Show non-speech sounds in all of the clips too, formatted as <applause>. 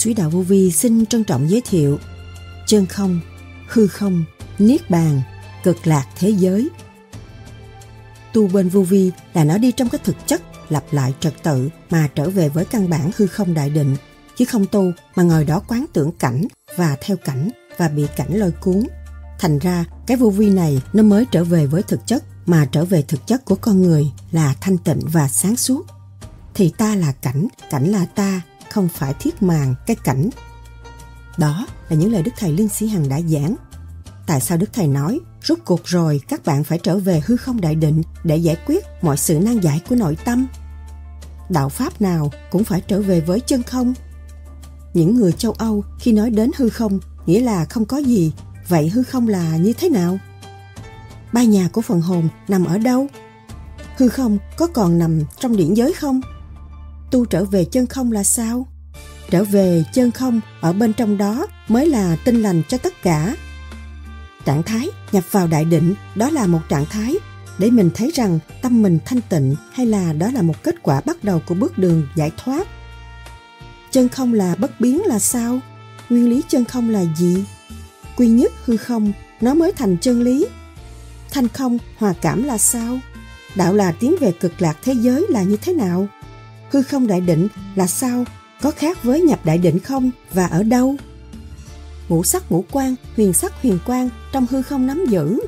Suý Đạo Vô Vi xin trân trọng giới thiệu Chân không, hư không, niết bàn, cực lạc thế giới. Tu bên vô vi là nó đi trong cái thực chất lặp lại trật tự mà trở về với căn bản hư không đại định chứ không tu mà ngồi đó quán tưởng cảnh và theo cảnh và bị cảnh lôi cuốn. Thành ra cái vô vi này nó mới trở về với thực chất mà trở về thực chất của con người là thanh tịnh và sáng suốt. Thì ta là cảnh, cảnh là ta, không phải thiết màng cái cảnh. Đó là những lời Đức Thầy Lương Sĩ Hằng đã giảng. Tại sao Đức Thầy nói, rút cuộc rồi các bạn phải trở về hư không đại định để giải quyết mọi sự nan giải của nội tâm? Đạo Pháp nào cũng phải trở về với chân không. Những người châu Âu khi nói đến hư không nghĩa là không có gì, vậy hư không là như thế nào? Ba nhà của phần hồn nằm ở đâu? Hư không có còn nằm trong điển giới không? Tu trở về chân không là sao? Trở về chân không ở bên trong đó mới là tinh lành cho tất cả. Trạng thái nhập vào đại định, đó là một trạng thái để mình thấy rằng tâm mình thanh tịnh hay là đó là một kết quả bắt đầu của bước đường giải thoát. Chân không là bất biến là sao? Nguyên lý chân không là gì? Quy nhất hư không, nó mới thành chân lý. Thanh không, hòa cảm là sao? Đạo là tiến về cực lạc thế giới là như thế nào? Hư không đại định là sao? Có khác với nhập đại định không? Và ở đâu? Ngũ sắc ngũ quan, huyền sắc huyền quan trong hư không nắm giữ.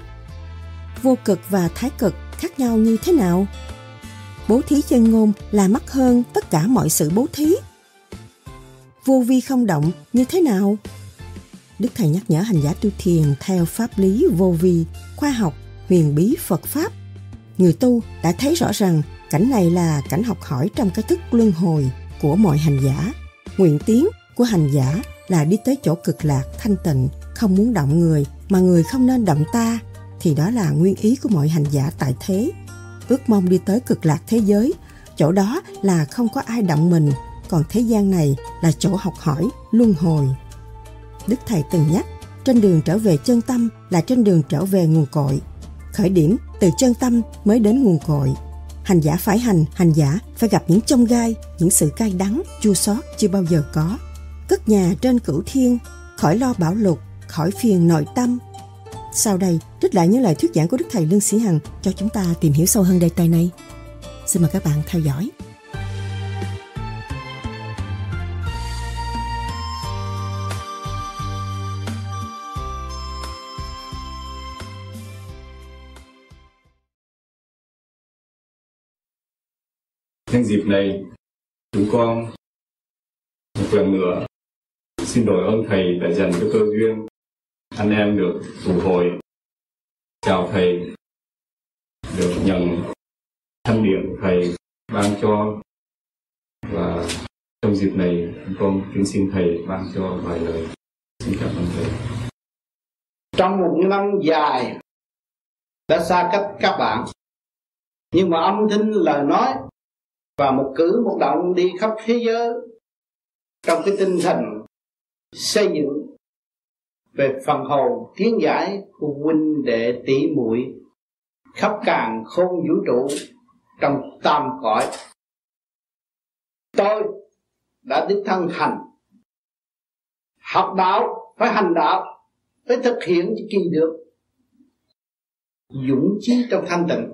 Vô cực và thái cực khác nhau như thế nào? Bố thí chân ngôn là mắc hơn tất cả mọi sự bố thí. Vô vi không động như thế nào? Đức thầy nhắc nhở hành giả tu thiền theo pháp lý vô vi, khoa học, huyền bí phật pháp. Người tu đã thấy rõ rằng Cảnh này là cảnh học hỏi trong cái thức luân hồi của mọi hành giả. Nguyện tiến của hành giả là đi tới chỗ cực lạc thanh tịnh, không muốn động người mà người không nên động ta, thì đó là nguyên ý của mọi hành giả tại thế. Ước mong đi tới cực lạc thế giới, chỗ đó là không có ai động mình, còn thế gian này là chỗ học hỏi, luân hồi. Đức Thầy từng nhắc, trên đường trở về chân tâm là trên đường trở về nguồn cội. Khởi điểm từ chân tâm mới đến nguồn cội hành giả phải hành hành giả phải gặp những chông gai, những sự cay đắng, chua xót chưa bao giờ có. Cất nhà trên cửu thiên, khỏi lo bão lục khỏi phiền nội tâm. Sau đây, trích lại những lời thuyết giảng của đức thầy lương sĩ hằng cho chúng ta tìm hiểu sâu hơn đề tài này. Xin mời các bạn theo dõi. Nhân dịp này, chúng con một lần nữa xin đổi ơn Thầy đã dành cho cơ duyên anh em được tụ hội. Chào Thầy, được nhận thanh điểm Thầy ban cho và trong dịp này chúng con kính xin Thầy ban cho vài lời. Xin cảm ơn Thầy. Trong một năm dài đã xa cách các bạn nhưng mà âm thanh lời nói và một cử một động đi khắp thế giới trong cái tinh thần xây dựng về phần hồn tiến giải của huynh đệ tỷ muội khắp càng không vũ trụ trong tam cõi. Tôi đã đích thân hành, học đạo, phải hành đạo, phải thực hiện cho kỳ được, dũng chí trong thanh tịnh,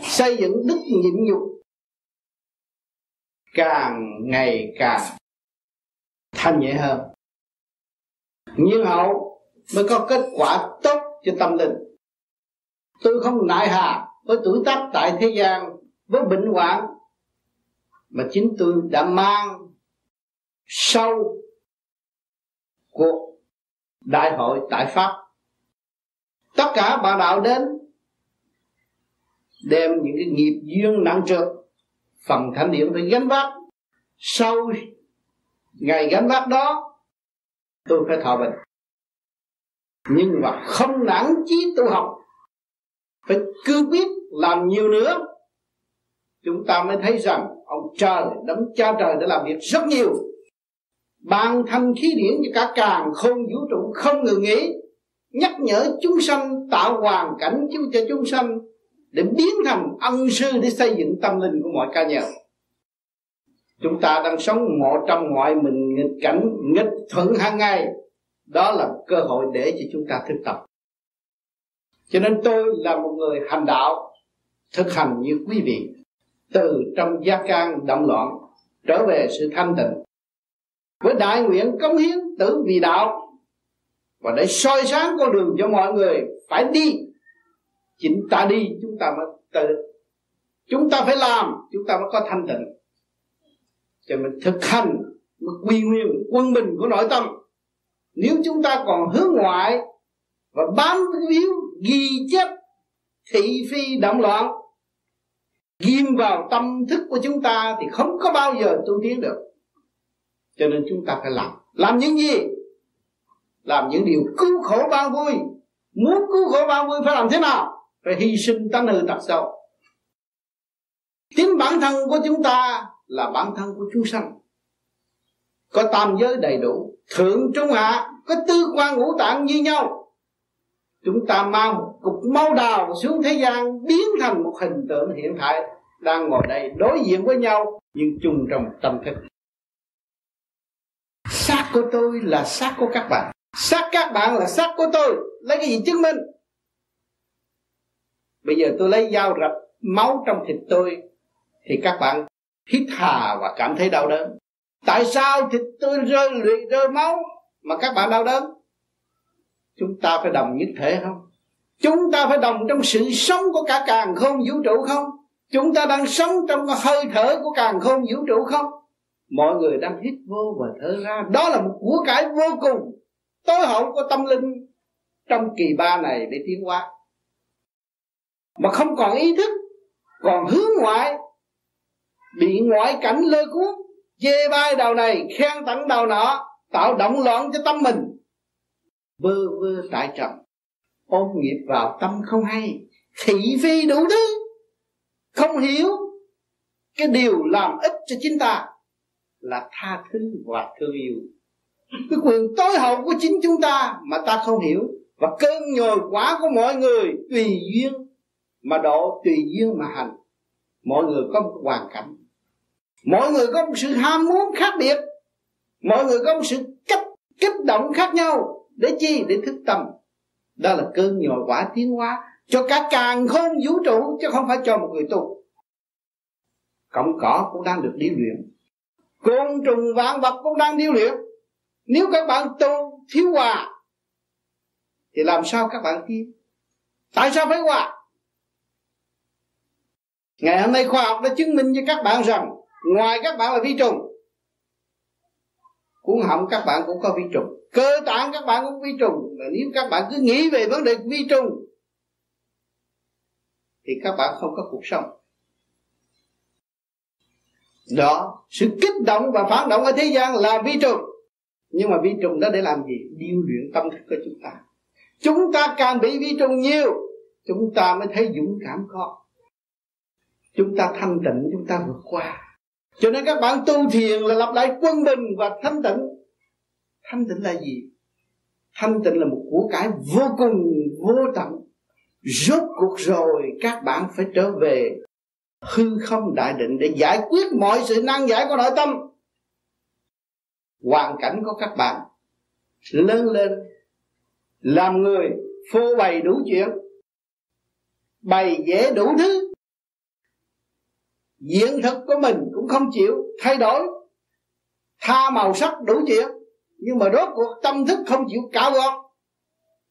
xây dựng đức nhịn nhục càng ngày càng thanh nhẹ hơn. Nhiên hậu mới có kết quả tốt cho tâm linh. Tôi không nại hà với tuổi tác tại thế gian với bệnh hoạn mà chính tôi đã mang sâu cuộc đại hội tại pháp. Tất cả bạn đạo đến đem những cái nghiệp duyên nặng trược phần thánh điển phải gánh vác. Sau ngày gánh vác đó, tôi phải thọ bệnh. Nhưng mà không nản chí tu học, phải cứ biết làm nhiều nữa. Chúng ta mới thấy rằng ông trời đấng cha trời đã làm việc rất nhiều. Ban thanh khí điển cho cả càng không vũ trụ không ngừng nghỉ. Nhắc nhở chúng sanh tạo hoàn cảnh cho chúng sanh để biến thành ân sư để xây dựng tâm linh của mọi ca nhân. Chúng ta đang sống ngộ trong ngoại mình nghịch cảnh, nghịch thuận hàng ngày. Đó là cơ hội để cho chúng ta thức tập. Cho nên tôi là một người hành đạo, thực hành như quý vị, từ trong gia can động loạn trở về sự thanh tịnh. Với đại nguyện cống hiến tử vì đạo, và để soi sáng con đường cho mọi người phải đi chính ta đi, chúng ta mới tự, chúng ta phải làm, chúng ta mới có thanh tịnh. Cho mình thực hành một quy nguyên, quân bình của nội tâm. Nếu chúng ta còn hướng ngoại và bám víu ghi chép thị phi động loạn, ghim vào tâm thức của chúng ta thì không có bao giờ tu tiến được. Cho nên chúng ta phải làm. Làm những gì? Làm những điều cứu khổ bao vui. Muốn cứu khổ bao vui phải làm thế nào? Phải hy sinh tánh hư tật xấu chính bản thân của chúng ta là bản thân của chúng sanh. Có tam giới đầy đủ, thượng, trung, hạ, có tư, quan, ngũ tạng như nhau. Chúng ta mang một cục máu đào xuống thế gian, biến thành một hình tượng hiện tại, đang ngồi đây đối diện với nhau, nhưng chung trong tâm thức. Xác của tôi là xác của các bạn. Xác các bạn là xác của tôi. Lấy cái gì chứng minh? Bây giờ tôi lấy dao rạch máu trong thịt tôi, thì các bạn hít hà và cảm thấy đau đớn. Tại sao thịt tôi rơi lụy rơi máu mà các bạn đau đớn? Chúng ta phải đồng nhất thể không? Chúng ta phải đồng trong sự sống của cả càng không vũ trụ không? Chúng ta đang sống trong hơi thở của càng không vũ trụ không? Mọi người đang hít vô và thở ra. Đó là một của cải vô cùng, tối hậu của tâm linh trong kỳ ba này để tiến hóa mà không còn ý thức, còn hướng ngoại, bị ngoại cảnh lôi cuốn, chê bai đầu này, khen tặng đầu nọ, tạo động loạn cho tâm mình. Vơ vơ tại trọng ôm nghiệp vào tâm không hay, thị phi đủ thứ. Không hiểu, cái điều làm ích cho chính ta là tha thứ và thương yêu. Cái quyền tối hậu của chính chúng ta mà ta không hiểu, và cơn nhồi quả của mọi người tùy duyên mà độ tùy duyên mà hành. Mọi người có một hoàn cảnh. Mọi người có một sự ham muốn khác biệt. Mọi người có một sự kích kích động khác nhau. Để chi? Để thức tâm. Đó là cơn nhồi quả tiến hóa cho cả càng không vũ trụ, chứ không phải cho một người tu. Cọng cỏ cũng đang được điêu luyện. Côn trùng vạn vật cũng đang điêu luyện. Nếu các bạn tu thiếu hòa, thì làm sao các bạn tiến? Tại sao phải hòa? Ngày hôm nay khoa học đã chứng minh cho các bạn rằng, ngoài các bạn là vi trùng, cuốn họng các bạn cũng có vi trùng. Cơ tạng các bạn cũng vi trùng. Và nếu các bạn cứ nghĩ về vấn đề vi trùng, thì các bạn không có cuộc sống. Đó, sự kích động và phản động ở thế gian là vi trùng. Nhưng mà vi trùng đó để làm gì? Điêu luyện tâm thức của chúng ta. Chúng ta càng bị vi trùng nhiều, chúng ta mới thấy dũng cảm khó chúng ta thanh tịnh, chúng ta vượt qua. Cho nên các bạn tu thiền là lập lại quân bình và thanh tịnh. Thanh tịnh là gì? Thanh tịnh là một của cải vô cùng, vô tận. Rốt cuộc rồi, các bạn phải trở về hư không đại định để giải quyết mọi sự năng giải của nội tâm. Hoàn cảnh của các bạn lớn lên, làm người phô bày đủ chuyện, bày vẽ đủ thứ diện thực của mình cũng không chịu thay đổi. Tha màu sắc đủ chuyện, nhưng mà rốt cuộc tâm thức không chịu cạo gọt.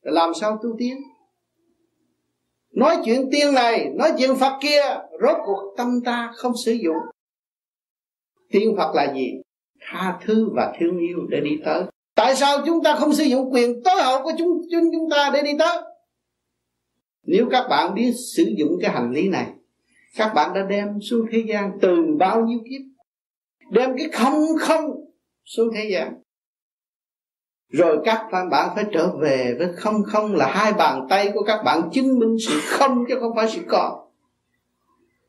Làm sao tu tiến? Nói chuyện tiên này, nói chuyện phật kia, rốt cuộc tâm ta không sử dụng. Tiên phật là gì? Tha thứ và thương yêu để đi tới. Tại sao chúng ta không sử dụng quyền tối hậu của chúng chúng chúng ta để đi tới? Nếu các bạn biết sử dụng cái hành lý này các bạn đã đem xuống thế gian từ bao nhiêu kiếp? Đem cái không không xuống thế gian. Rồi các bạn phải trở về với không không là hai bàn tay của các bạn chứng minh sự không chứ không phải sự có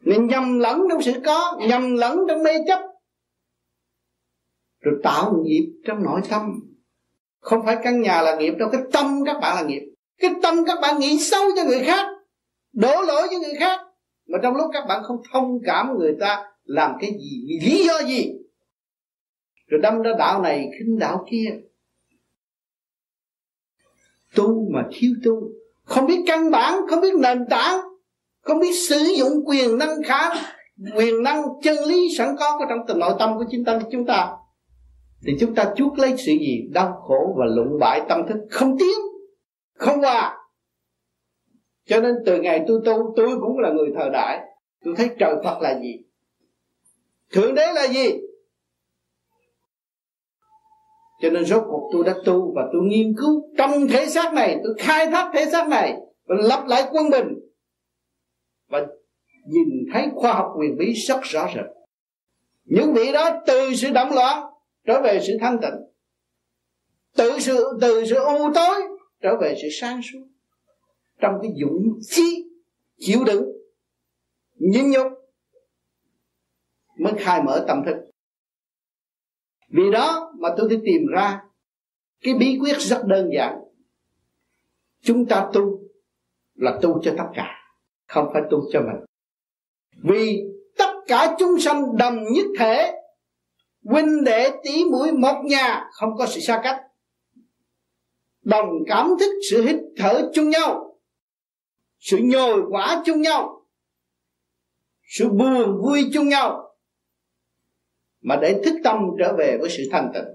nên nhầm lẫn trong sự có, nhầm lẫn trong mê chấp. Rồi tạo nghiệp trong nội tâm. Không phải căn nhà là nghiệp đâu, cái tâm các bạn là nghiệp. Cái tâm các bạn nghĩ sâu cho người khác, đổ lỗi cho người khác mà trong lúc các bạn không thông cảm người ta, làm cái gì, vì lý do gì? Rồi đâm ra đạo này, khinh đạo kia. Tu mà thiếu tu, không biết căn bản, không biết nền tảng, không biết sử dụng quyền năng khả quyền năng chân lý sẵn có của trong nội tâm của chính tâm chúng ta. Thì chúng ta chuốc lấy sự gì? Đau khổ và lụng bại tâm thức không tiến, không hòa cho nên từ ngày tôi tu, tôi cũng là người thời đại. Tôi thấy trời phật là gì? Thượng đế là gì? Cho nên rốt cuộc tôi đã tu và tôi nghiên cứu trong thể xác này, tôi khai thác thể xác này và lập lại quân bình. Và nhìn thấy khoa học quyền bí rất rõ rệt. Những vị đó từ sự động loạn trở về sự thanh tịnh. Từ sự từ sự u tối trở về sự sáng suốt trong cái dũng chí chịu đựng, nhịn nhục mới khai mở tâm thức. Vì đó mà tôi đi tìm ra cái bí quyết rất đơn giản. Chúng ta tu là tu cho tất cả, không phải tu cho mình. Vì tất cả chúng sanh đồng nhất thể, huynh đệ tỷ mũi một nhà, không có sự xa cách. Đồng cảm thức, sự hít thở chung nhau sự nhồi quả chung nhau. Sự buồn vui chung nhau. Mà để thức tâm trở về với sự thanh tịnh.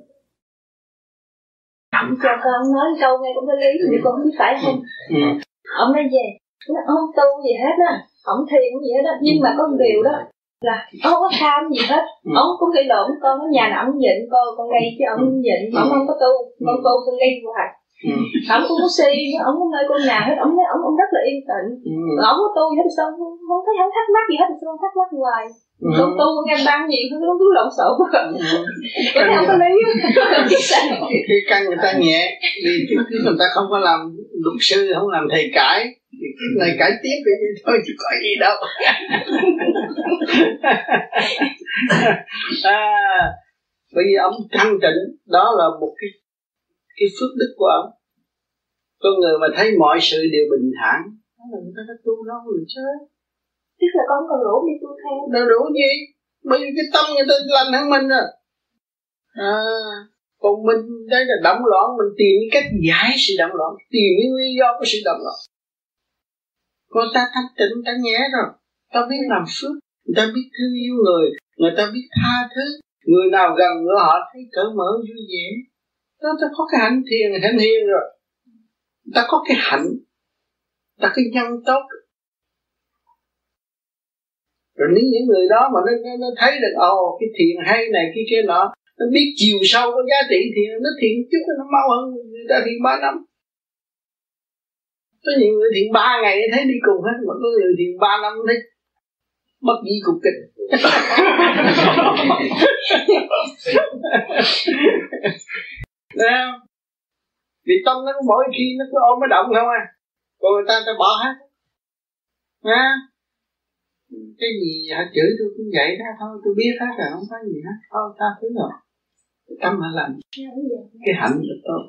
Ông cho con nói câu nghe cũng có lý nhưng con không biết phải không? Ừ. ông nói về nó không tu gì hết á? Ông thiền gì hết á? Nhưng mà có một điều đó là ông không có tham gì hết. Ừ. ông cũng gây lộn con ở nhà nào ông nhịn con con gây chứ ông nhịn. Ông không có tu. Con tu con gây hoài Ừ. ông cũng có si ông không nơi con nhà hết ông nói ông ông rất là yên tĩnh ừ. ông có tu hết sao không, không thấy không thắc mắc gì hết sao không thắc mắc hoài ừ. tu tu nghe ban gì không có cứ lộn xộn ừ. có thấy không có lý <laughs> khi căn người ta nhẹ trước khi người ta không có làm luật sư không làm thầy cãi thì cái này cãi tiếp vậy thôi chứ có gì đâu <laughs> à, bởi vì ông thanh tịnh đó là một cái cái phước đức của ông. Con người mà thấy mọi sự đều bình thản đó là người ta đã tu lâu rồi chứ. Tức là con còn đủ đi tu theo. Đâu đủ gì? Bởi vì cái tâm người ta lành hơn mình rồi. À còn mình đây là động loạn mình tìm cái cách giải sự động loạn tìm cái nguyên do của sự động loạn. Còn ta thanh tịnh ta nhẹ rồi. Ta biết làm phước người ta biết thương yêu người người ta biết tha thứ. Người nào gần nữa họ thấy cởi mở vui vẻ đó ta có cái hạnh thiền hạnh hiền rồi. Ta có cái hạnh. Ta cái nhân tốt rồi nếu những người đó mà nó, nó, nó thấy được ồ oh, cái thiền hay này cái kia nọ nó biết chiều sâu có giá trị thì nó thiền chút nó mau hơn người ta thiền ba năm. Có nhiều người thiền ba ngày thấy đi cùng hết mà có người thiền ba năm thấy bất di cục kịch <laughs> <laughs> Đấy Vì tâm nó mỗi khi nó cứ ôm nó động không à? Còn người ta ta bỏ hết. À, Cái gì họ chửi tôi cũng vậy đó. Thôi tôi biết hết rồi. Không có gì hết. Thôi ta thứ rồi. Tâm họ làm? Cái hạnh là tốt.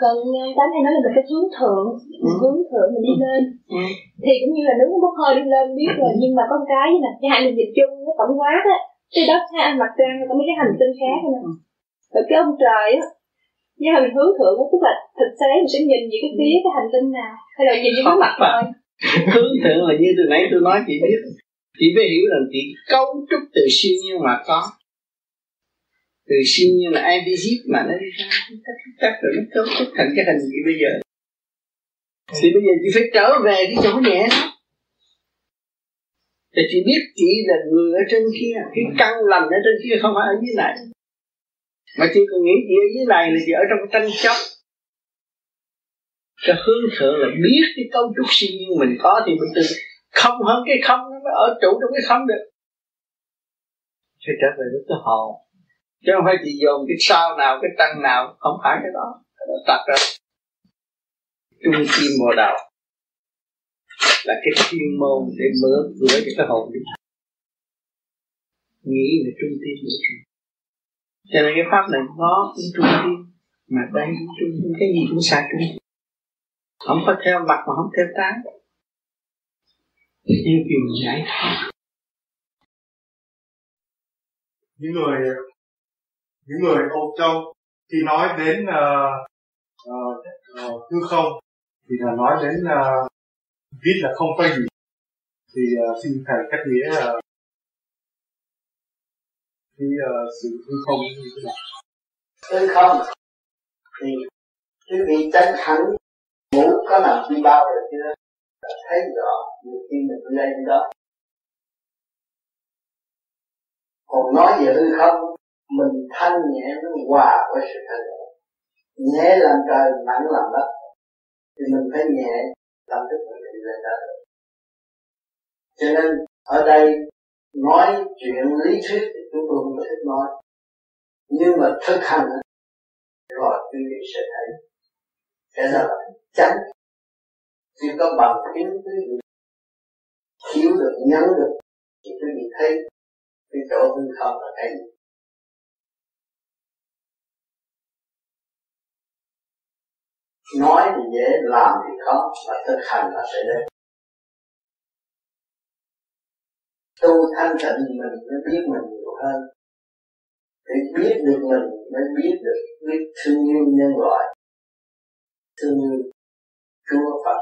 Còn tám hay nói là mình phải hướng thượng. Ừ. hướng thượng mình đi ừ. lên. Ừ. thì cũng như là nướng bốc hơi đi lên biết rồi nhưng mà có một cái nè cái hai mình dịch chung cái tổng quát á. Cái đó hai mặt trăng có mấy cái hành tinh khác nữa rồi cái ông trời á như là mình hướng thượng tức là thực tế mình sẽ nhìn về cái phía cái hành tinh nào. Hay là nhìn về cái mặt thôi hướng thượng là như từ nãy tôi nói chị biết. Chị phải hiểu rằng chị cấu trúc từ siêu nhiên mà có. Từ siêu nhiên là antisit mà nó đi ra. Tất rồi nó cấu trúc thành cái hình gì bây giờ. Thì bây giờ chị phải trở về cái chỗ nhẹ đó. Thì chị biết chị là người ở trên kia cái căn lành ở trên kia không phải ở dưới này mà chỉ cần nghĩ gì ở dưới này là gì ở trong cái tranh chấp, cái hướng thượng là biết cái cấu trúc siêu nhiên mình có thì mình từ không hơn cái không nó mới ở trụ trong cái không được. Phải trở về với cái hồn. Chứ không phải chỉ dồn cái sao nào, cái tăng nào, không phải cái đó. Cái đó ra. Trung tim mồ đầu là cái chuyên môn để mở cửa cho cái hồn. Đi nghĩ về trung tim của chúng cho nên cái pháp này nó cũng trung thiên mà đây cũng trung tim cái gì cũng sai trung không có theo mặt mà không theo tán. Yêu kiều giải thoát những người những người Âu châu khi nói đến uh, uh, uh, hư không thì là nói đến ờ, uh, biết là không có gì. Thì uh, xin thầy cách nghĩa uh, cái uh, ờ, sự hư không như thế nào? Hư không? Thì quý vị chân thẳng ngủ có nằm đi bao rồi chưa thấy rõ nhiều khi mình lên đó. Còn nói về hư không mình thanh nhẹ nó hòa với sự thanh nhẹ. Nhẹ làm trời nặng làm đất. Thì mình phải nhẹ làm thức mình đi lên đó. Cho nên ở đây nói chuyện lý thuyết thì chúng tôi không thích nói. Nhưng mà thực hành rồi quý vị sẽ thấy cái đó là tránh chỉ có bằng chứng quý vị hiểu được, nhắn được, thì quý vị thấy cái chỗ hư không là cái gì. Nói thì dễ, làm thì khó, và thực hành là sẽ đến. Tu thanh tịnh mình mới biết mình nhiều hơn. Để biết được mình mới biết được biết thương yêu nhân loại. Thương yêu Chúa Phật.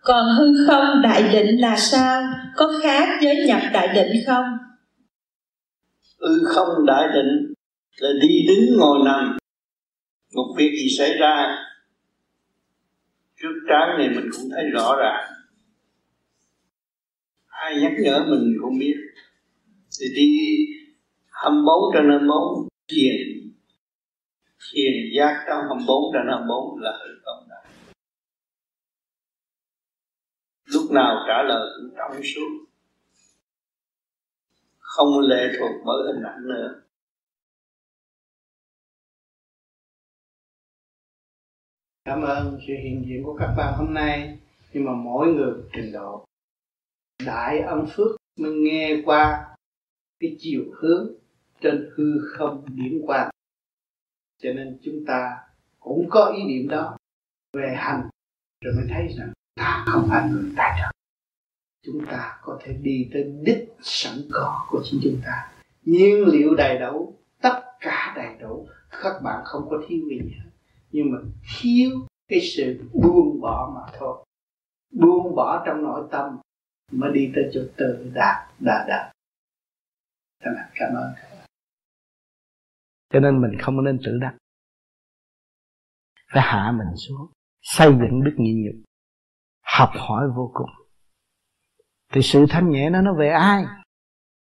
Còn hư không đại định là sao? Có khác với nhập đại định không? Hư không đại định là đi đứng ngồi nằm. Một việc gì xảy ra trước trán này mình cũng thấy rõ ràng. Ai nhắc nhở mình cũng biết. Thì đi 24 trên 24 thiền. Thiền giác trong 24 trên 24 là hư không đại lúc nào trả lời cũng trong suốt. Không lệ thuộc bởi hình ảnh nữa. Cảm ơn sự hiện diện của các bạn hôm nay. Nhưng mà mỗi người trình độ đại ân phước mới nghe qua cái chiều hướng trên hư không điểm quan cho nên chúng ta cũng có ý niệm đó về hành rồi mới thấy rằng ta không phải người tài trợ. Chúng ta có thể đi tới đích sẵn có của chính chúng ta. Nhiên liệu đầy đủ? Tất cả đầy đủ. Các bạn không có thiếu gì hết nhưng mà thiếu cái sự buông bỏ mà thôi. Buông bỏ trong nội tâm mới đi tới chỗ tự đạt đạt đạt. Cảm ơn cảm ơn cho nên mình không nên tự đắc phải hạ mình xuống, xây dựng đức nhịn nhục, học hỏi vô cùng. Thì sự thanh nhẹ nó nó về ai?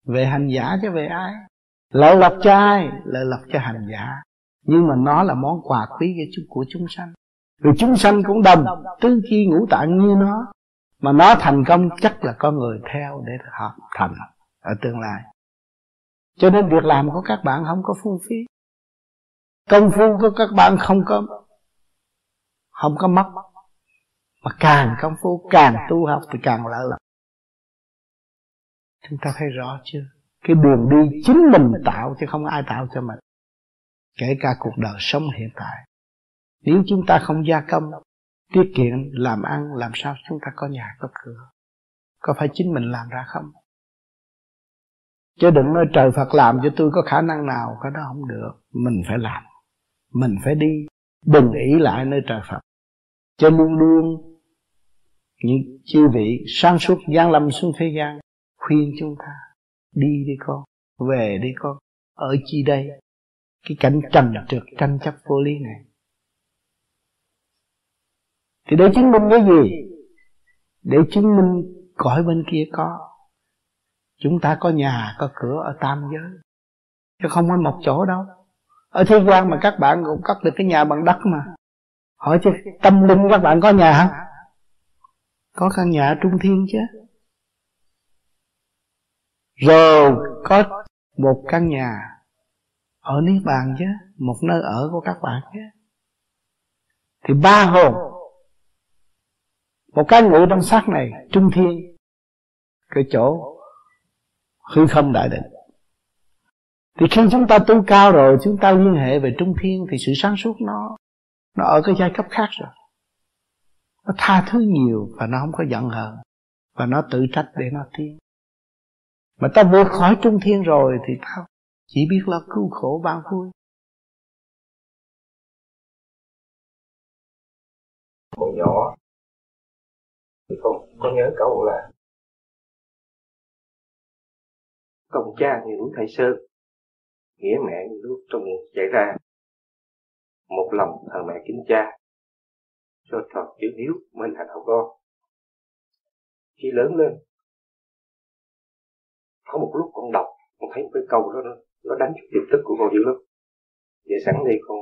Về hành giả chứ về ai? Lợi lộc cho ai? Lợi lộc cho hành giả nhưng mà nó là món quà quý của chúng sanh. Vì chúng sanh cũng đồng tứ chi ngũ tạng như nó, mà nó thành công chắc là có người theo để học thành ở tương lai. Cho nên việc làm của các bạn không có phung phí. Công phu của các bạn không có không có mất. Mà càng công phu, càng tu học thì càng lợi lộc. Chúng ta thấy rõ chưa? Cái đường đi chính mình tạo chứ không ai tạo cho mình kể cả cuộc đời sống hiện tại. Nếu chúng ta không gia công, tiết kiệm, làm ăn, làm sao chúng ta có nhà, có cửa? Có phải chính mình làm ra không? Chứ đừng nói trời Phật làm cho tôi có khả năng nào, cái đó không được. Mình phải làm. Mình phải đi. Đừng ý lại nơi trời Phật. Cho luôn luôn những chư vị sáng suốt gian lâm xuống thế gian, khuyên chúng ta, đi đi con, về đi con, ở chi đây? Cái cảnh trần trượt tranh chấp vô lý này. Thì để chứng minh cái gì? Để chứng minh cõi bên kia có. Chúng ta có nhà, có cửa ở tam giới. Chứ không phải một chỗ đâu. Ở thế gian mà các bạn cũng cất được cái nhà bằng đất mà. Hỏi chứ, tâm linh các bạn có nhà không? Có căn nhà trung thiên chứ. Rồi, có một căn nhà ở niết bàn chứ, một nơi ở của các bạn chứ. Thì ba hồn, một cái ngự trong xác này, trung thiên, cái chỗ hư không đại định. Thì khi chúng ta tu cao rồi, chúng ta liên hệ về trung thiên, thì sự sáng suốt nó nó ở cái giai cấp khác rồi. Nó tha thứ nhiều và nó không có giận hờn, và nó tự trách để nó tiến. Mà ta vượt khỏi trung thiên rồi, thì ta chỉ biết là cứu khổ ban vui. Còn nhỏ thì không có nhớ câu là công cha như núi Thái Sơn nghĩa mẹ như nước trong miệng chảy ra một lòng thờ mẹ kính cha cho tròn chữ hiếu mới là đạo con. Khi lớn lên có một lúc con đọc con thấy một cái câu đó nó, nó đánh trúng tiềm thức của con dữ lắm vậy sẵn đây con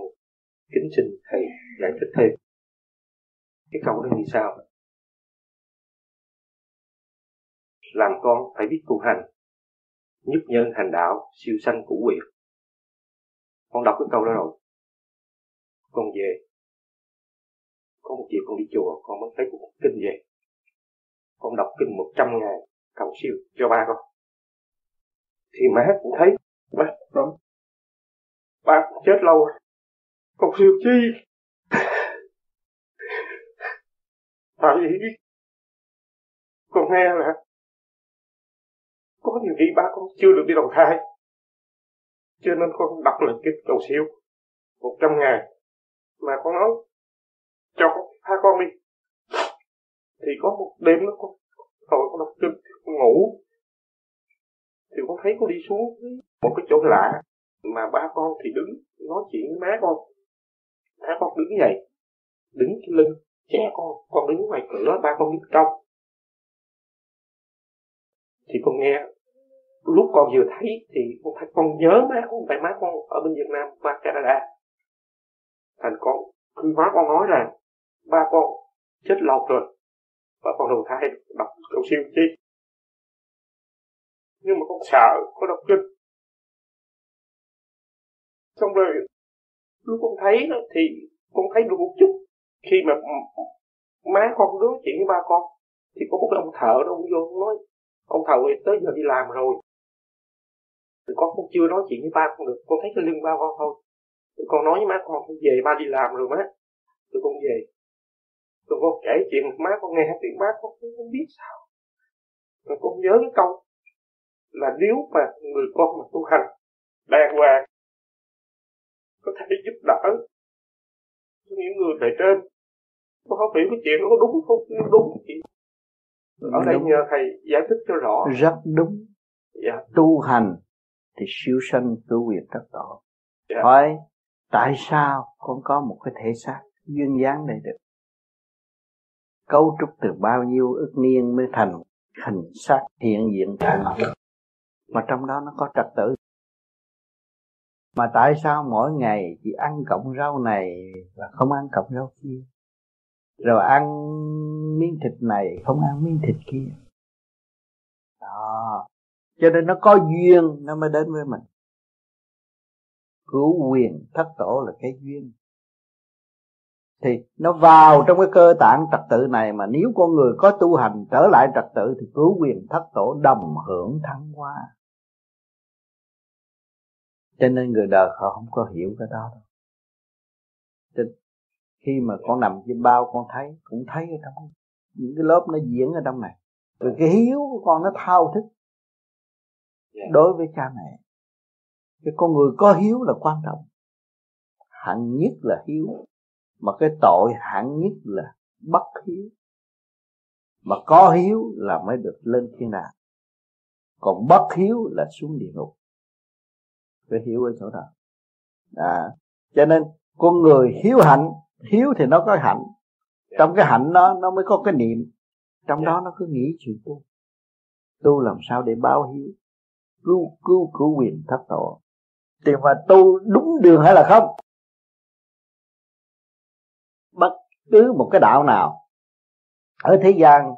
kính xin thầy giải thích thêm. Cái câu đó như sao làm con phải biết tu hành, nhất nhân hành đạo, siêu sanh cũ quyền con đọc cái câu đó rồi. Con về. Có một chiều con đi chùa, con mới thấy một kinh về. Con đọc kinh một trăm ngày cầu siêu, cho ba con. Thì má cũng thấy rồi con cũng chết lâu rồi. Còn siêu chi. Tại vì con nghe là có nhiều khi ba con chưa được đi đầu thai. Cho nên con đọc lời cái cầu siêu. Một trăm ngày mà con nói, cho con hai con đi. Thì có một đêm nó con rồi con đọc kinh con ngủ. Thì con thấy con đi xuống một cái chỗ lạ, mà ba con thì đứng, nói chuyện với má con. Má con đứng dậy đứng cái lưng, che con con đứng ngoài cửa, ba con đứng trong. Thì con nghe, lúc con vừa thấy thì con thấy con nhớ má con, tại má con ở bên Việt Nam qua Canada. Thành con, khi má con nói rằng, ba con chết lâu rồi và con đầu thai đọc cầu siêu chi. Nhưng mà con sợ, con đọc kinh xong rồi, lúc con thấy thì con thấy được một chút. Khi mà má con nói chuyện với ba con, thì có một ông thợ đó ông vô nói, ông thợ tới giờ đi làm rồi. Thì con cũng chưa nói chuyện với ba con được, con thấy cái lưng ba con thôi. Thì con nói với má con con về, ba đi làm rồi má. Tụi con về. Tụi con kể chuyện má con nghe, thì má con cũng không biết sao. Rồi con nhớ cái câu là nếu mà người con mà tu hành, đàng hoàng có thể giúp đỡ. Những người bề trên con không hiểu cái chuyện nó có đúng không? Đúng chị ở đây nhờ thầy giải thích cho rõ. Rất đúng. Dạ. tu hành thì siêu sanh cứu quyền tất tổ yeah. hỏi tại sao con có một cái thể xác duyên dáng này được? Cấu trúc từ bao nhiêu ức niên mới thành hình xác hiện diện tại mặt mà trong đó nó có trật tự mà tại sao mỗi ngày chỉ ăn cọng rau này và không ăn cọng rau kia? Rồi ăn miếng thịt này, không ăn miếng thịt kia. Đó. Cho nên nó có duyên, nó mới đến với mình. Cứu quyền thất tổ là cái duyên. Thì nó vào trong cái cơ tạng trật tự này mà nếu con người có tu hành trở lại trật tự thì cứu quyền thất tổ đồng hưởng thăng hoa cho nên người đời họ không có hiểu cái đó đâu. Cho khi mà con nằm trên bao con thấy cũng thấy ở trong những cái lớp nó diễn ở trong này. Rồi cái hiếu của con nó thao thức. Yeah. đối với cha mẹ. Cái con người có hiếu là quan trọng. Hạng nhất là hiếu. Mà cái tội hạng nhất là bất hiếu. Mà có hiếu là mới được lên thiên đàng. Còn bất hiếu là xuống địa ngục phải hiểu ở chỗ đó. À, cho nên con người hiếu hạnh hiếu thì nó có hạnh. Trong cái hạnh đó nó mới có cái niệm. Trong đó nó cứ nghĩ chuyện tu. Tu làm sao để báo hiếu? Cứu cứu cứu quyền thất tổ. Thì mà tu đúng đường hay là không? Bất cứ một cái đạo nào ở thế gian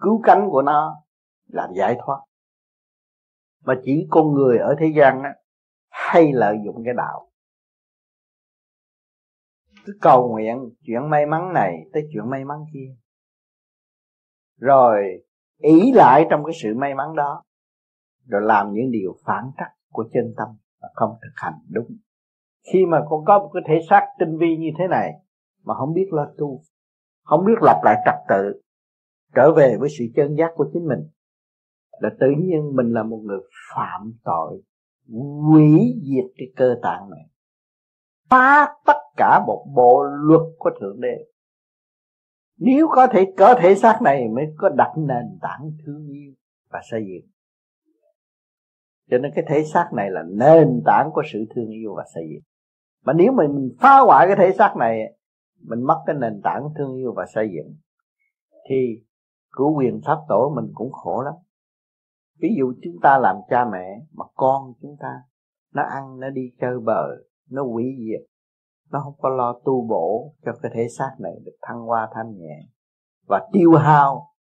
cứu cánh của nó là giải thoát. Mà chỉ con người ở thế gian á hay lợi dụng cái đạo. Cứ cầu nguyện chuyện may mắn này tới chuyện may mắn kia. Rồi, ý lại trong cái sự may mắn đó, rồi làm những điều phản trắc của chân tâm và không thực hành đúng. Khi mà con có một cái thể xác tinh vi như thế này, mà không biết lo tu, không biết lập lại trật tự, trở về với sự chân giác của chính mình, là tự nhiên mình là một người phạm tội hủy diệt cái cơ tạng này. Phá tất cả một bộ luật của thượng đế. Nếu có thể có thể xác này mới có đặt nền tảng thương yêu và xây dựng. Cho nên cái thể xác này là nền tảng của sự thương yêu và xây dựng. Mà nếu mà mình phá hoại cái thể xác này, mình mất cái nền tảng thương yêu và xây dựng, thì cứu quyền pháp tổ mình cũng khổ lắm ví dụ chúng ta làm cha mẹ mà con chúng ta nó ăn nó đi chơi bờ nó quỷ diệt nó không có lo tu bổ cho cái thể xác này được thăng hoa thanh nhẹ và tiêu hao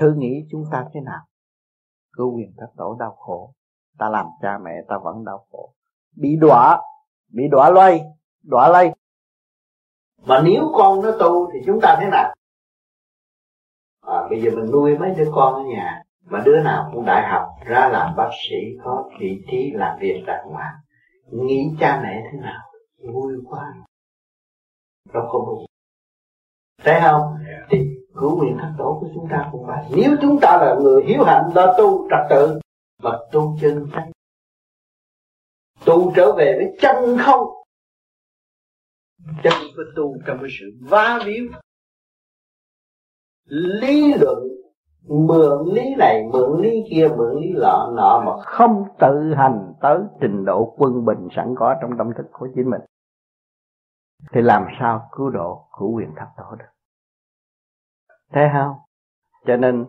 thử nghĩ chúng ta thế nào. Cứu quyền thất tổ đau khổ. Ta làm cha mẹ ta vẫn đau khổ. Bị đọa bị đọa lây đọa lây. Mà nếu con nó tu thì chúng ta thế nào? À, bây giờ mình nuôi mấy đứa con ở nhà mà đứa nào cũng đại học ra làm bác sĩ có vị trí làm việc đàng hoàng nghĩ cha mẹ thế nào vui quá. Đâu không đủ thấy không? Thì cứu nguyện thất tổ của chúng ta cũng vậy. Nếu chúng ta là người hiếu hạnh đó tu trật tự mà tu chân chánh tu trở về với chân không chân có tu trong cái sự va víu. Lý luận mượn lý này, mượn lý kia, mượn lý lọ, nọ mà không tự hành tới trình độ quân bình sẵn có trong tâm thức của chính mình. Thì làm sao cứu độ, cứu quyền thập tổ được? Thấy không? Cho nên,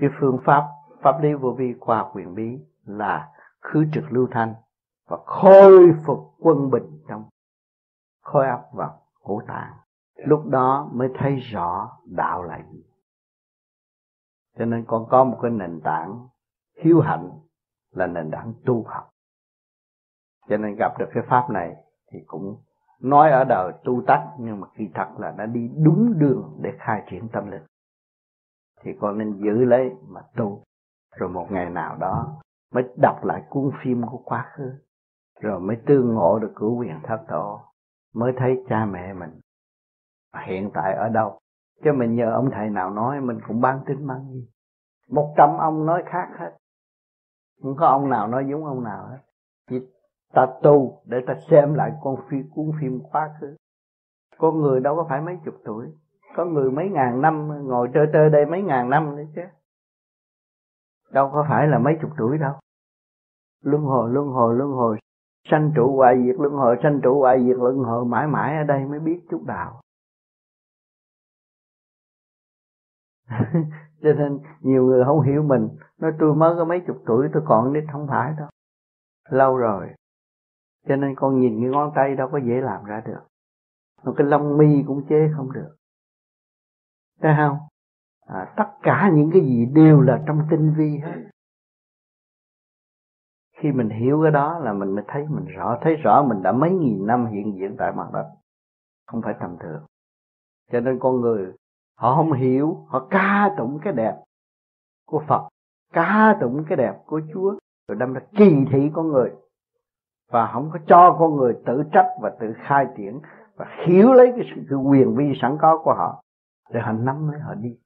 cái phương pháp pháp lý vô vi qua quyền bí là khứ trực lưu thanh và khôi phục quân bình trong khối óc và ngũ tạng. Lúc đó mới thấy rõ đạo là gì cho nên con có một cái nền tảng hiếu hạnh là nền tảng tu học. Cho nên gặp được cái pháp này thì cũng nói ở đời tu tách nhưng mà kỳ thật là đã đi đúng đường để khai triển tâm linh. Thì con nên giữ lấy mà tu. Rồi một ngày nào đó mới đọc lại cuốn phim của quá khứ. Rồi mới tương ngộ được cửu quyền thất tổ. Mới thấy cha mẹ mình. Hiện tại ở đâu? Chứ mình nhờ ông thầy nào nói, mình cũng bán tính bán gì một trăm ông nói khác hết. Không có ông nào nói giống ông nào hết. Chỉ ta tu để ta xem lại con phim cuốn phim quá khứ. Con người đâu có phải mấy chục tuổi. Có người mấy ngàn năm ngồi trơ trơ đây mấy ngàn năm nữa chứ. Đâu có phải là mấy chục tuổi đâu. Luân hồi luân hồi luân hồi. Sanh trụ hoại diệt, luân hồi sanh trụ hoại diệt, luân hồi mãi mãi ở đây mới biết chút đạo. <laughs> cho nên nhiều người không hiểu mình. Nói tôi mới có mấy chục tuổi tôi còn nít không phải đâu. Lâu rồi. Cho nên con nhìn cái ngón tay đâu có dễ làm ra được. Một cái lông mi cũng chế không được. Thấy không? À, tất cả những cái gì đều là trong tinh vi hết. Khi mình hiểu cái đó là mình mới thấy mình rõ. Thấy rõ mình đã mấy nghìn năm hiện diện tại mặt đất. Không phải tầm thường. Cho nên con người họ không hiểu, họ ca tụng cái đẹp của phật, ca tụng cái đẹp của chúa, rồi đâm ra kỳ thị con người. Và không có cho con người tự trách và tự khai triển và hiểu lấy cái sự cái quyền vi sẵn có của họ, để họ nắm lấy họ đi.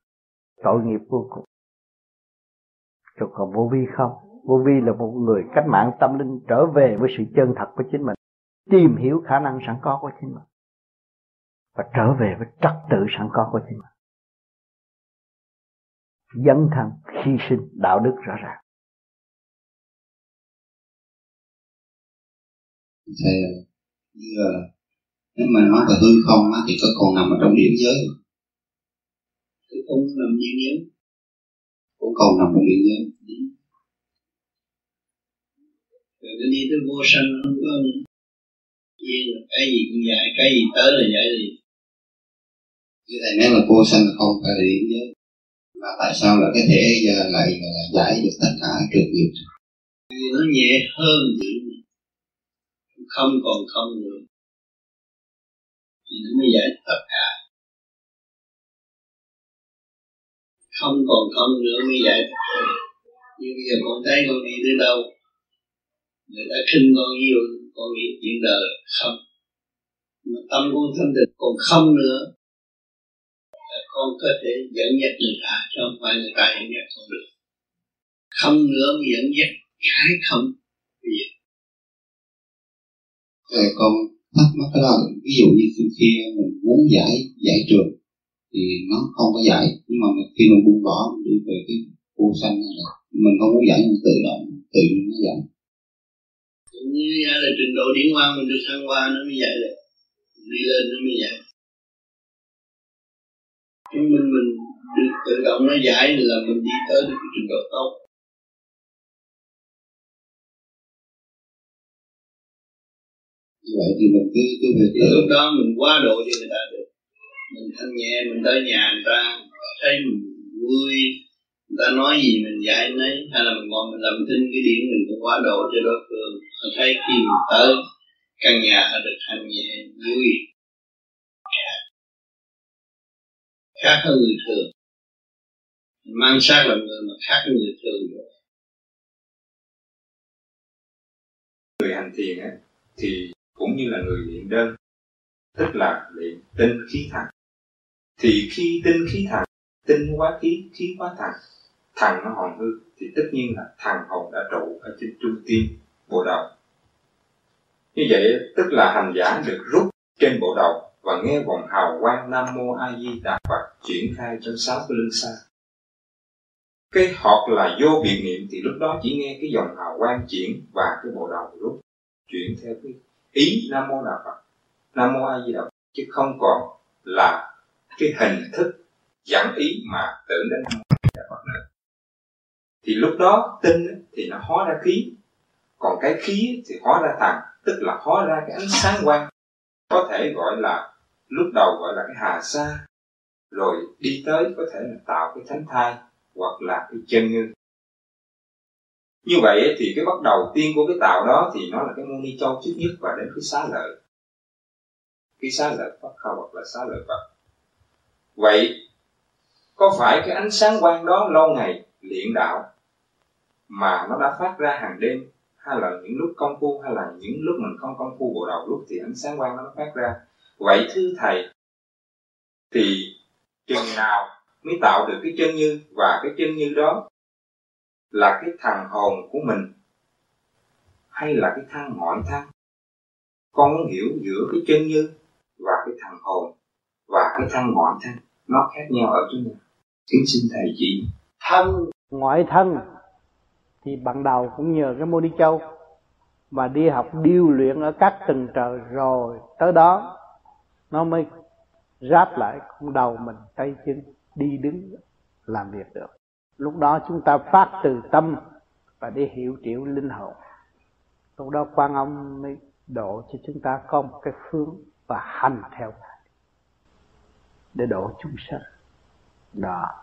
Tội nghiệp vô cùng. Cho còn vô vi không? Vô vi là một người cách mạng tâm linh trở về với sự chân thật của chính mình, tìm hiểu khả năng sẵn có của chính mình và trở về với trật tự sẵn có của chính mình dấn thân hy sinh đạo đức rõ ràng. Thầy như là nếu mà nói về hư không á, thì có còn nằm ở trong điểm giới không không nằm như nhớ cũng còn nằm trong điểm giới. Rồi nó đi tới vô sanh không có yên cái gì cũng giải cái gì tới là giải gì. như thầy nói là vô sanh không phải là điểm giới mà tại sao là cái thể lại giải được tất cả trường nghiệp? Nó nhẹ hơn những không còn không nữa. Thì nó mới giải tất cả. Không còn không nữa mới giải tất cả. Nhưng bây giờ con thấy con đi tới đâu, người ta khinh con yêu con nghĩ chuyện đời không. Mà tâm con thanh tịnh còn không nữa con có thể dẫn dắt người ta chứ không phải người ta dẫn dắt con được. Không nữa mới dẫn dắt cái không giờ rồi con thắc mắc cái đó ví dụ như khi mình muốn giải giải trường thì nó không có giải nhưng mà khi mình buông bỏ đi về cái vô sanh này mình không muốn giải mình tự động tự nhiên nó giải. Như là trình độ điển hoa mình được thăng hoa nó mới giải được. Đi lên nó mới giải chứ mình mình được tự động nó giải là mình đi tới được cái trình độ tốt. Như vậy thì mình cứ cứ về thì lúc đó mình quá độ cho người ta được. Mình thanh nhẹ mình tới nhà người ta thấy mình vui người ta nói gì mình giải nấy hay là mình ngồi mình làm thinh cái điểm mình cũng quá độ cho đối phương. Mình thấy khi mình tới căn nhà được thanh nhẹ vui khác hơn người thường. Mang sát làm người mà khác hơn người thường rồi người hành thiền ấy, thì cũng như là người luyện đơn tức là luyện tinh khí thần. Thì khi tinh khí thần tinh quá khí khí quá thần thần nó hồn hư thì tất nhiên là thần hồn đã trụ ở trên trung tim bộ đầu. Như vậy tức là hành giả được rút trên bộ đầu và nghe vòng hào quang nam mô a di đà phật triển khai trong sáu cái lưng xa. Cái hoặc là vô biệt niệm thì lúc đó chỉ nghe cái dòng hào quang chuyển và cái bộ đầu lúc chuyển theo cái ý nam mô đà phật, nam mô a di đà phật, chứ không còn là cái hình thức dẫn ý mà tưởng đến nam mô a di đà phật nữa. Thì lúc đó tinh thì nó hóa ra khí. Còn cái khí thì hóa ra thần tức là hóa ra cái ánh sáng quang, có thể gọi là lúc đầu gọi là cái hà sa, rồi đi tới có thể là tạo cái thánh thai hoặc là cái chân ngư. Như vậy thì cái bắt đầu tiên của cái tạo đó thì nó là cái môn ni châu trước nhất và đến cái xá lợi. Cái xá lợi Phật khâu hoặc là xá lợi Phật. Vậy, có phải cái ánh sáng quang đó lâu ngày luyện đạo mà nó đã phát ra hàng đêm, hay là những lúc công phu, hay là những lúc mình không công phu bộ đầu lúc thì ánh sáng quang nó phát ra? Vậy thưa thầy thì chừng nào mới tạo được cái chân như và cái chân như đó là cái thằng hồn của mình hay là cái thằng ngoại thân con muốn hiểu giữa cái chân như và cái thằng hồn và cái thân ngoại thân nó khác nhau ở chỗ nào? Kính xin thầy chỉ. Thân. Ngoại thân thì ban đầu cũng nhờ cái môn đi châu mà đi học điêu luyện ở các tầng trời rồi. Tới đó nó mới ráp lại con đầu mình, tay chân, đi đứng, làm việc được. Lúc đó chúng ta phát từ tâm và để hiểu triệu linh hồn. Lúc đó quan âm mới độ cho chúng ta có một cái phương và hành theo. Để độ chúng sanh. Đó.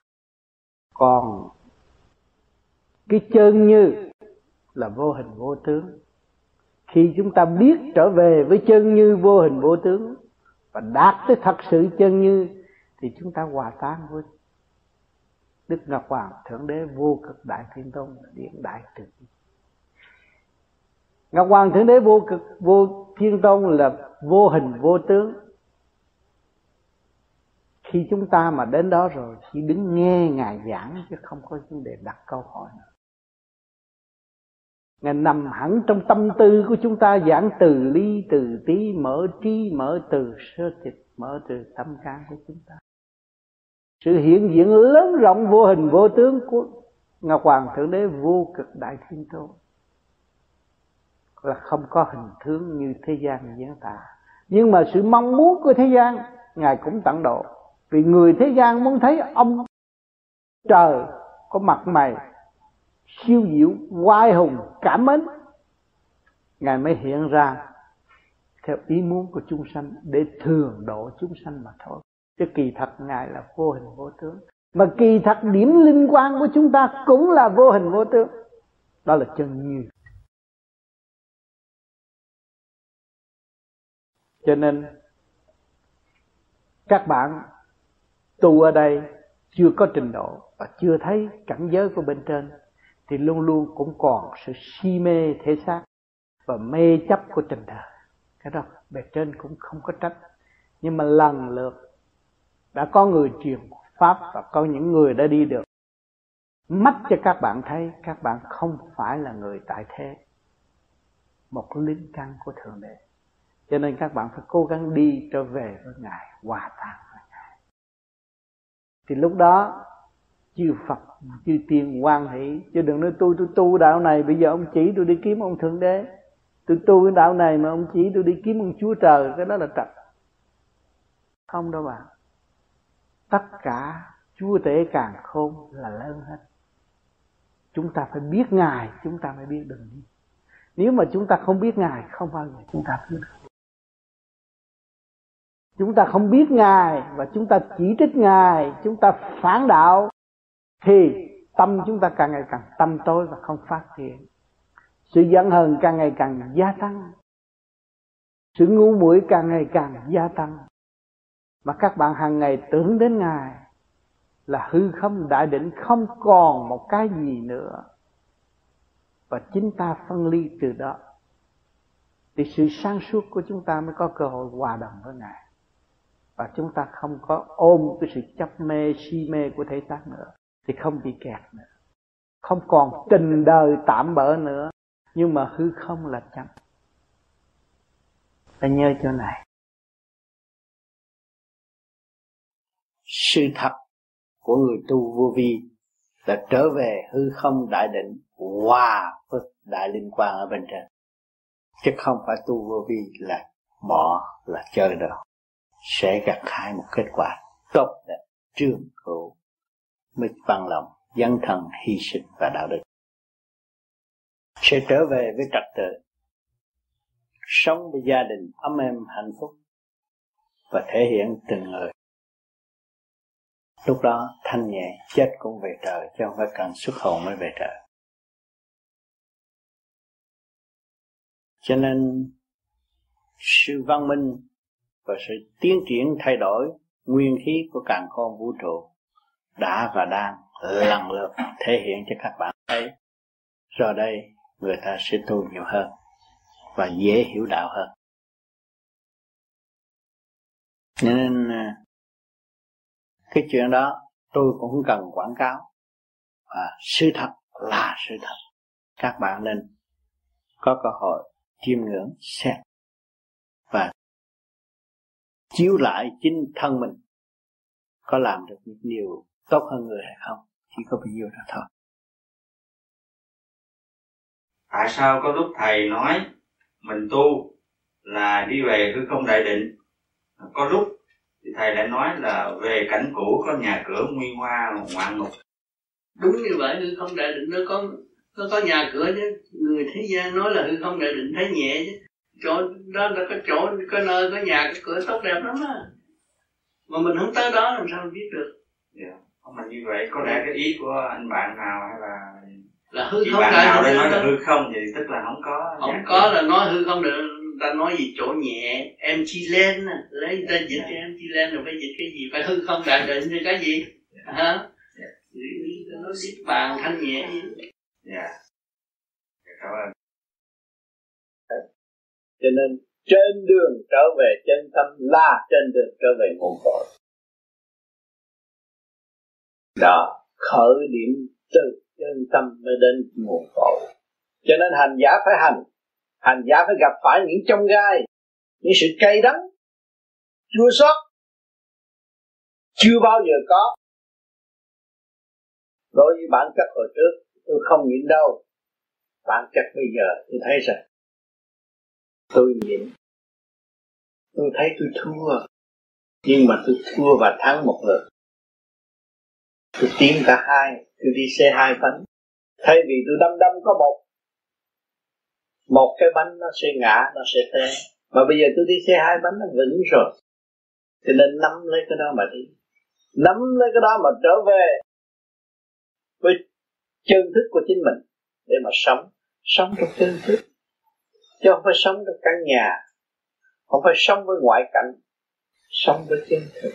Còn cái chân như là vô hình vô tướng. Khi chúng ta biết trở về với chân như vô hình vô tướng và đạt tới thật sự chân như, thì chúng ta hòa tan với Đức Ngọc Hoàng Thượng Đế vô cực Đại Thiên Tôn, Điện Đại Từ Ngọc Hoàng, Thượng Đế vô cực, vô Thiên Tôn là vô hình, vô tướng. Khi chúng ta mà đến đó rồi, chỉ đứng nghe ngài giảng chứ không có vấn đề đặt câu hỏi nữa ngài nằm hẳn trong tâm tư của chúng ta, giảng từ ly, từ tí, mở trí, mở từ sơ tịch, mở từ tâm can của chúng ta. Sự hiện diện lớn rộng vô hình vô tướng của ngọc hoàng thượng đế vô cực đại thiên tôn là không có hình tướng như thế gian diễn tả. Nhưng mà sự mong muốn của thế gian, ngài cũng tận độ. Vì người thế gian muốn thấy ông trời có mặt mày siêu diệu, oai hùng, cảm mến. Ngài mới hiện ra theo ý muốn của chúng sanh để thường độ chúng sanh mà thôi. Chứ kỳ thật ngài là vô hình vô tướng. Mà kỳ thật điểm linh quan của chúng ta cũng là vô hình vô tướng. Đó là chân như. Cho nên, các bạn tu ở đây chưa có trình độ và chưa thấy cảnh giới của bên trên thì luôn luôn cũng còn sự si mê thể xác và mê chấp của tình đời cái đó bề trên cũng không có trách. Nhưng mà lần lượt đã có người truyền pháp và có những người đã đi được. Mắt cho các bạn thấy, các bạn không phải là người tại thế. Một linh căn của thượng đế. Cho nên các bạn phải cố gắng đi trở về với ngài, hòa tan với ngài. Thì lúc đó chư Phật, chư tiên quan hỷ. Chứ đừng nói tôi tôi tu đạo này, bây giờ ông chỉ tôi đi kiếm ông thượng đế. Tôi tu cái đạo này mà ông chỉ tôi đi kiếm ông chúa trời, cái đó là trật. Không đâu bạn tất cả chúa tể càng khôn là lớn hết. Chúng ta phải biết ngài, chúng ta mới biết đường đi nếu mà chúng ta không biết ngài, không bao giờ chúng ta biết được. Chúng ta không biết ngài và chúng ta chỉ trích ngài, chúng ta phản đạo thì tâm chúng ta càng ngày càng tâm tối và không phát triển. Sự giận hờn càng ngày càng gia tăng. Sự ngu muội càng ngày càng gia tăng. Mà các bạn hàng ngày tưởng đến ngài là hư không, đại định, không còn một cái gì nữa. Và chính ta phân ly từ đó. Thì sự sáng suốt của chúng ta mới có cơ hội hòa đồng với ngài. Và chúng ta không có ôm cái sự chấp mê, si mê của thể xác nữa thì không bị kẹt nữa. Không còn tình đời tạm bỡ nữa, nhưng mà hư không là chẳng. phải nhớ chỗ này. Sự thật của người tu vô vi là trở về hư không đại định hòa với đại liên quan ở bên trên. Chứ không phải tu vô vi là bỏ, là chơi đâu sẽ gặt hái một kết quả tốt đẹp, trương hữu mới bằng lòng dân thần, hy sinh và đạo đức. Sẽ trở về với trật tự, sống với gia đình ấm êm, hạnh phúc và thể hiện từng người. Lúc đó, thanh nhẹ chết cũng về trời, chứ không phải cần xuất hồn mới về trời. Cho nên, sự văn minh và sự tiến triển thay đổi nguyên khí của càng khôn vũ trụ đã và đang lần lượt thể hiện cho các bạn thấy. Rồi đây, người ta sẽ tu nhiều hơn và dễ hiểu đạo hơn. Nên à, cái chuyện đó tôi cũng không cần quảng cáo và sự thật là sự thật. Các bạn nên có cơ hội chiêm ngưỡng xét và chiếu lại chính thân mình có làm được những điều tốt hơn người hay không? Chỉ có bao nhiêu đó thôi. Tại sao có lúc thầy nói mình tu là đi về hư không đại định? Có lúc thì thầy lại nói là về cảnh cũ có nhà cửa nguyên hoa ngoạn mục. Đúng như vậy hư không đại định nó có nó có nhà cửa chứ. Người thế gian nói là hư không đại định thấy nhẹ chứ. Chỗ đó là có chỗ có nơi có nhà có cửa tốt đẹp lắm á. Mà mình không tới đó làm sao biết được? Yeah. Dạ. không mà như vậy? Có lẽ cái ý của anh bạn nào hay là là hư không bạn nào đây nói là hư không thì tức là không có. Không có là nói hư không được. Ta nói gì chỗ nhẹ. Em chi lên lấy người ta dịch cho em chi lên rồi phải dịch cái gì? Phải hư không đại định thì cái gì? Hả? Yeah. nó xích bàn thanh nhẹ. Dạ. Cảm ơn. Cho nên trên đường trở về chân tâm là trên đường trở về nguồn cội đó, khởi điểm từ chân tâm mới đến nguồn cội. Cho nên hành giả phải hành. Hành giả phải gặp phải những trong gai, những sự cay đắng, chua xót. Chưa bao giờ có. Đối với bản chất hồi trước, tôi không nhịn đâu. Bản chất bây giờ, tôi thấy rằng, tôi nhịn. Tôi thấy tôi thua. Nhưng mà tôi thua và thắng một lượt tôi tiến cả hai, tôi đi xe hai bánh. Thay vì tôi đâm đâm có một một cái bánh nó sẽ ngã, nó sẽ té. Mà bây giờ tôi đi xe hai bánh nó vững rồi. Cho nên nắm lấy cái đó mà đi. Nắm lấy cái đó mà trở về với chân thức của chính mình để mà sống. Sống trong chân thức. Chứ không phải sống trong căn nhà. Không phải sống với ngoại cảnh. Sống với chân thức.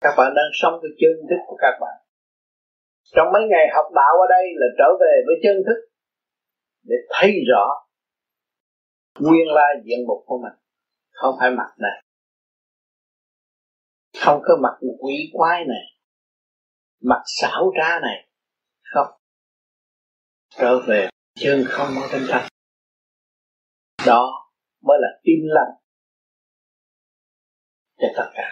Các bạn đang sống với chân thức của các bạn trong mấy ngày học đạo ở đây là trở về với chân thức để thấy rõ nguyên lai diện mục của mình. Không phải mặt này. Không có mặt quỷ quái này. Mặt xảo trá này. Không. Trở về chân không ở bên trong đó mới là tin lành cho tất cả.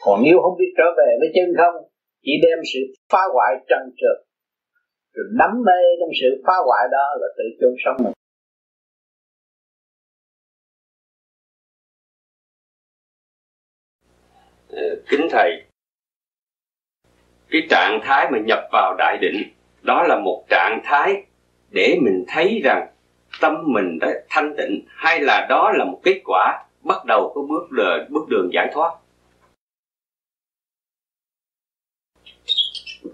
Còn nếu không biết trở về với chân không chỉ đem sự phá hoại trần trượt. Rồi đắm mê trong sự phá hoại đó là tự chôn sống mình. Ờ, kính thầy, cái trạng thái mà nhập vào đại định, đó là một trạng thái để mình thấy rằng tâm mình đã thanh tịnh, hay là đó là một kết quả bắt đầu có bước đường bước đường giải thoát?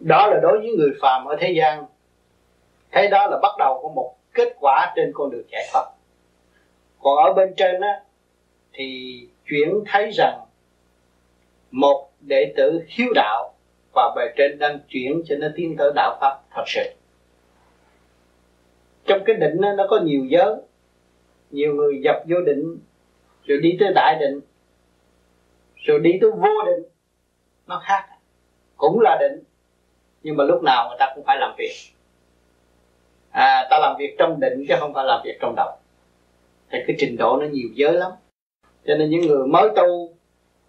Đó là đối với người phàm ở thế gian. Thấy đó là bắt đầu của một kết quả trên con đường giải thoát. Còn ở bên trên á thì chuyển thấy rằng một đệ tử hiếu đạo và bề trên đang chuyển cho nó tiến tới đạo pháp thật sự. Trong cái định đó, nó có nhiều giới. Nhiều người dập vô định rồi đi tới đại định rồi đi tới vô định. Nó khác. Cũng là định nhưng mà lúc nào người ta cũng phải làm việc. À ta làm việc trong định chứ không phải làm việc trong động, thì cái trình độ nó nhiều giới lắm. Cho nên những người mới tu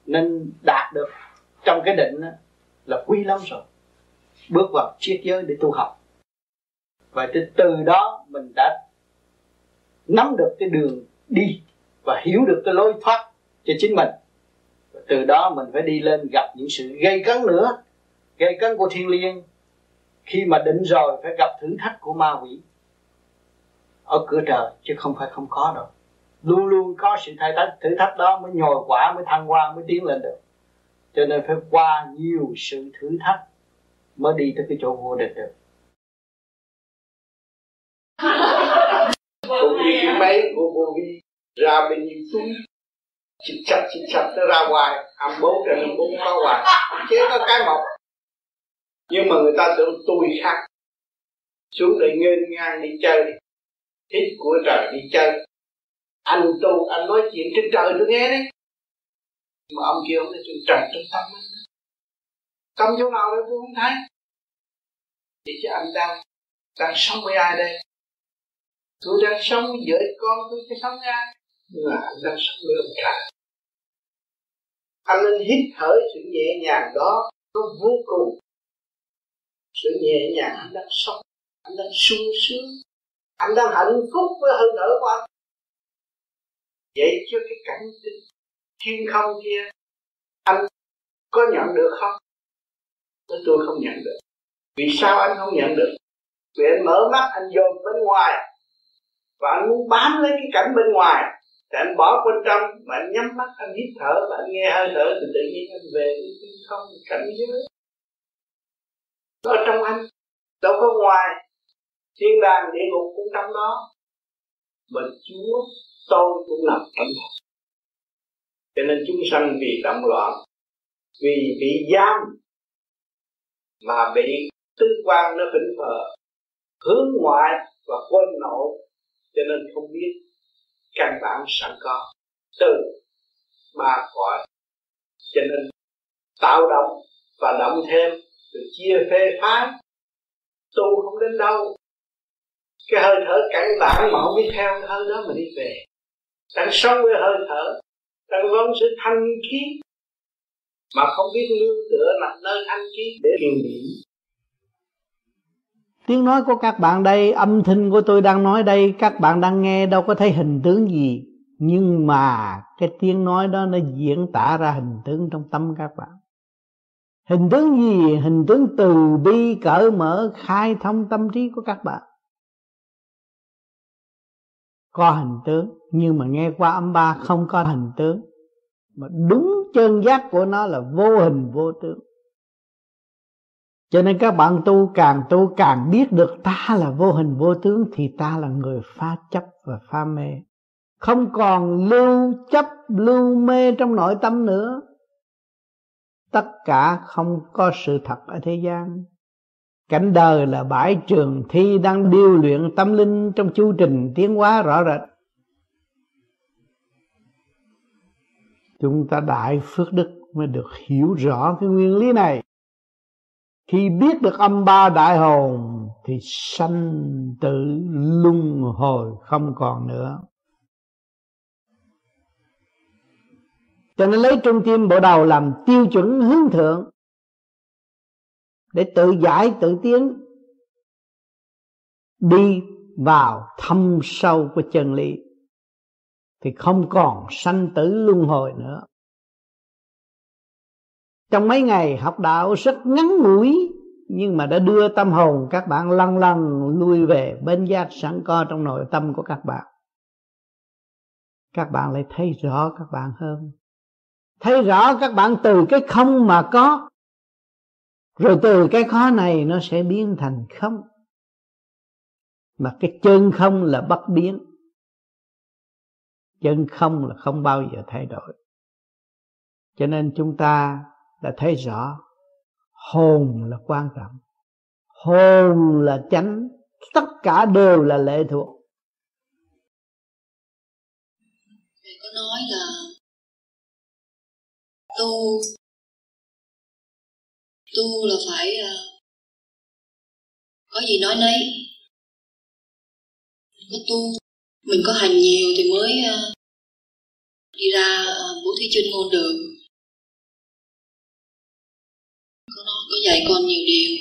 nên đạt được trong cái định đó, là quý lắm rồi. Bước vào triết giới để tu học. Và từ, từ đó mình đã nắm được cái đường đi và hiểu được cái lối thoát cho chính mình. Và từ đó mình phải đi lên gặp những sự gây cấn nữa gây cấn của thiên liêng, khi mà định rồi phải gặp thử thách của ma quỷ. Ở cửa trời, chứ không phải không có đâu. Luôn luôn có sự thay thách, thử thách đó mới nhồi quả, mới thăng hoa, mới tiến lên được. Cho nên phải qua nhiều sự thử thách mới đi tới cái chỗ vô địch được. Cũng như cái máy của vô vi ra bên nhiêu túi chích chặt chích chặt, nó ra ngoài. Âm bốn trên âm bốn có hoài. Chế có cái một nhưng mà người ta tưởng tôi khác. Xuống để nghênh ngang đi chơi. Hít của trời đi chơi. Anh tu, anh nói chuyện trên trời tôi nghe đấy. Mà ông kia ông nói chuyện trời trong tâm anh tâm chỗ nào đấy tôi không thấy. Thì chứ anh đang đang sống với ai đây? Tôi đang sống với vợ con tôi phải sống với ai? Nhưng mà anh đang sống với ông trời. Anh nên hít thở sự nhẹ nhàng đó, nó vô cùng sự nhẹ nhàng, anh đang sống, anh đang sung sướng, anh đang hạnh phúc với hơi thở của anh vậy cho cái cảnh thiên không kia, anh có nhận được không? Tôi không nhận được. Vì sao anh không nhận được? Vì anh mở mắt, anh dồn bên ngoài, và anh muốn bám lấy cái cảnh bên ngoài. Thì anh bỏ bên trong, mà anh nhắm mắt, anh hít thở, và anh nghe hơi thở, thì tự nhiên anh về thiên không, cảnh giới ở trong anh, đâu có ngoài thiên đàng địa ngục cũng trong đó. Mà chúa tôi cũng nằm trong đó. Cho nên chúng sanh vì động loạn, vì bị giam mà bị tư quan nó tỉnh phờ hướng ngoại và quên nội cho nên không biết căn bản sẵn có từ ba cõi cho nên tạo động và động thêm rồi chia phê phái tu không đến đâu. Cái hơi thở cản bản mà không biết theo cái hơi đó mà đi về. Đang sống với hơi thở đang vốn sự thanh khí mà không biết nương tựa nằm nơi thanh khí để kiềm niệm Tiếng nói của các bạn đây, âm thanh của tôi đang nói đây, các bạn đang nghe đâu có thấy hình tướng gì. Nhưng mà cái tiếng nói đó nó diễn tả ra hình tướng trong tâm các bạn hình tướng gì? Hình tướng từ bi, cởi mở, khai thông tâm trí của các bạn. Có hình tướng, nhưng mà nghe qua âm ba không có hình tướng. Mà đúng chân giác của nó là vô hình, vô tướng. Cho nên các bạn tu càng tu càng biết được ta là vô hình, vô tướng, thì ta là người pha chấp và pha mê. Không còn lưu chấp, lưu mê trong nội tâm nữa tất cả không có sự thật ở thế gian. Cảnh đời là bãi trường thi đang điêu luyện tâm linh trong chu trình tiến hóa rõ rệt. Chúng ta đại phước đức mới được hiểu rõ cái nguyên lý này. Khi biết được âm ba đại hồn thì sanh tử luân hồi không còn nữa. Cho nên lấy trung tim bộ đầu làm tiêu chuẩn hướng thượng để tự giải, tự tiến đi vào thâm sâu của chân lý. Thì không còn sanh tử luân hồi nữa. Trong mấy ngày học đạo rất ngắn ngủi, nhưng mà đã đưa tâm hồn các bạn lăn lăn lui về bên giác sẵn co trong nội tâm của các bạn. Các bạn lại thấy rõ các bạn hơn thấy rõ các bạn từ cái không mà có, rồi từ cái khó này nó sẽ biến thành không. Mà cái chân không là bất biến. Chân không là không bao giờ thay đổi. Cho nên chúng ta đã thấy rõ, hồn là quan trọng. Hồn là chánh. Tất cả đều là lệ thuộc. Thầy có nói là tu. Tu là phải uh, có gì nói nấy. Có tu mình có hành nhiều thì mới uh, đi ra uh, bố thí chuyên môn được. Có nó có dạy con nhiều điều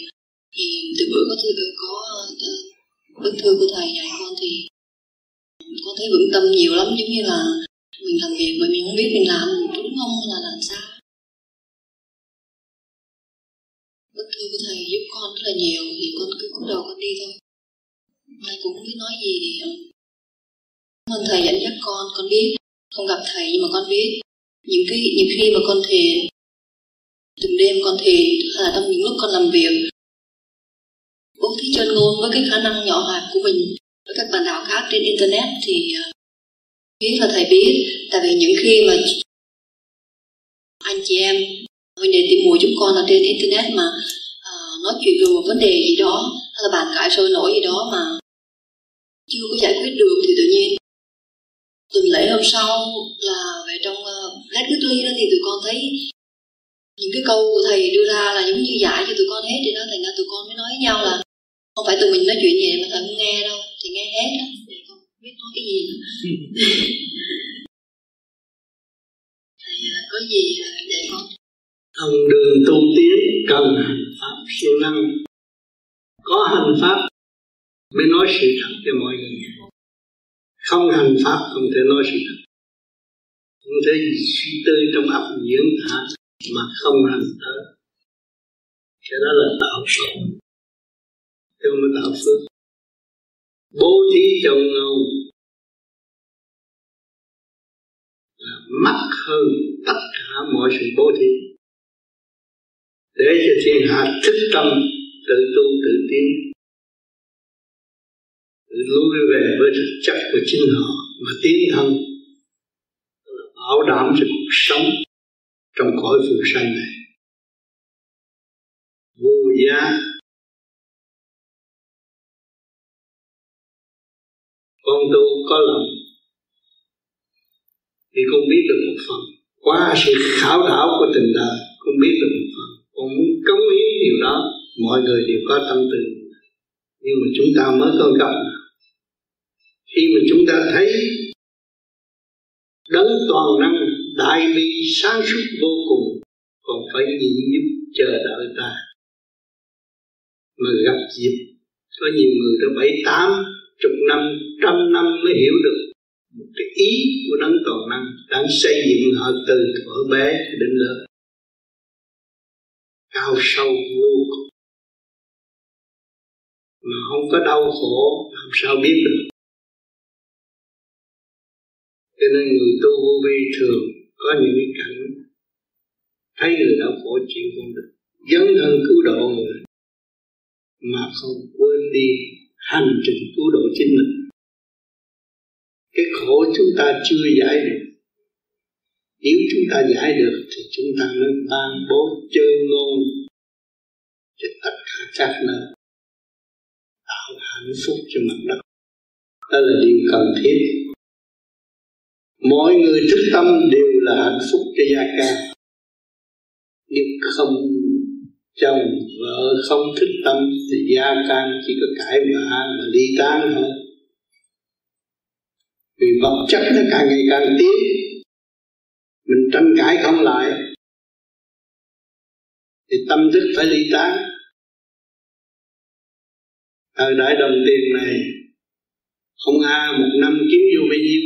thì từ bữa có thư có uh, bức thư của thầy dạy con thì con thấy vững tâm nhiều lắm giống như là mình làm việc mà mình không biết mình làm mong không là làm sao? Bất thư của thầy giúp con rất là nhiều thì con cứ cúi đầu con đi thôi. Mai cũng không biết nói gì thì ờ, cảm ơn thầy dẫn dắt con con biết không gặp thầy nhưng mà con biết. Những cái, những khi mà con thiền từng đêm con thiền hay là trong những lúc con làm việc, bố thí chân ngôn với cái khả năng nhỏ hẹp của mình. Với các bạn đạo khác trên internet thì ờ, biết là thầy biết. Tại vì những khi mà anh chị em. Vấn đề tìm mùi chúng con là trên internet mà uh, nói chuyện về một vấn đề gì đó hay là bàn cãi sôi nổi gì đó mà chưa có giải quyết được thì tự nhiên tuần lễ hôm sau là về trong uh, Black Weekly đó thì tụi con thấy những cái câu thầy đưa ra là giống như giải cho tụi con hết thì đó thành ra tụi con mới nói với nhau là không phải tụi mình nói chuyện vậy mà thầy không nghe đâu thì nghe hết đó không biết nói cái gì <laughs> gì? Để không con đường tu tiến, cần hành pháp siêu năng. Có hành pháp, mới nói sự thật cho mọi người. Không hành pháp, không thể nói sự thật. Không thể suy tư trong ấp diễn thả mà không hành tới cái đó là tạo phước không là tạo phước bố thí trong ngầu mắc hơn tất cả mọi sự bố thí. Để cho thiên hạ thức tâm, tự tu, tự tiến. Tự lui về với thực chất của chính họ mà tiến thân. Bảo đảm cho cuộc sống trong cõi phù sanh này. Vô giá. Con tu có lòng thì con biết được một phần. Qua sự khảo đảo của tình đời con biết được một phần. Còn muốn cống hiến điều đó, mọi người đều có tâm tư. Nhưng mà chúng ta mới có gặp khi mà chúng ta thấy đấng toàn năng đại bi sáng suốt vô cùng, còn phải nhịn nhục chờ đợi ta. Mà gặp dịp, có nhiều người đã bảy tám chục năm, trăm năm mới hiểu được một cái ý của đấng toàn năng đang xây dựng họ từ thuở bé đến lớn. Cao sâu vô cùng. Mà không có đau khổ, làm sao biết được? Cho nên người tu vô vi thường có những cái cảnh thấy người đau khổ chịu không được. Dấn thân cứu độ người mà không quên đi hành trình cứu độ chính mình cái khổ chúng ta chưa giải được. Nếu chúng ta giải được thì chúng ta mới ban bố chơi ngôn cho tất cả các nơi. Tạo hạnh phúc cho mặt đất. Đó là điều cần thiết. Mọi người thức tâm đều là hạnh phúc cho gia ca. Nếu không chồng vợ không thích tâm thì gia can chỉ có cãi vã mà ly tán thôi vì vật chất nó càng ngày càng tiến mình tranh cãi không lại, thì tâm thức phải ly tán. Thời đại đồng tiền này, không A, một năm kiếm vô bao nhiêu,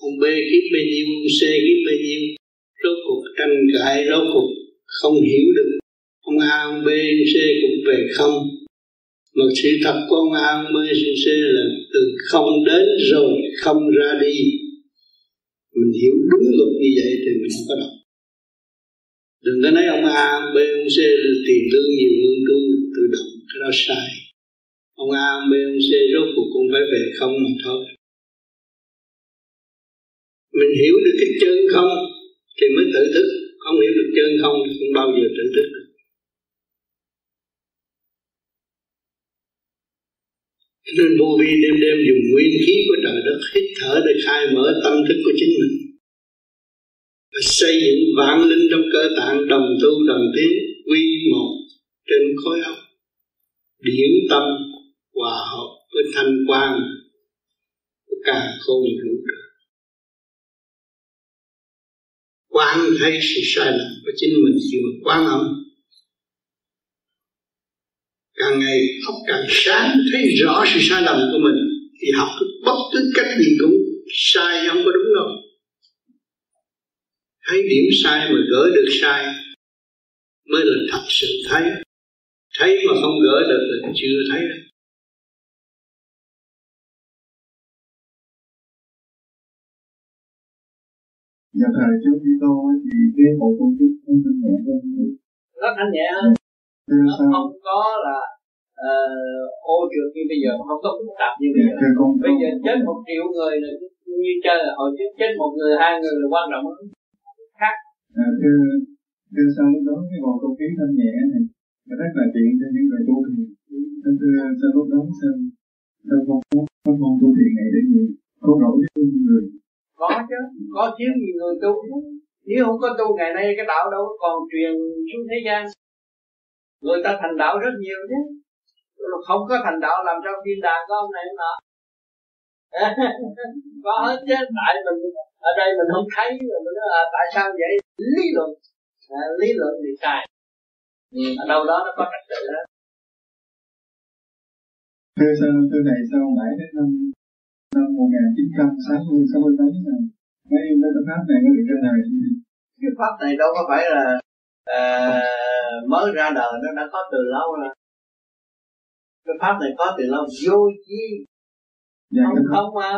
không B kiếm bao nhiêu, không C kiếm bao nhiêu. Rốt cuộc tranh cãi, rốt cuộc không hiểu được, không A, không B, không C cũng về không một sự thật công an A ông C là từ không đến rồi không ra đi. Mình hiểu đúng luật như vậy thì mình không có đọc. Đừng có nói ông A, ông B, ông C là tiền lương nhiều hơn tu tự động cái đó sai. Ông A, ông B, ông C rốt cuộc cũng phải về không mà thôi. Mình hiểu được cái chân không thì mới tự thức. Không hiểu được chân không thì không bao giờ tự thức được. Nên vô vi đêm đêm dùng nguyên khí của trời đất hít thở để khai mở tâm thức của chính mình. Và xây dựng vạn linh trong cơ tạng đồng tu đồng tiến quy một trên khối óc, điển tâm, hòa hợp với thanh quan của cả không vũ trụ. Quan thấy sự sai lầm của chính mình khi mà quan âm càng ngày óc càng sáng thấy rõ sự sai lầm của mình thì học bất cứ cách gì cũng sai không có đúng đâu. Thấy điểm sai mà gỡ được sai mới là thật sự thấy. Thấy mà không gỡ được là chưa thấy. Đâu Nhà thờ chú Kitô thì cái bộ công thức nó thanh nhẹ hơn rất thanh nhẹ hơn không có là uh, ô trượt như bây giờ không có phức tạp như bây giờ. Bây giờ chết một triệu người là như chơi là hồi trước chết một người hai người là quan trọng khác. À, thưa thưa sau lúc đó cái bầu không khí thanh nhẹ này. Rất là tiện cho những người tu thiền thưa sau lúc đó sao sao không có môn tu thiền này để nhiều có nổi với người. Có chứ có thiếu gì người tu. Nếu không có tu ngày nay cái đạo đâu còn truyền xuống thế gian người ta thành đạo rất nhiều chứ. Không có thành đạo làm sao thiên đàng có ông này ông nọ. <laughs> Có hết chứ. Tại mình ở đây mình không thấy rồi mình nói à, tại sao vậy? Lý luận. À, lý luận thì sai. Ừ, ở đâu đó nó có trật tự đó. Thưa sao thưa này sao mãi đến năm năm một nghìn chín trăm sáu mươi mấy này mấy cái pháp này có được cái nào cái pháp này đâu có phải là à, mới ra đời nó đã có từ lâu rồi. Cái pháp này có từ lâu. Vô chi? Dạ, không không mà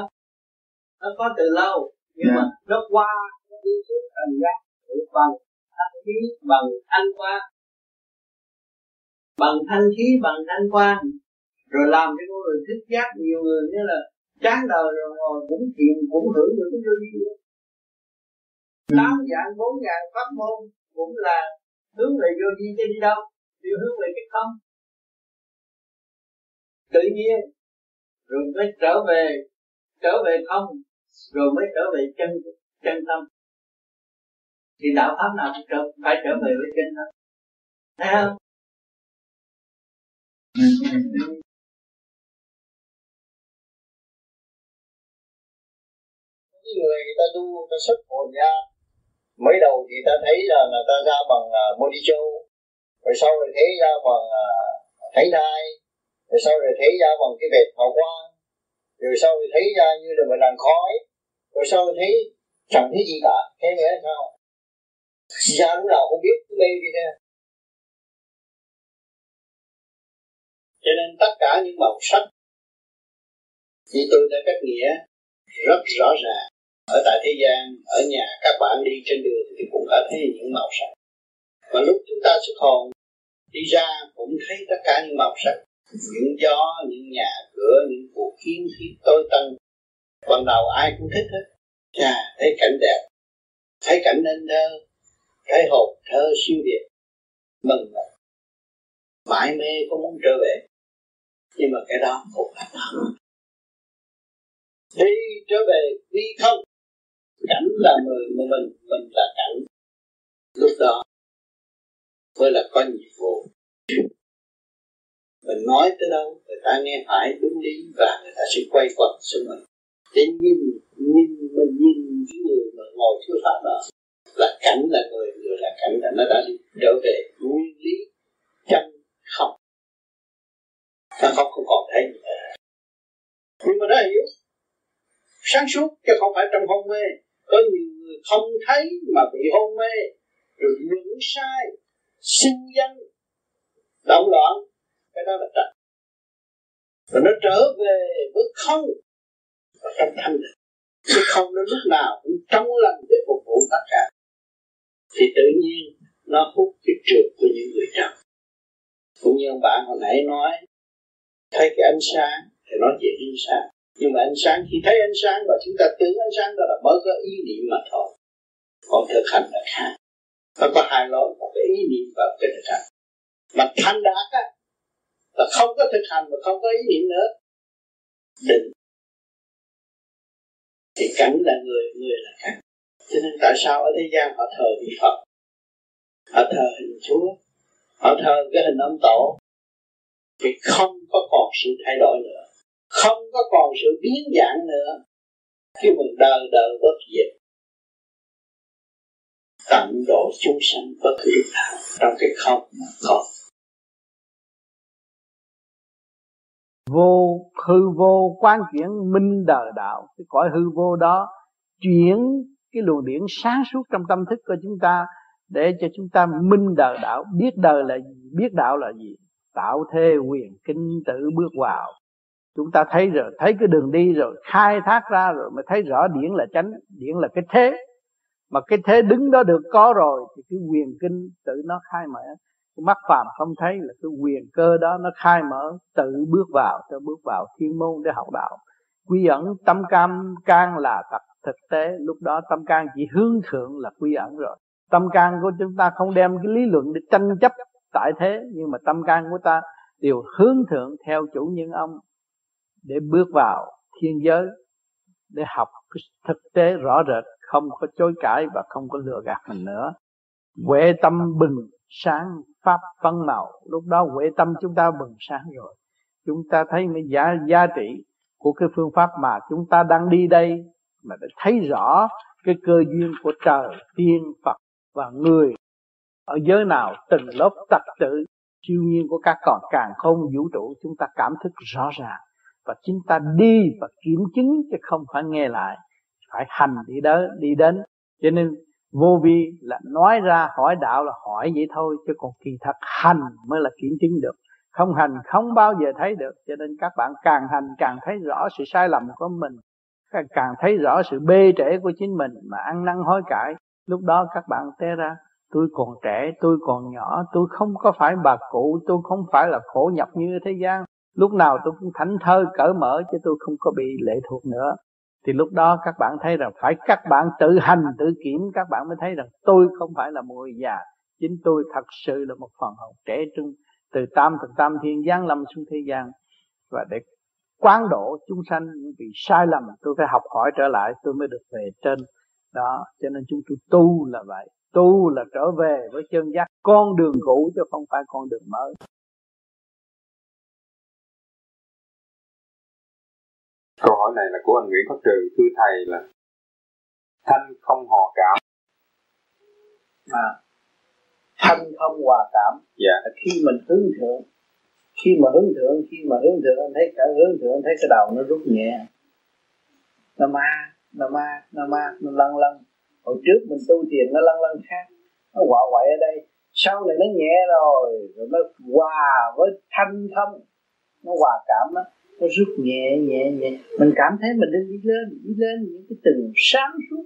nó có từ lâu. Nhưng dạ. mà nó qua nó đi suốt thành ra bằng thanh khí bằng thanh quan bằng thanh khí bằng thanh quan rồi làm cho con người thức giác. Nhiều người như là chán đời rồi ngồi cũng thiền cũng hưởng được cái đó. Ừ. tám dạng bốn dạng pháp môn cũng là hướng về vô vi chứ đi đâu? Đều hướng về cái không. Tự nhiên, rồi mới trở về trở về không, rồi mới trở về chân chân tâm. Thì đạo pháp nào cũng trở, phải trở về với chân tâm. Thấy không? Người người ta tu ta xuất hồn ra mới đầu thì ta thấy là người ta ra bằng à, uh, body rồi sau rồi thấy ra bằng à, uh, thấy thai rồi sau rồi thấy ra bằng cái vệt hào quang rồi sau rồi thấy ra như là một làn khói rồi sau rồi thấy chẳng thấy gì cả. Thế nghĩa sao? Ra lúc nào không biết mê đi thế cho nên tất cả những màu sắc như tôi đã cách nghĩa rất rõ ràng ở tại thế gian ở nhà các bạn đi trên đường thì cũng đã thấy những màu sắc. Và lúc chúng ta xuất hồn đi ra cũng thấy tất cả những màu sắc. Những gió những nhà cửa những cuộc kiến thiết tối tân. Ban đầu ai cũng thích hết. Chà, thấy cảnh đẹp. Thấy cảnh nên thơ. Thấy hồn thơ siêu việt. Mừng lắm. Mãi mê có muốn trở về. Nhưng mà cái đó cũng là thật đi trở về đi không cảnh là người mà mình mình là cảnh. Lúc đó mới là có nhiệm vụ. Mình nói tới đâu, người ta nghe phải đúng lý và người ta sẽ quay quẩn xuống mình. Để nhìn nhìn mình nhìn cái người mà ngồi thiếu pháp đó, là cảnh là người người là cảnh là nó đã đi trở về nguyên lý chân không. Nó không không còn thấy gì nhưng mà nó hiểu, sáng suốt chứ không phải trong hôn mê có nhiều người không thấy mà bị hôn mê, rồi nhận sai, sinh danh, động loạn. Cái đó là trật. Và nó trở về với không. Và trong thanh định chứ không nó lúc nào cũng trong lành để phục vụ tất cả. Thì tự nhiên nó hút cái trượt của những người trần cũng như ông bạn hồi nãy nói, thấy cái ánh sáng thì nói chuyện ánh sáng nhưng mà ánh sáng, khi thấy ánh sáng và chúng ta tưởng ánh sáng đó là mới có ý niệm mà thôi. Còn thực hành là khác. Nó có hai lối, một cái ý niệm và cái thực hành. Mà thanh đạt á, là không có thực hành và không có ý niệm nữa. Định thì cảnh là người người là cảnh. Cho nên tại sao ở thế gian họ thờ vị phật? Họ thờ hình chúa. Họ thờ cái hình ông tổ. Thì không có còn sự thay đổi nữa không có còn sự biến dạng nữa. Khi mình đời đời bất diệt, tận độ chúng sanh bất cứ lúc nào trong cái không mà có. Vô, hư vô quan chuyển minh đời đạo. Cái cõi hư vô đó chuyển cái luồng điển sáng suốt trong tâm thức của chúng ta để cho chúng ta minh đời đạo. Biết đời là gì? Biết đạo là gì? Tạo thế quyền kinh tự bước vào chúng ta thấy rồi, thấy cái đường đi rồi, khai thác ra rồi mới thấy rõ điển là chánh, điển là cái thế. Mà cái thế đứng đó được có rồi thì cái quyền kinh tự nó khai mở. Cái mắt phàm không thấy là cái quyền cơ đó nó khai mở, tự bước vào, tự bước vào thiên môn để học đạo. Quy ẩn tâm cam can là thật thực tế, lúc đó tâm can chỉ hướng thượng là quy ẩn rồi. Tâm can của chúng ta không đem cái lý luận để tranh chấp tại thế, nhưng mà tâm can của ta đều hướng thượng theo chủ nhân ông để bước vào thiên giới, để học cái thực tế rõ rệt, không có chối cãi và không có lừa gạt mình nữa. Huệ tâm bừng sáng, pháp phân màu. Lúc đó huệ tâm chúng ta bừng sáng rồi. Chúng ta thấy cái giá giá trị của cái phương pháp mà chúng ta đang đi đây, mà để thấy rõ cái cơ duyên của trời, tiên, phật và người. Ở giới nào từng lớp tật tự, siêu nhiên của các còn càng không vũ trụ, chúng ta cảm thức rõ ràng và chúng ta đi và kiểm chứng chứ không phải nghe lại, phải hành đi đó, đi đến. Cho nên vô vi là nói ra hỏi đạo là hỏi vậy thôi, chứ còn kỳ thật hành mới là kiểm chứng được. Không hành không bao giờ thấy được, cho nên các bạn càng hành càng thấy rõ sự sai lầm của mình, càng thấy rõ sự bê trễ của chính mình mà ăn năn hối cải. Lúc đó các bạn té ra, tôi còn trẻ, tôi còn nhỏ, tôi không có phải bà cụ, tôi không phải là khổ nhập như thế gian lúc nào tôi cũng thảnh thơ cởi mở chứ tôi không có bị lệ thuộc nữa. Thì lúc đó các bạn thấy rằng phải các bạn tự hành tự kiểm các bạn mới thấy rằng tôi không phải là một người già. Chính tôi thật sự là một phần hồn trẻ trung từ tam từ tam thiên giáng lâm xuống thế gian. Và để quán độ chúng sanh vì sai lầm tôi phải học hỏi trở lại tôi mới được về trên. Đó cho nên chúng tôi tu là vậy. Tu là trở về với chân giác. Con đường cũ chứ không phải con đường mới câu hỏi này là của anh Nguyễn Phát Trừ. Thưa thầy là thanh không hòa cảm. À, thanh không hòa cảm dạ. khi mình hướng thượng. Khi mà hướng thượng khi mà hướng thượng anh thấy cả hướng thượng anh thấy cái đầu nó rút nhẹ. Nó ma nó ma nó ma nó lăn lăn. Hồi trước mình tu thiền nó lăn lăn khác. Nó quạ quậy ở đây. Sau này nó nhẹ rồi rồi nó hòa với thanh thông nó hòa cảm đó nó rút nhẹ nhẹ nhẹ. Mình cảm thấy mình đang đi lên đi lên những cái từng sáng suốt.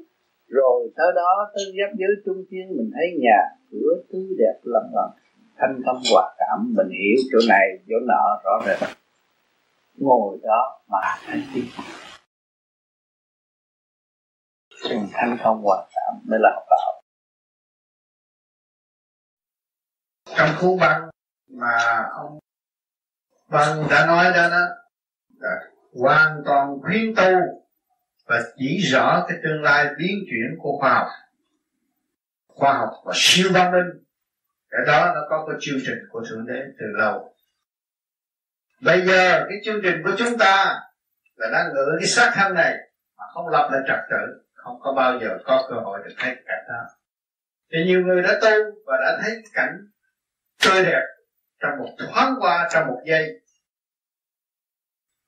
Rồi tới đó, tới giáp giới trung thiên, mình thấy nhà cửa tươi đẹp lắm lắm thanh tâm hòa cảm, mình hiểu chỗ này, chỗ nọ, rõ rệt. Ngồi đó mà thấy đi. Đừng thanh không hòa cảm mới là học đạo. Trong khu băng mà ông băng đã nói đó đó hoàn toàn khuyên tu và chỉ rõ cái tương lai biến chuyển của khoa học. Khoa học và siêu văn minh, cái đó nó có cái chương trình của thượng đế từ lâu. Bây giờ cái chương trình của chúng ta là đang ngự cái xác thân này mà không lập lại trật tự, không có bao giờ có cơ hội được thấy cảnh đó. Thì nhiều người đã tu và đã thấy cảnh tươi đẹp trong một thoáng qua, trong một giây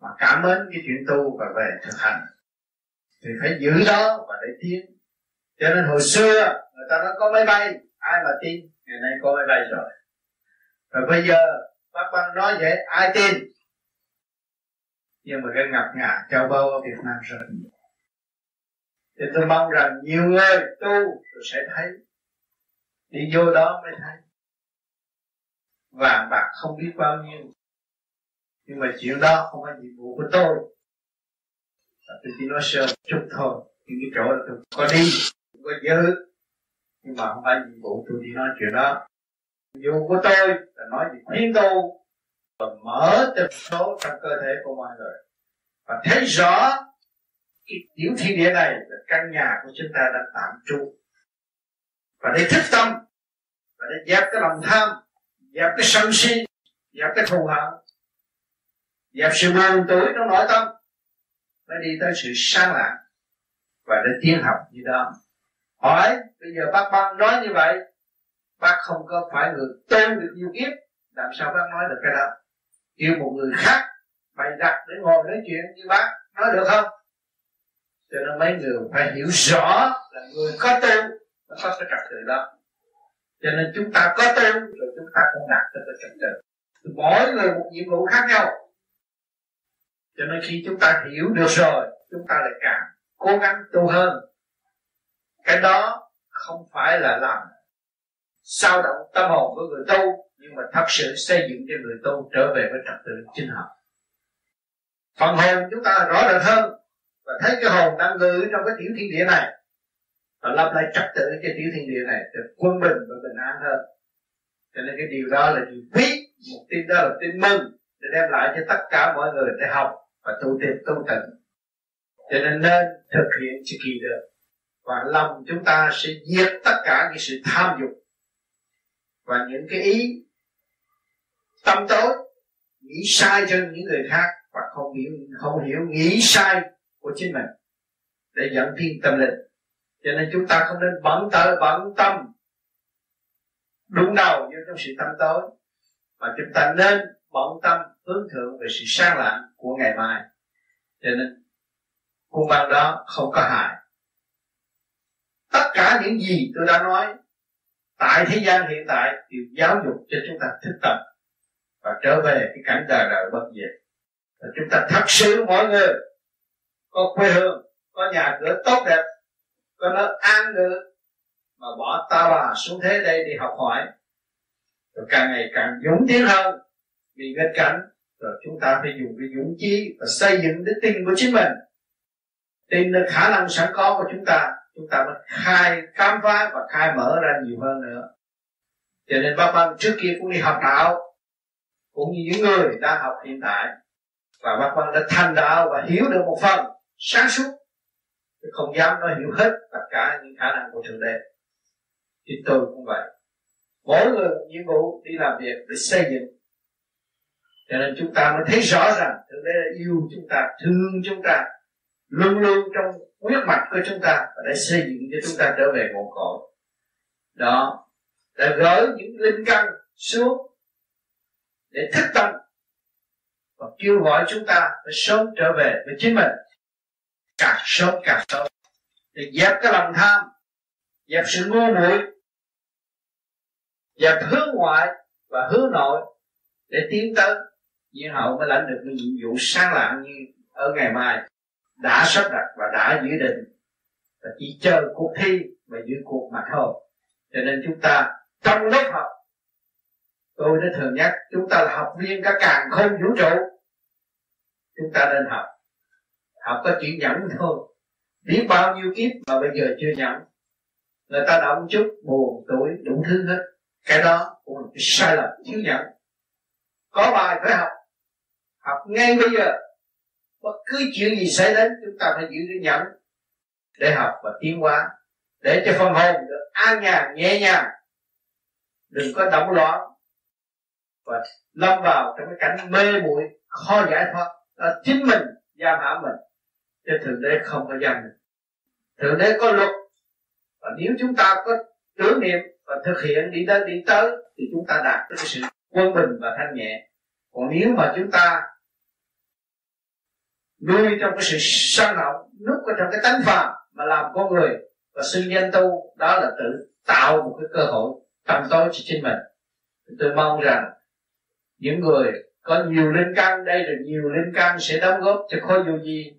mà cảm ơn cái chuyện tu và về thực hành. Thì phải giữ đó và để tiến. Cho nên hồi xưa, người ta nói có máy bay, ai mà tin, ngày nay có máy bay rồi. Và bây giờ bác băng nói vậy, ai tin? Nhưng mà cái ngập ngà cho bao ở Việt Nam rất nhiều. Thì tôi mong rằng nhiều người tu, tôi sẽ thấy. Đi vô đó mới thấy. Vàng bạc không biết bao nhiêu nhưng mà chuyện đó không phải nhiệm vụ của tôi. Tôi chỉ nói sơ chút thôi. Những cái chỗ là tôi có đi có giữ nhưng mà không phải nhiệm vụ, tôi đi nói chuyện đó. Nhiệm vụ của tôi là nói về khuyên tu và mở tần số trong cơ thể của mọi người. Và thấy rõ cái tiểu thiên địa này là căn nhà của chúng ta đang tạm trú. Và để thức tâm, và để dẹp cái lòng tham, dẹp cái sân si, dẹp cái thù hận dẹp sự mang tuổi trong nội tâm mới đi tới sự sáng lạng và đến tiến học như đó. Hỏi, bây giờ bác băng nói như vậy, bác không có phải người tên được nhiều kiếp, làm sao bác nói được cái đó? Kêu một người khác bày đặt để ngồi nói chuyện như bác nói được không? Cho nên mấy người phải hiểu rõ là người có tu nó có cái trật tự đó. Cho nên chúng ta có tu rồi chúng ta cũng đạt được cái trật tự. Mỗi người một nhiệm vụ khác nhau cho nên khi chúng ta hiểu được rồi, chúng ta lại càng cố gắng tu hơn. Cái đó không phải là làm sao động tâm hồn của người tu, nhưng mà thật sự xây dựng cho người tu trở về với trật tự chính hợp. Phần hồn chúng ta rõ ràng hơn và thấy cái hồn đang ngự trong cái tiểu thiên địa này và lập lại trật tự cho tiểu thiên địa này được quân bình và bình an hơn. Cho nên cái điều đó là điều quý. Một tin đó là tin mừng để đem lại cho tất cả mọi người để học và tu tìm tu tịnh cho nên nên thực hiện cho kỳ được và lòng chúng ta sẽ diệt tất cả những sự tham dục và những cái ý tâm tối, nghĩ sai cho những người khác và không hiểu không hiểu nghĩ sai của chính mình để dẫn thiên tâm linh cho nên chúng ta không nên bận tâm bận tâm đúng đầu như trong sự tâm tối, mà chúng ta nên bận tâm hướng thượng về sự sáng lạng của ngày mai. Cho nên, cung băng đó không có hại. Tất cả những gì tôi đã nói, tại thế gian hiện tại đều giáo dục cho chúng ta thức tâm và trở về cái cảnh đời đời bất diệt. Và chúng ta thật sự mọi người có quê hương, có nhà cửa tốt đẹp, có nơi an ngự, mà bỏ ta bà xuống thế đây đi học hỏi, rồi càng ngày càng dũng tiến hơn vì nghịch cảnh rồi chúng ta phải dùng cái dũng chí và xây dựng đức tin của chính mình. Tin là khả năng sẵn có của chúng ta chúng ta mới khai khám phá và khai mở ra nhiều hơn nữa. Cho nên bác văn trước kia cũng đi học đạo, cũng như những người đang học hiện tại. Và bác văn đã thành đạo và hiểu được một phần sáng suốt. Chứ không dám nói hiểu hết tất cả những khả năng của thượng đế. Thì tôi cũng vậy. Mỗi người nhiệm vụ đi làm việc để xây dựng cho nên chúng ta mới thấy rõ rằng thượng đế đã yêu chúng ta, thương chúng ta, luôn luôn trong huyết mạch của chúng ta và để xây dựng cho chúng ta trở về nguồn cội. Đó để gỡ những linh căn xuống để thức tâm và kêu gọi chúng ta phải sớm trở về với chính mình. Càng sớm càng sớm để dẹp cái lòng tham, dẹp sự ngu muội, dẹp hướng ngoại và hướng nội để tiến tới nhiên hậu mới lãnh được cái nhiệm vụ sáng lạng như ở ngày mai. Đã sắp đặt và đã dự định và chỉ chờ cuộc thi và giữ cuộc mà thôi. Cho nên chúng ta, trong lớp học, tôi đã thường nhắc, chúng ta là học viên cả càng không vũ trụ. Chúng ta nên học. Học có chuyện nhẫn thôi. Biết bao nhiêu kiếp mà bây giờ chưa nhẫn. Người ta động chút buồn tuổi đủ thứ hết. Cái đó cũng là cái sai lầm thiếu nhận có bài phải học học ngay bây giờ. Bất cứ chuyện gì xảy đến, chúng ta phải giữ cái nhẫn để học và tiến hóa, để cho phần hồn được an nhàn, nhẹ nhàng. Đừng có động loạn và lâm vào trong cái cảnh mê muội, khó giải thoát. Là chính mình giam hãm mình, chứ thượng đế không có giam mình thượng đế có luật, và nếu chúng ta có tưởng niệm và thực hiện đi đến, đi tới, thì chúng ta đạt được sự quân bình và thanh nhẹ. Còn nếu mà chúng ta nuôi trong cái sự sân hận núp ở trong cái tánh phàm mà làm con người và xưng danh tu, đó là tự tạo một cái cơ hội tâm tối cho chính mình. Tôi mong rằng những người có nhiều linh căn, đây là nhiều linh căn sẽ đóng góp cho khối vô vi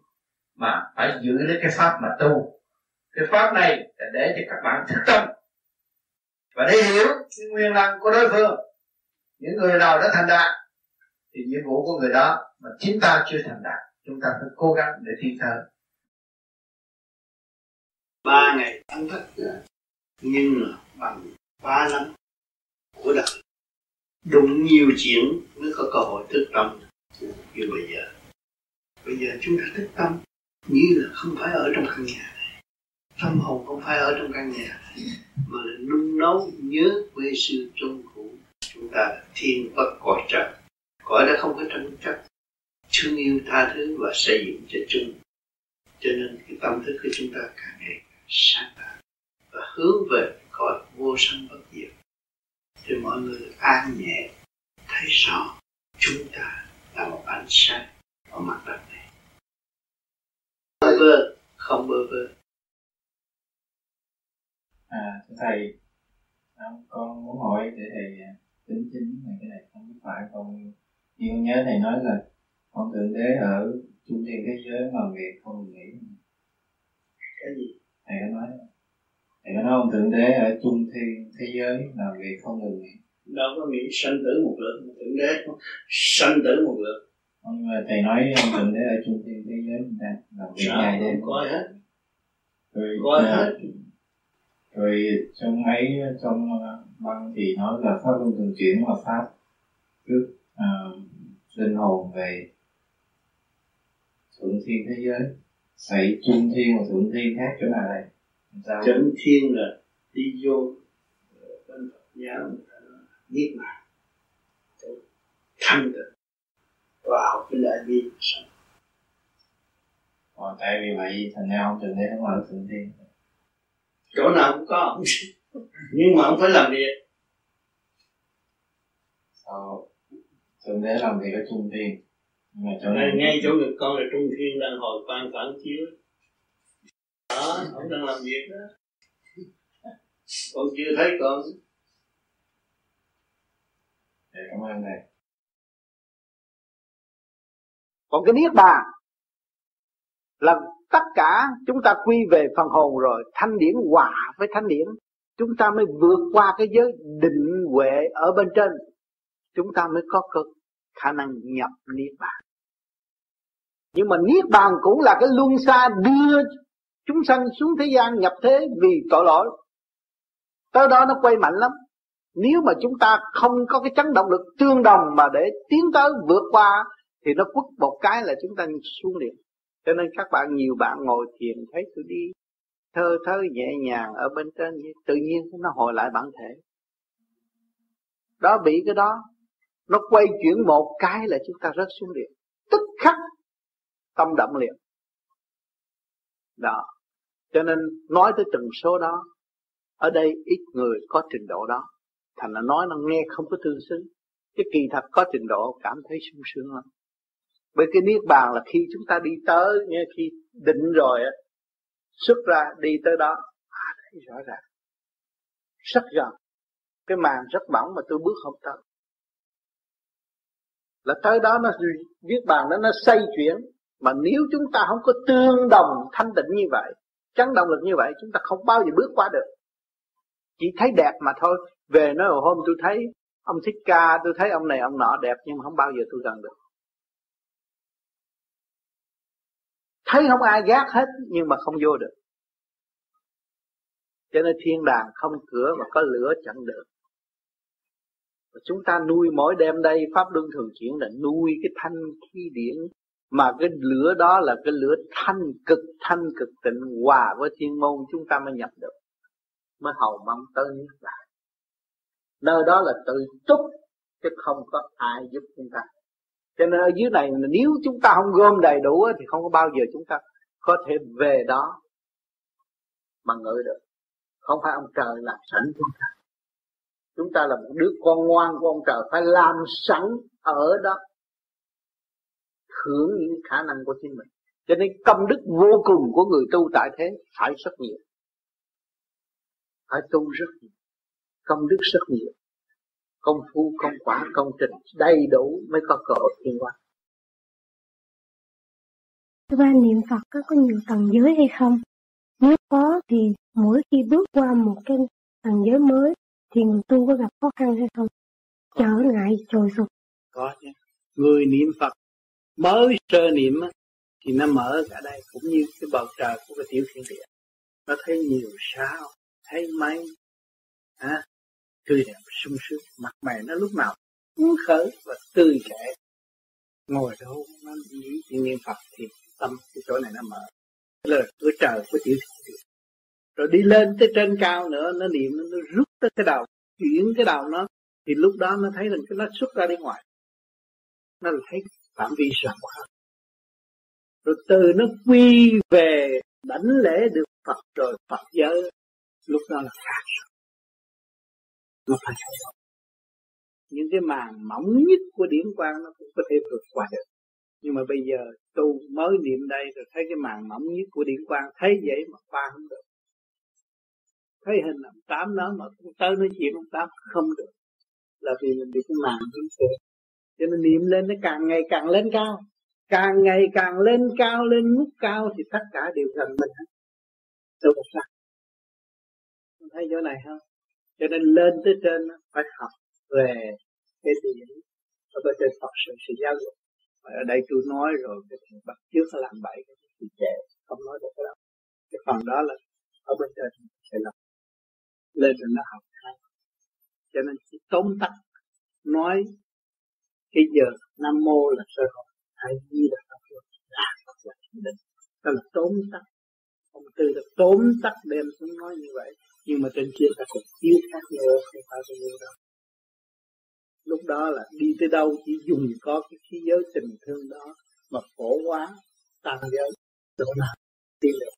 mà phải giữ lấy cái pháp mà tu. Cái pháp này là để cho các bạn thức tâm và để hiểu cái nguyên năng của đối phương. Những người nào đã thành đạt thì nhiệm vụ của người đó mà chính ta chưa thành đạt chúng ta phải cố gắng để thi thở ba ngày ăn thức nhưng mà bằng ba năm của đời. Đụng nhiều chuyện mới có cơ hội thức tâm như bây giờ. Bây giờ chúng ta thức tâm như là không phải ở trong căn nhà này. Tâm hồn không phải ở trong căn nhà này, mà là nung nấu nhớ quê sư trong cũ. Chúng ta thiên bất cõi trần. Cõi đã không có tranh chấp thương yêu tha thứ và xây dựng cho chung. Cho nên cái tâm thức của chúng ta càng ngày sáng tạo và hướng về cõi vô sanh bất diệt. Thì mọi người được an nhẹ, thấy rõ chúng ta là một ánh sáng ở mặt đất này. Bơ vơ, không bơ vơ. À thưa thầy à, con muốn hỏi để thầy tính à, chính là cái này không phải con yêu nhớ thầy nói là con thượng đế ở trung thiên thế giới mà việc không nghĩ. Cái gì? Thầy có nói. Thầy có nói ông thượng đế ở trung thiên thế giới làm việc không ngừng nghỉ đâu có nghĩ sanh tử một lượt thượng đế sanh tử một lượt nhưng mà thầy nói ông thượng đế ở trung thiên thế giới người ta làm việc ngày đêm coi hết. Rồi coi à, hết. rồi trong ấy trong băng thì nói là pháp luân thường chuyển là pháp trước uh, linh hồn về thượng thiên thế giới. Xảy trung thiên và thượng thiên khác chỗ nào đây? Làm sao? Chuẩn thiên là đi vô ờ, bên Phật giáo niết bàn. Thanh tịnh. Vào cái đại bi sống Ờ, tại vì vậy thành ra ông thượng đế không ở thượng thiên. Chỗ nào cũng có. Ông nhưng mà ông phải làm việc. Sao thượng đế làm việc ở trung thiên mà chỗ ngay này ngay chỗ ngực con là trung thiên đang hồi quan phản chiếu. Đó ông đang làm việc đó. Con chưa thấy con. Dạ, cảm ơn thầy. Còn cái niết bàn là tất cả chúng ta quy về phần hồn rồi thanh điển hòa với thanh điển chúng ta mới vượt qua cái giới định huệ ở bên trên. Chúng ta mới có cơ khả năng nhập niết bàn nhưng mà niết bàn cũng là cái luân xa đưa chúng sanh xuống thế gian nhập thế vì tội lỗi. Tới đó nó quay mạnh lắm. Nếu mà chúng ta không có cái chấn động lực tương đồng mà để tiến tới vượt qua, thì nó quất một cái là chúng ta xuống liền. Cho nên các bạn, nhiều bạn ngồi thiền thấy tôi đi, thơ thơ nhẹ nhàng ở bên trên tự nhiên nó hồi lại bản thể. Đó bị cái đó, nó quay chuyển một cái là chúng ta rớt xuống liền. Tức khắc tâm động liền. Đó. Cho nên nói tới từng số đó ở đây ít người có trình độ đó. Thành là nói nó nghe không có tương xứng. Cái kỳ thật có trình độ cảm thấy sung sướng lắm. Bởi cái niết bàn là khi chúng ta đi tới nghe khi định rồi á xuất ra đi tới đó à, thấy rõ ràng. Rất gần cái màn rất mỏng mà tôi bước không tới. Là tới đó nó viết bàn đó nó xây chuyển mà nếu chúng ta không có tương đồng thanh tịnh như vậy, chấn động lực như vậy, chúng ta không bao giờ bước qua được. Chỉ thấy đẹp mà thôi. Về nói hôm tôi thấy ông thích ca, tôi thấy ông này, ông nọ đẹp, nhưng mà không bao giờ tôi gần được. Thấy không ai gác hết, nhưng mà không vô được. Cho nên thiên đàng không cửa mà có lửa chẳng được. Chúng ta nuôi mỗi đêm đây, pháp luân thường chuyển là nuôi cái thanh khí điển mà cái lửa đó là cái lửa thanh cực thanh cực tịnh hòa với thiên môn, chúng ta mới nhập được, mới hầu mong tới niết bàn nơi đó là tự túc, chứ không có ai giúp chúng ta. Cho nên ở dưới này, nếu chúng ta không gom đầy đủ thì không có bao giờ chúng ta có thể về đó mà ngự được. Không phải ông trời làm sẵn chúng ta. Chúng ta là một đứa con ngoan của ông trời, phải làm sẵn ở đó hưởng những khả năng của chính mình cho nên công đức vô cùng của người tu tại thế phải rất nhiều phải tu rất nhiều công đức rất nhiều công phu công quả công trình đầy đủ mới có cơ hội thiên quan Thưa ba, niệm Phật có, có nhiều tầng giới hay không? Nếu có thì mỗi khi bước qua một cái tầng giới mới thì người tu có gặp khó khăn hay không? Trở ngại trồi sụp. Có chứ. Người niệm Phật mới sơ niệm thì nó mở cả đây cũng như cái bầu trời của cái tiểu thiên địa. Nó thấy nhiều sao, thấy mây, à, tươi đẹp sung sướng, mặt mày nó lúc nào phấn khởi và tươi trẻ. Ngồi đâu nó nghĩ chuyện niệm Phật thì tâm cái chỗ này nó mở là cửa trời của tiểu thiên địa rồi đi lên tới trên cao nữa nó niệm nó rút tới cái đầu chuyển cái đầu nó thì lúc đó nó thấy rằng cái nó xuất ra đi ngoài nó là thấy phạm vi rộng hơn rồi từ nó quy về đảnh lễ được Phật rồi Phật giới, lúc đó là khác. Nó phải thay đổi những cái màn mỏng nhất của điển quang nó cũng có thể vượt qua được. Nhưng mà bây giờ tu mới niệm đây rồi thấy cái màn mỏng nhất của điển quang, thấy vậy mà qua không được. Thấy hình ông tám nó mà cũng tới nói chuyện ông tám không được. Là vì mình bị cái màn dính kệ cho nên niệm lên nó càng ngày càng lên cao. Càng ngày càng lên cao, lên mức cao thì tất cả đều gần mình. Hết đâu có sao thấy chỗ này không? Cho nên lên tới trên phải học về cái điển và trên Phật sự sự giáo dục. Ở đây tôi nói rồi, cái thằng bắt trước làm bậy thì trẻ không nói được cái đó. Cái phần đó là ở bên trên sẽ làm. Lên rồi nó học. Cho nên chỉ tóm tắt, nói cái giờ nam mô là sơ hồn. Hay di là pháp luật là pháp luật định. Đó là tóm tắt. Ông tư là tóm tắt đem xuống nói như vậy. Nhưng mà trên kia ta còn thiếu khác nữa không phải bao nhiêu đâu. Lúc đó là đi tới đâu, chỉ dùng có cái khí giới tình thương đó mà phổ quá tăng giới. Độ nào? Đi được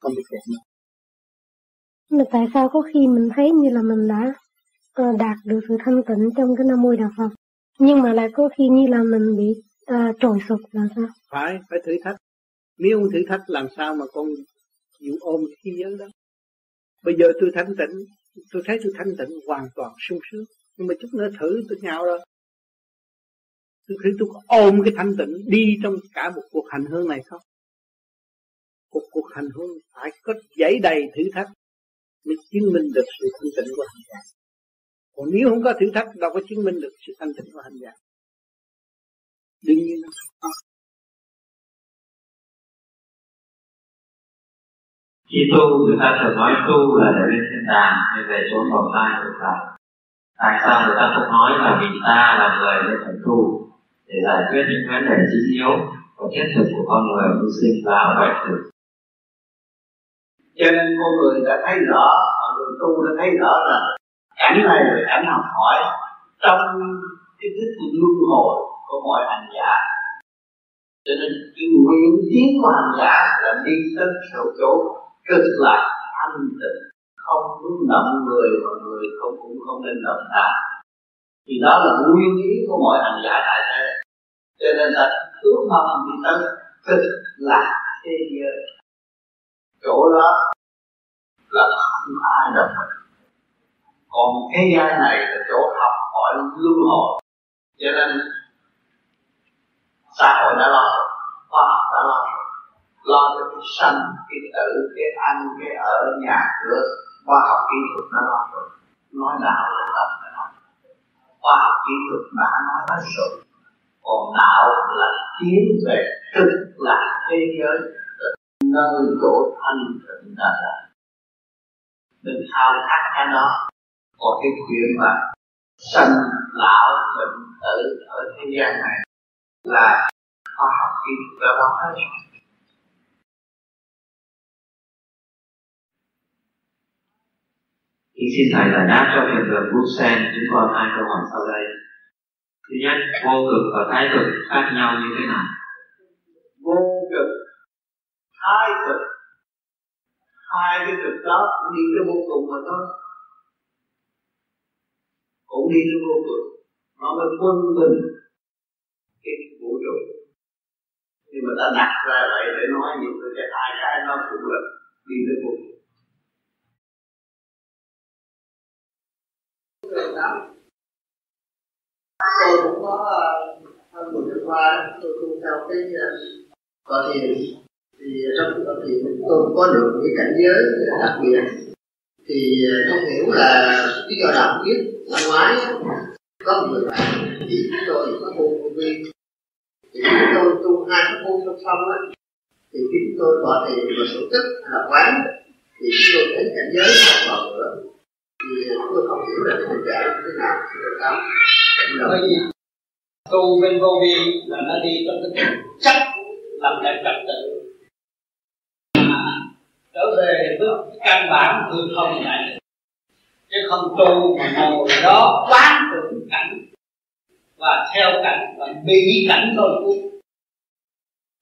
không bị kẹt nữa. Là tại sao có khi mình thấy như là mình đã ờ, đạt được sự thanh tịnh trong cái năm môi đạo Phật? Nhưng mà lại có khi như là mình bị à, trồi sụp là sao? Phải phải thử thách. Nếu không thử thách làm sao mà con chịu ôm cái khí giới đó? Bây giờ tôi thanh tịnh tôi thấy tôi thanh tịnh hoàn toàn sung sướng. Nhưng mà chút nữa thử tôi nhào rồi tôi thấy tôi có ôm cái thanh tịnh đi trong cả một cuộc hành hương này không? Một cuộc hành hương phải có dãy đầy thử thách mới chứng minh được sự thanh tịnh của hành giả còn nếu không có thử thách đâu có chứng minh được sự thanh tịnh của hành giả. Đương nhiên nó không khi tu người ta thường nói tu là để lên thiên đàng hay về chỗ cầu thai của Phật. Tại sao người ta không nói là vì ta là người nên phải tu? Để giải quyết những vấn đề chính yếu và thiết thực của con người như sinh lão bệnh tử. Cho nên con người đã thấy rõ người tu đã thấy rõ là cảnh này là cảnh học hỏi, trong cái thức luân hồi của mọi hành giả, cho nên cái nguyện tiến của hành giả là đi tới chỗ chỗ cực lạc thanh tịnh, không muốn động người mà người không, cũng không nên động ta. Thì đó là nguyên lý của mọi hành giả đại thế. Cho nên là ước mong đi tới cực lạc thế giới. Chỗ đó là không ai động mình còn thế gian này là chỗ học hỏi luân hồi cho nên xã hội đã lo khoa học đã lo lo cho cái sanh cái tử, cái ăn cái ở nhà cửa khoa học kỹ thuật đã lo rồi. Nói đạo là tập đã nói. Khoa học kỹ thuật đã nói hết rồi. Còn đạo là tiến về tức là thế giới nơi chỗ thanh tịnh đã là mình thao thác cái đó còn cái chuyện mà sanh lão bệnh tử ở thế gian này là khoa học kỹ thuật đã nói hết rồi Thì xin Thầy giải đáp cho hiện tượng bút sen chúng con hai câu hỏi sau đây. Thứ nhất, vô cực và thái cực khác nhau như thế nào? Vô cực, thái cực, hai cái cực đó đi tới vô cùng mà thôi. Cũng đi tới vô cùng nó mới quân bình cái vũ trụ. Nhưng mà ta đặt ra vậy để nói những cái hai cái nó cũng là đi tới vô cùng. tôi cũng có ờ, hơn một năm qua tôi tu theo cái ờ, tọa thiền thì trong tọa thiền, tôi có được cái cảnh giới đặc biệt thì ờ, không hiểu là lý do nào biết năm ngoái có một người bạn thì chúng tôi có môn vô vi thì chúng tôi tu hai cái môn song song á, thì khi chúng tôi bỏ tiền và tổ tức là quán, thì chúng tôi đến cảnh giới không còn nữa thì ờ, tôi không hiểu là cái tình trạng thế nào, thì được không bởi vì tu bên vô vi là nó đi trong cái chất làm đẹp trật tự về cái căn bản hư không này chứ không tu mà ngồi đó quán tưởng cảnh và theo cảnh và bị cảnh thôi. Cũng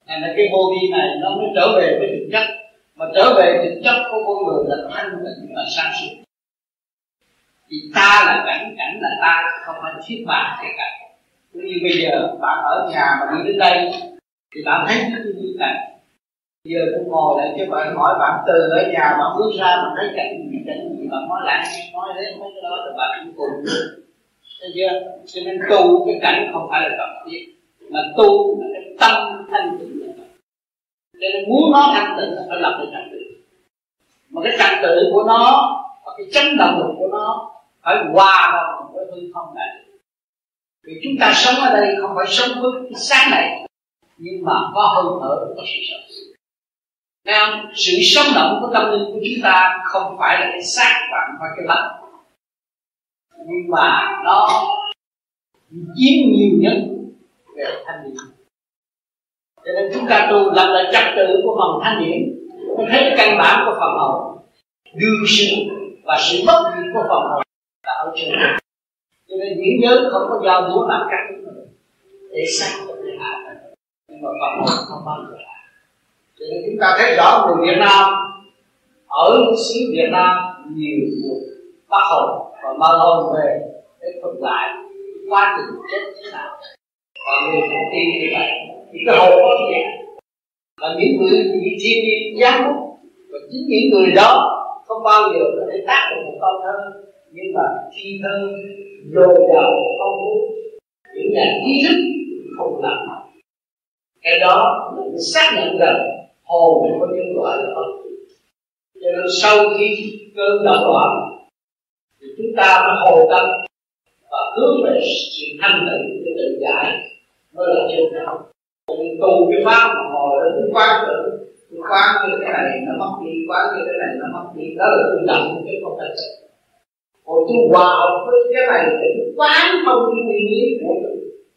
nên là cái vô vi này nó mới trở về với thực chất. Mà trở về thực chất của con người là thanh tịnh và sáng suốt. Thì ta là cảnh cảnh là ta, không phải thiết bản cái cảnh. Cũng như bây giờ bạn ở nhà mà đi đến đây, thì bạn thấy cái như cảnh giờ tôi ngồi lại cho bạn hỏi bạn từ ở nhà bạn bước ra bạn thấy cảnh gì cảnh gì bạn nói lại, nói đấy mấy cái đó thì bạn cũng cùng thấy chưa? Cho nên tu cái cảnh không phải là cần thiết mà tu là cái tâm thanh tịnh cho nên muốn nó thanh tịnh phải lập cái trật tự. Mà cái trật tự của nó, và cái chấn động lực của nó phải hòa vào với hư không này. Vì chúng ta sống ở đây không phải sống với cái sáng này, nhưng mà có hơi thở, có sự sống. Nên sự sống động của tâm linh của chúng ta không phải là cái xác và không phải cái bánh nhưng mà nó chiếm nhiều nhất về thanh niên. Cho nên chúng ta tu lập lại trật tự của phần thanh niên mới thấy căn bản của phần hồn. Đương sự và sự bất diệt của phần hồn là ở trên cho nên diễn giới không có giao múa làm cách để sáng cho người hạ nhưng mà phần hồn không bao giờ hạ thì chúng ta thấy rõ người Việt Nam. Ở xứ Việt Nam, nhiều cuộc bắt hồn và mang hồn về để thuật lại quá trình chết thế nào. Và người cũng tin như vậy, thì cái hồn có gì và những người bị thiên nhiên giám và chính những người đó không bao giờ có thể tác được một câu thơ nhưng mà thi thơ dồi dào phong phú những nhà trí thức không làm cái đó mình xác nhận rằng hồn có nhân loại là bất cho nên sau khi cơn động loạn thì chúng ta mới hồi tâm và hướng về sự thanh tịnh để tự giải. Mới là chân đạo. Mình tu cái pháp mà hồi đó cái quán tự cái quán như thế này nó mất đi quán như thế này nó mất đi. Đó là tự động chứ không phải sự còn tu hòa hợp với cái này để quán thông cái nguyên lý của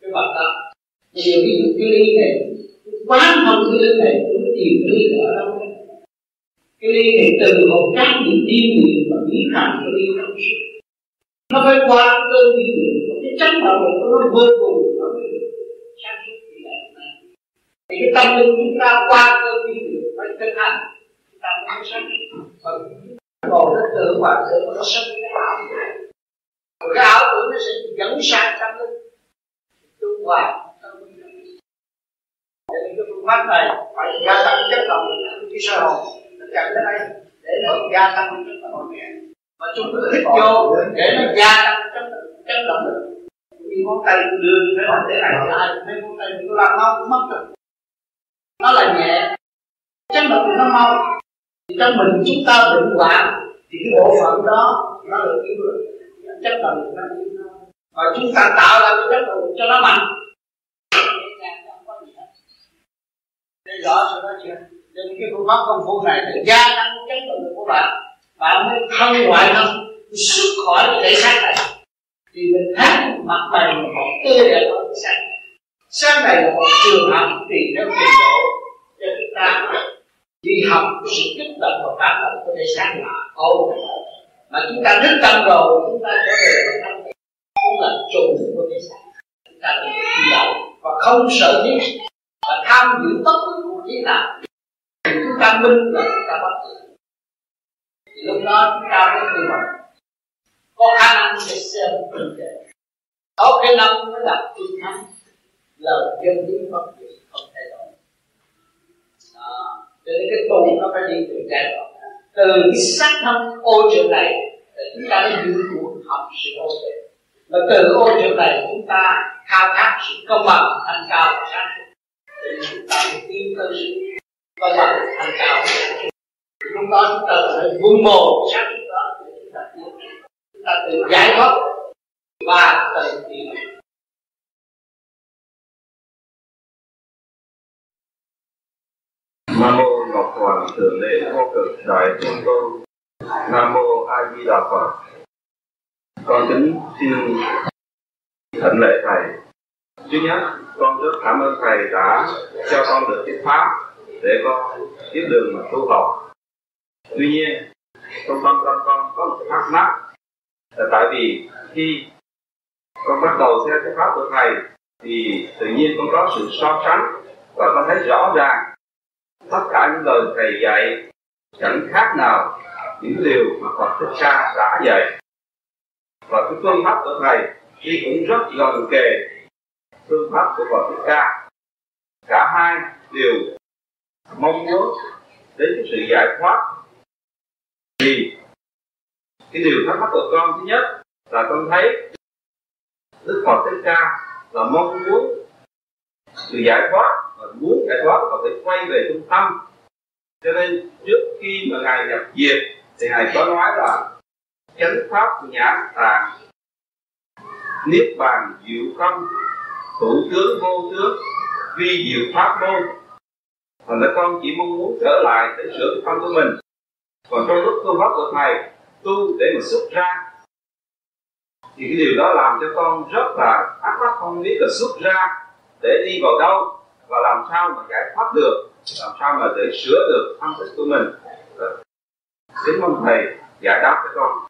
cái vật đó. Nhiều ví dụ cái ly này quán thông cái ly này cũng tìm cái ly ở đâu cái ly này từ một cái những điên nguyện và nghĩ rằng cái ly không suốt nó phải qua cơn điên nguyện cái chất bảo vệ của nó vô cùng nó mới được sáng suốt như vậy thì cái tâm linh chúng ta qua cơn điên nguyện phải thực hành chúng ta mới sáng suốt còn nó tự và tự nó sinh cái ảo rồi cái ảo tưởng nó sẽ dẫn sang tâm linh. Tu hòa cho nên cái phương pháp này phải gia tăng chất lòng cái sơ hồn. Nó chạy đến đây để nó gia tăng chất lòng mà chúng ta thích vô, để nó gia tăng chất chất lượng như thì ngón tay đưa như thế này thế này thì ai cũng thấy ngón tay nó làm nó cũng mất rồi. Nó là nhẹ. Chất động nó mau. Thì trong mình chúng ta bệnh hoạn thì cái bộ phận đó, nó được yếu rồi chất động nó và chúng ta tạo ra cái chất động cho nó mạnh. Để rõ sự đó chưa nên cái phương pháp công phu này để gia tăng chấn động của bạn. Bạn mới thân ngoại thân xuất khỏi cái thể xác này. Thì mình thấy mặt mày một tươi đẹp hơn sáng sáng này là một trường học thì đến trình độ cho chúng ta. Đi học cái sự kích động và phát động của thể xác là ổn. Mà chúng ta thức tâm rồi, chúng ta trở về với tâm cũng là chủ của thể xác. Chúng ta đi đầu và không sợ nhất và tham dự bất cứ cuộc chiến nào. Thì chúng ta minh là chúng ta bắt giữ thì lúc đó chúng ta mới tư vấn có khả năng để xem tình đề có khả năng mới là chiến thắng. Lời chân lý bất diệt không thay đổi. Đó. cho nên cái tu nó phải đi từ giai đoạn từ cái sắc thân ô trượt này chúng ta mới giữ cuộc học sự ô trượt và từ ô trượt này, chúng ta khao khát sự công bằng, thanh cao và sáng suốt thì chúng thành sự cao chúng ta lúc đó chúng ta phải vun mồ sáng đó chúng ta tự giải thoát và tự tìm Nam mô Ngọc Hoàng Thượng Đế Vô Cực Đại Thiên Tôn. Nam mô A Di Đà Phật. Con kính xin thỉnh lễ thầy. Thứ nhất, con rất cảm ơn thầy đã cho con được cái pháp để con tiếp đường mà tu học. Tuy nhiên, trong tâm con con có một thắc mắc là tại vì khi con bắt đầu theo cái pháp của thầy thì tự nhiên con có sự so sánh và con thấy rõ ràng tất cả những lời thầy dạy chẳng khác nào những điều mà Phật Thích Ca đã dạy và cái phương pháp của thầy thì cũng rất gần kề phương pháp của Phật Thích Ca. Cả hai đều mong muốn đến cái sự giải thoát. Thì cái điều thắc mắc của con thứ nhất là con thấy Đức Phật Thích Ca là mong muốn sự giải thoát và muốn giải thoát và phải quay về trung tâm. Cho nên trước khi mà ngài nhập diệt thì ngài có nói là chánh pháp nhãn tạng niết bàn diệu không thủ tướng, vô tướng, vi diệu pháp môn. Thành ra con chỉ mong muốn trở lại để sửa cái tâm của mình. Còn trong lúc tu pháp của thầy tu để mà xuất ra, thì cái điều đó làm cho con rất là thắc mắc không biết là xuất ra để đi vào đâu và làm sao mà giải thoát được, làm sao mà để sửa được tâm thức của mình. Kính mong thầy giải đáp cho con.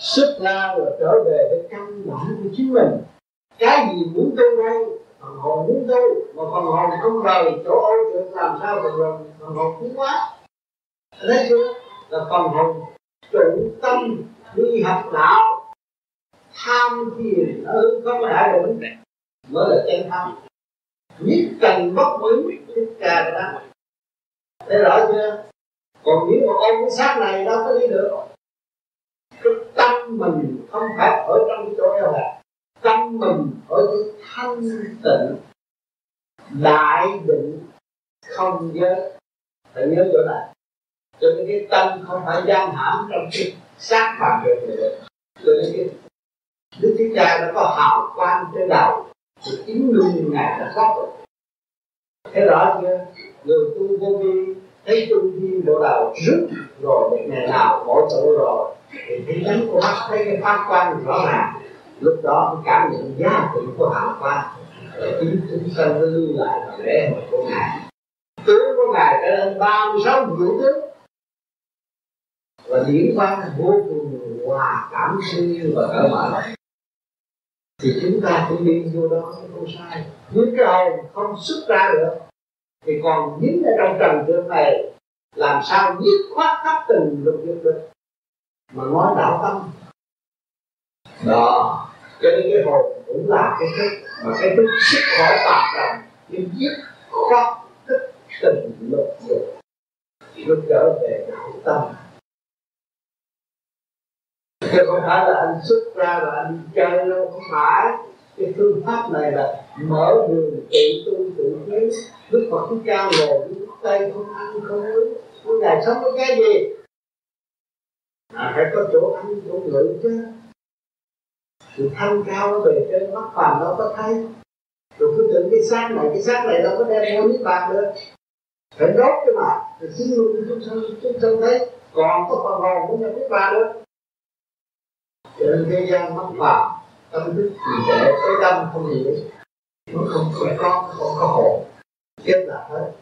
Xuất ra là trở về với căn bản của chính mình cái gì muốn tu đây phần hồn muốn tu mà phần hồn không rời chỗ ô trượt làm sao được hồn phần hồn cũng quá. Thấy chưa? Là phần hồn chủ tâm đi học đạo, tham thiền ở không đại định mới là chân tâm nhất cần bất biến thích ca đó thấy rõ chưa? Còn nếu mà ôm cái xác này đâu có đi được. Cái tâm mình không phải ở trong chỗ eo hẹp tâm mình ở cái thanh tịnh, đại định không giới. Phải nhớ chỗ này. Cho nên cái tâm không phải giam hãm trong cái xác phạm được. Cho nên cái đức thích ca nó có hào quang trên đầu, thì chính luôn ngài đã có rồi thấy rõ chưa? Người tu vô vi, thấy tu vi bộ đầu rứt rồi, ngày nào bỏ chỗ rồi, thì thấy đánh của mắt thấy cái phát quan rõ ràng lúc đó cảm nhận giá trị của hào quang chính chúng sanh nó lưu lại và lễ hội của ngài. Tướng của ngài trở lên ba mươi sáu vũ tướng và diễn qua vô cùng hòa cảm siêu nhiên và cởi mở. Thì chúng ta cũng đi vô đó không sai. Những cái hồn không xuất ra được, thì còn dính ở trong trần trường này, làm sao dứt khoát khắp từng lục dục được? Mà nói đạo tâm. Đó cho nên cái hồn cũng là cái thức mà cái thức sức khỏi tạp trần nhưng giết khóc thức tình lục dục nó trở về đạo tâm. Chứ không phải là anh xuất ra là anh chơi đâu không phải. Cái phương pháp này là mở đường tự tu tự tiến đức phật cứ cao ngồi với tay không ăn không uống. Cái ngài sống với cái gì? À, phải có chỗ ăn chỗ ngự chứ sự thanh cao nó về trên mắt phàm nó có thấy. Rồi cứ tưởng cái xác này, cái xác này đâu có đem theo niết bàn được phải đốt cái mà rồi xin luôn chúng sanh chúng sanh thấy còn có phần hồn cũng nhập niết bàn được cho nên thế gian mắt phàm, tâm thức thì để cái tâm không hiểu. Nó không có con không có hồn. Chết là hết.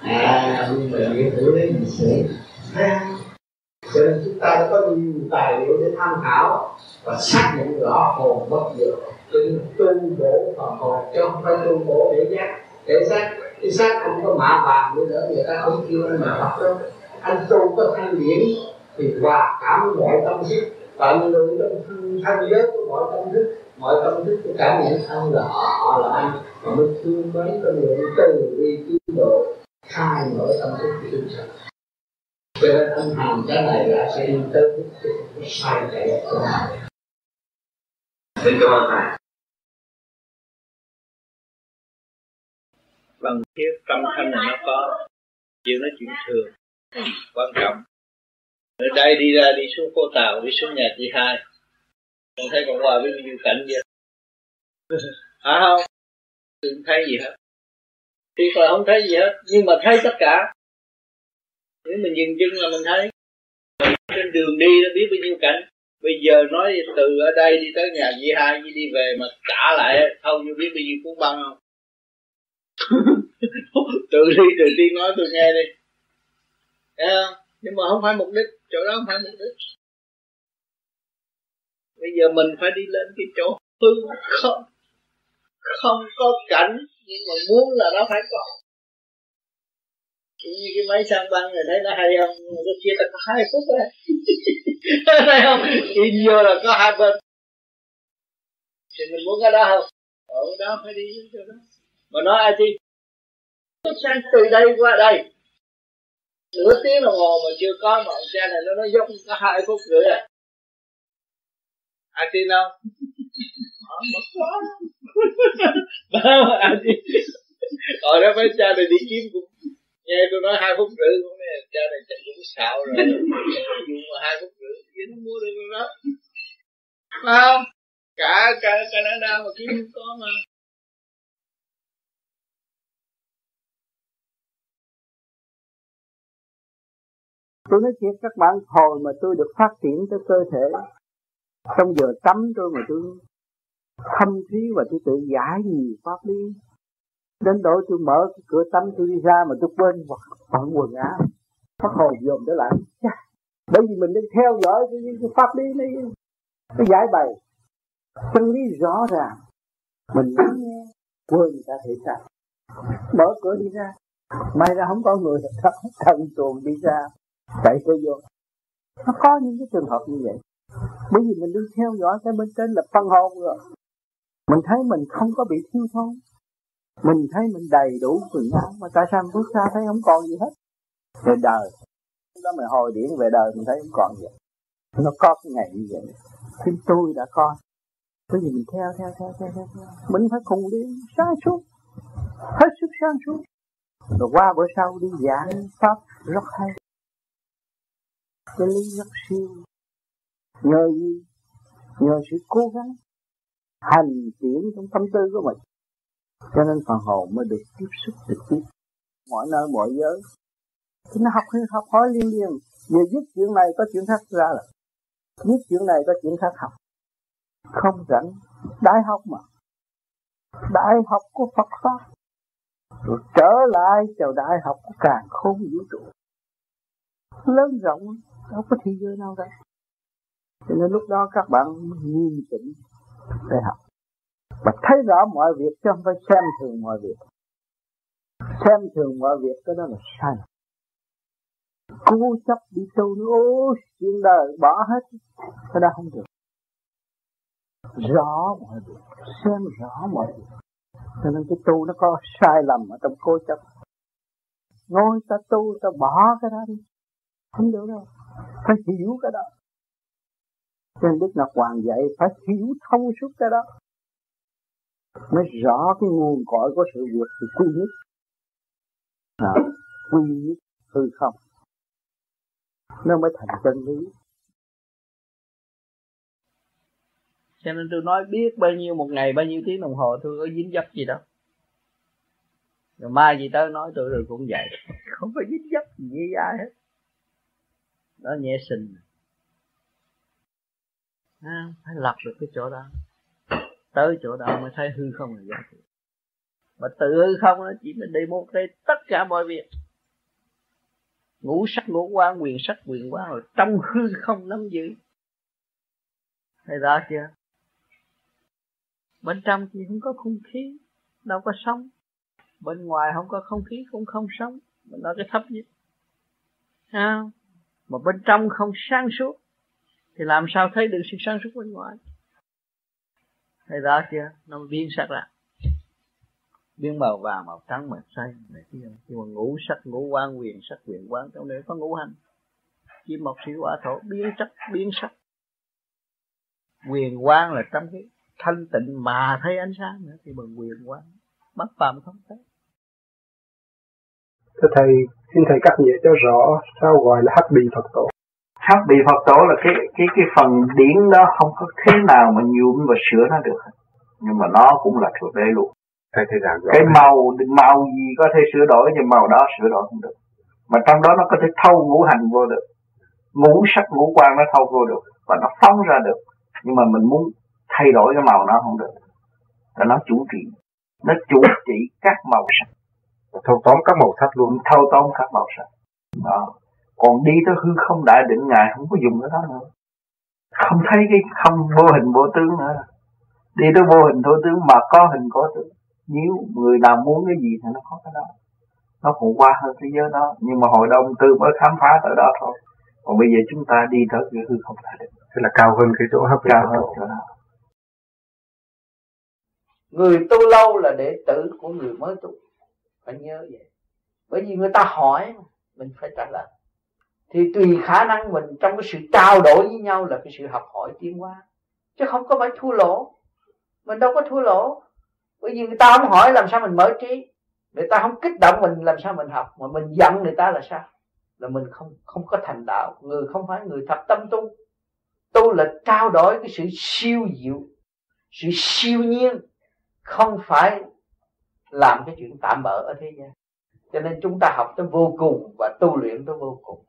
À nhưng mà nghĩa thử đấy mình sẽ cho nên chúng ta đã có nhiều tài liệu để tham khảo và xác nhận rõ hồn bất diệt. Từ tu bổ phần hồn chứ không phải tu bổ để giác, để xác. Cái xác không có mạ vàng nữa nữa người ta không kêu anh mà Phật đâu anh tu có thanh điển thì hòa cảm mọi tâm thức. Tận lượng trong thân giới của mọi tâm thức. Mọi tâm thức của cảm nhận thân là họ họ là anh. Mà mới thương mấy con người, từ vi tiến độ, khai mở tâm thức của chúng ta cho nên anh hành cái này là sẽ đi tới cái sai chạy của mình Xin cảm ơn thầy. bằng thiết tâm thanh này nó có chuyện nói chuyện thường quan trọng. Ở đây đi ra đi xuống cô tàu đi xuống nhà chị hai. Con thấy con hòa với nhiêu cảnh vậy hả không? Đừng thấy gì hết. Thì là không thấy gì hết nhưng mà thấy tất cả nếu mình dừng chân là mình thấy trên đường đi nó biết bao nhiêu cảnh. Bây giờ nói từ ở đây đi tới nhà chị hai đi về mà trả lại không như biết bao nhiêu cuốn băng không? <laughs> Tự đi tự đi nói tôi nghe đi. Thấy không? nhưng mà không phải mục đích chỗ đó không phải mục đích. Bây giờ mình phải đi lên cái chỗ hư không. Không có cảnh nhưng mà muốn là nó phải có như cái máy sang băng này thấy nó hay không cái kia ta có hai phút thôi thấy không in vô là có hai bên thì mình muốn cái đó không ở đó phải đi với chỗ đó mà nói ai đi nó sang từ đây qua đây nửa tiếng đồng hồ mà chưa có mà ông cha này nó nói dốc có hai phút rưỡi à ai tin không mất quá ai tin rồi đó mấy cha này đi kiếm cũng nghe tôi nói hai phút rưỡi cũng nghe cha này chạy cũng xạo rồi. Dù mà hai phút rưỡi thì nó mua được rồi đó. Không? Cả cả Canada mà kiếm không có mà. Tôi nói thiệt, các bạn, hồi mà tôi được phát triển tới cơ thể, trong giờ tắm tôi mà tôi thâm thúy và tôi tự giải nhiều pháp lý? Đến độ tôi mở cái cửa tắm tôi đi ra mà tôi quên hoặc quần áo. Phát hồn dồn trở lại. Dạ. Bởi vì mình đang theo dõi cái, cái pháp lý này nó giải bày. Chân lý rõ ràng. Mình lắng nghe quên cả thể sao? Mở cửa đi ra. May ra không có người thật thần tuồng đi ra. Chạy tới vô. Nó có những cái trường hợp như vậy. Bởi vì mình đang theo dõi cái bên trên là phân hồn rồi. Mình thấy mình không có bị thiếu thốn mình thấy mình đầy đủ quần áo mà tại sao bước ra thấy không còn gì hết? Về đời. Đó mình hồi điển về đời mình thấy không còn gì nó có cái ngày như vậy. Thì tôi đã có cái gì mình theo theo theo theo theo, theo. mình phải cùng đi sáng suốt hết sức sáng suốt rồi qua bữa sau đi giảng pháp rất hay. Cái lý rất siêu. Nhờ gì? Nhờ sự cố gắng hành triển trong tâm tư của mình cho nên phần hồn mới được tiếp xúc trực tiếp mọi nơi, mọi giới. Thì nó học học hỏi liên liên. Vừa giúp chuyện này có chuyện khác ra là viết chuyện này có chuyện khác học. Không rảnh. Đại học mà. Đại học của Phật pháp. Rồi trở lại chào đại học của càng khôn vũ trụ. Lớn rộng, đâu có thế giới nào đâu. Cho nên lúc đó các bạn nghiêm chỉnh để học và thấy rõ mọi việc chứ không phải xem thường mọi việc. Xem thường mọi việc, cái đó là sai. Cố chấp đi tu nữa, ô, chuyện đời, bỏ hết. Cái đó không được. Rõ mọi việc, xem rõ mọi việc. Cho nên cái tu nó có sai lầm ở trong cố chấp. Ngồi ta tu, ta bỏ cái đó đi. Không được đâu. Phải hiểu cái đó. Cho nên Đức Ngọc Hoàng dạy, phải hiểu thông suốt cái đó mới rõ cái nguồn cội của sự việc thì quy nhất. À, quy nhất hư không. Nó mới thành chân lý. Cho nên tôi nói biết bao nhiêu một ngày bao nhiêu tiếng đồng hồ tôi có dính dấp gì đâu. Rồi mai gì tới nói tôi rồi cũng vậy. <laughs> Không có dính dấp gì với ai hết. Nó nhẹ sinh à, phải lập được cái chỗ đó tới chỗ đó mới thấy hư không là giá trị mà tự hư không nó chỉ mình đi một cái tất cả mọi việc. Ngũ sắc ngũ quan quyền sắc quyền quan rồi trong hư không nắm giữ. Thấy rõ chưa? Bên trong thì không có không khí đâu có sống bên ngoài không có không khí cũng không sống mình nói cái thấp nhất. À, mà bên trong không sáng suốt thì làm sao thấy được sự sáng suốt bên ngoài? Thấy rõ chưa nó biến sắc ra. Biến màu vàng màu trắng màu xanh này kia. Nhưng mà ngũ sắc ngũ quan quyền sắc quyền quán trong này có ngũ hành. Kim mộc thủy hỏa thổ biến sắc biến sắc. Quyền quang là trong cái thanh tịnh mà thấy ánh sáng nữa thì bằng quyền quang mắt phàm không thấy. Thưa thầy xin thầy cắt nghĩa cho rõ sao gọi là hắc bì phật tổ hắc bì phật tổ là cái cái cái phần điển đó không có thế nào mà nhuộm và sửa nó được nhưng mà nó cũng là thuộc đế luôn. Thầy thầy giảng cái màu màu gì có thể sửa đổi nhưng màu đó sửa đổi không được. Mà trong đó nó có thể thâu ngũ hành vô được. Ngũ sắc ngũ quan nó thâu vô được. Và nó phóng ra được. Nhưng mà mình muốn thay đổi cái màu nó không được. Là nó chủ trị nó chủ trị các màu sắc. Thâu tóm các màu sắc luôn. Thâu tóm các màu sắc. Đó còn đi tới hư không đại định ngài không có dùng cái đó nữa. Không thấy cái không vô hình vô tướng nữa. Đi tới vô hình vô tướng mà có hình có tướng. Nếu người nào muốn cái gì thì nó có cái đó. Nó còn qua hơn thế giới đó. Nhưng mà hội đồng tư mới khám phá tới đó thôi. Còn bây giờ chúng ta đi tới cái hư không đại định. Thế là cao hơn cái chỗ hấp cao hơn chỗ đó. Người tu lâu là đệ tử của người mới tu. Phải nhớ vậy. Bởi vì người ta hỏi mình phải trả lời thì tùy khả năng mình, trong cái sự trao đổi với nhau là cái sự học hỏi tiến hóa. Chứ không có phải thua lỗ. Mình đâu có thua lỗ. Bởi vì người ta không hỏi làm sao mình mở trí. Người ta không kích động mình làm sao mình học. Mà mình giận người ta là sao? Là mình không không có thành đạo. Người không phải người thật tâm tu. Tu là trao đổi cái sự siêu diệu, sự siêu nhiên, không phải làm cái chuyện tạm bỡ ở thế gian. Cho nên chúng ta học tới vô cùng và tu luyện tới vô cùng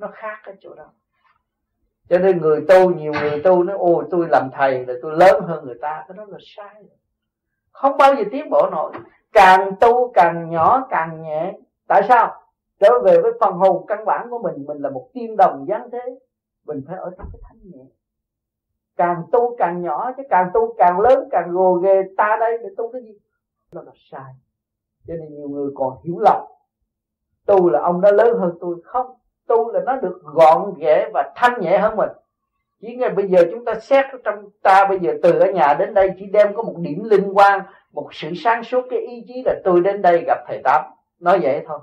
nó khác cái chỗ đó. Cho nên người tu, nhiều người tu nói, ôi, tôi làm thầy là tôi lớn hơn người ta. Cái đó là sai không bao giờ tiến bộ nổi. Càng tu càng nhỏ, càng nhẹ. Tại sao? Trở về với phần hồn căn bản của mình mình là một tiên đồng giáng thế. Mình phải ở trong cái thanh nhẹ. Càng tu càng nhỏ, chứ càng tu càng lớn, càng gồ ghề ta đây để tu cái gì? Đó là sai. Cho nên nhiều người còn hiểu lầm. Tu là ông đó lớn hơn tôi không? Tu là nó được gọn ghẽ và thanh nhẹ hơn mình. Chỉ ngay bây giờ chúng ta xét trong ta bây giờ, từ ở nhà đến đây chỉ đem có một điểm liên quan một sự sáng suốt, cái ý chí là tôi đến đây gặp thầy tám. Nói vậy thôi.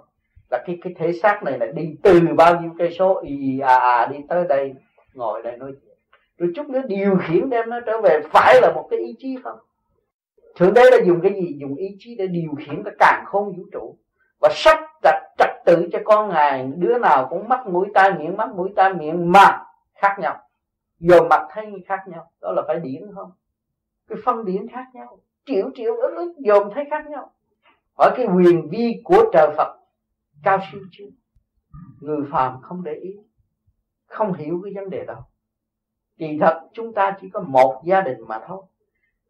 Là cái cái thể xác này là đi từ bao nhiêu cây số, y à à đi tới đây, ngồi đây nói chuyện. Rồi chút nữa điều khiển đem nó trở về, phải là một cái ý chí không? Thượng đế là dùng cái gì? Dùng ý chí để điều khiển cái càng không vũ trụ. Và sắp đặt trật tự cho con ngài, đứa nào cũng mắc mũi tai miệng mắc mũi tai miệng mà khác nhau. Dồn mặt thấy khác nhau, đó là phải điển không? Cái phân điển khác nhau, triệu triệu ức ức, dồn thấy khác nhau. Hỏi cái quyền vi của trời Phật, cao siêu chưa? Người phàm không để ý, không hiểu cái vấn đề đó. Kỳ thật, chúng ta chỉ có một gia đình mà thôi.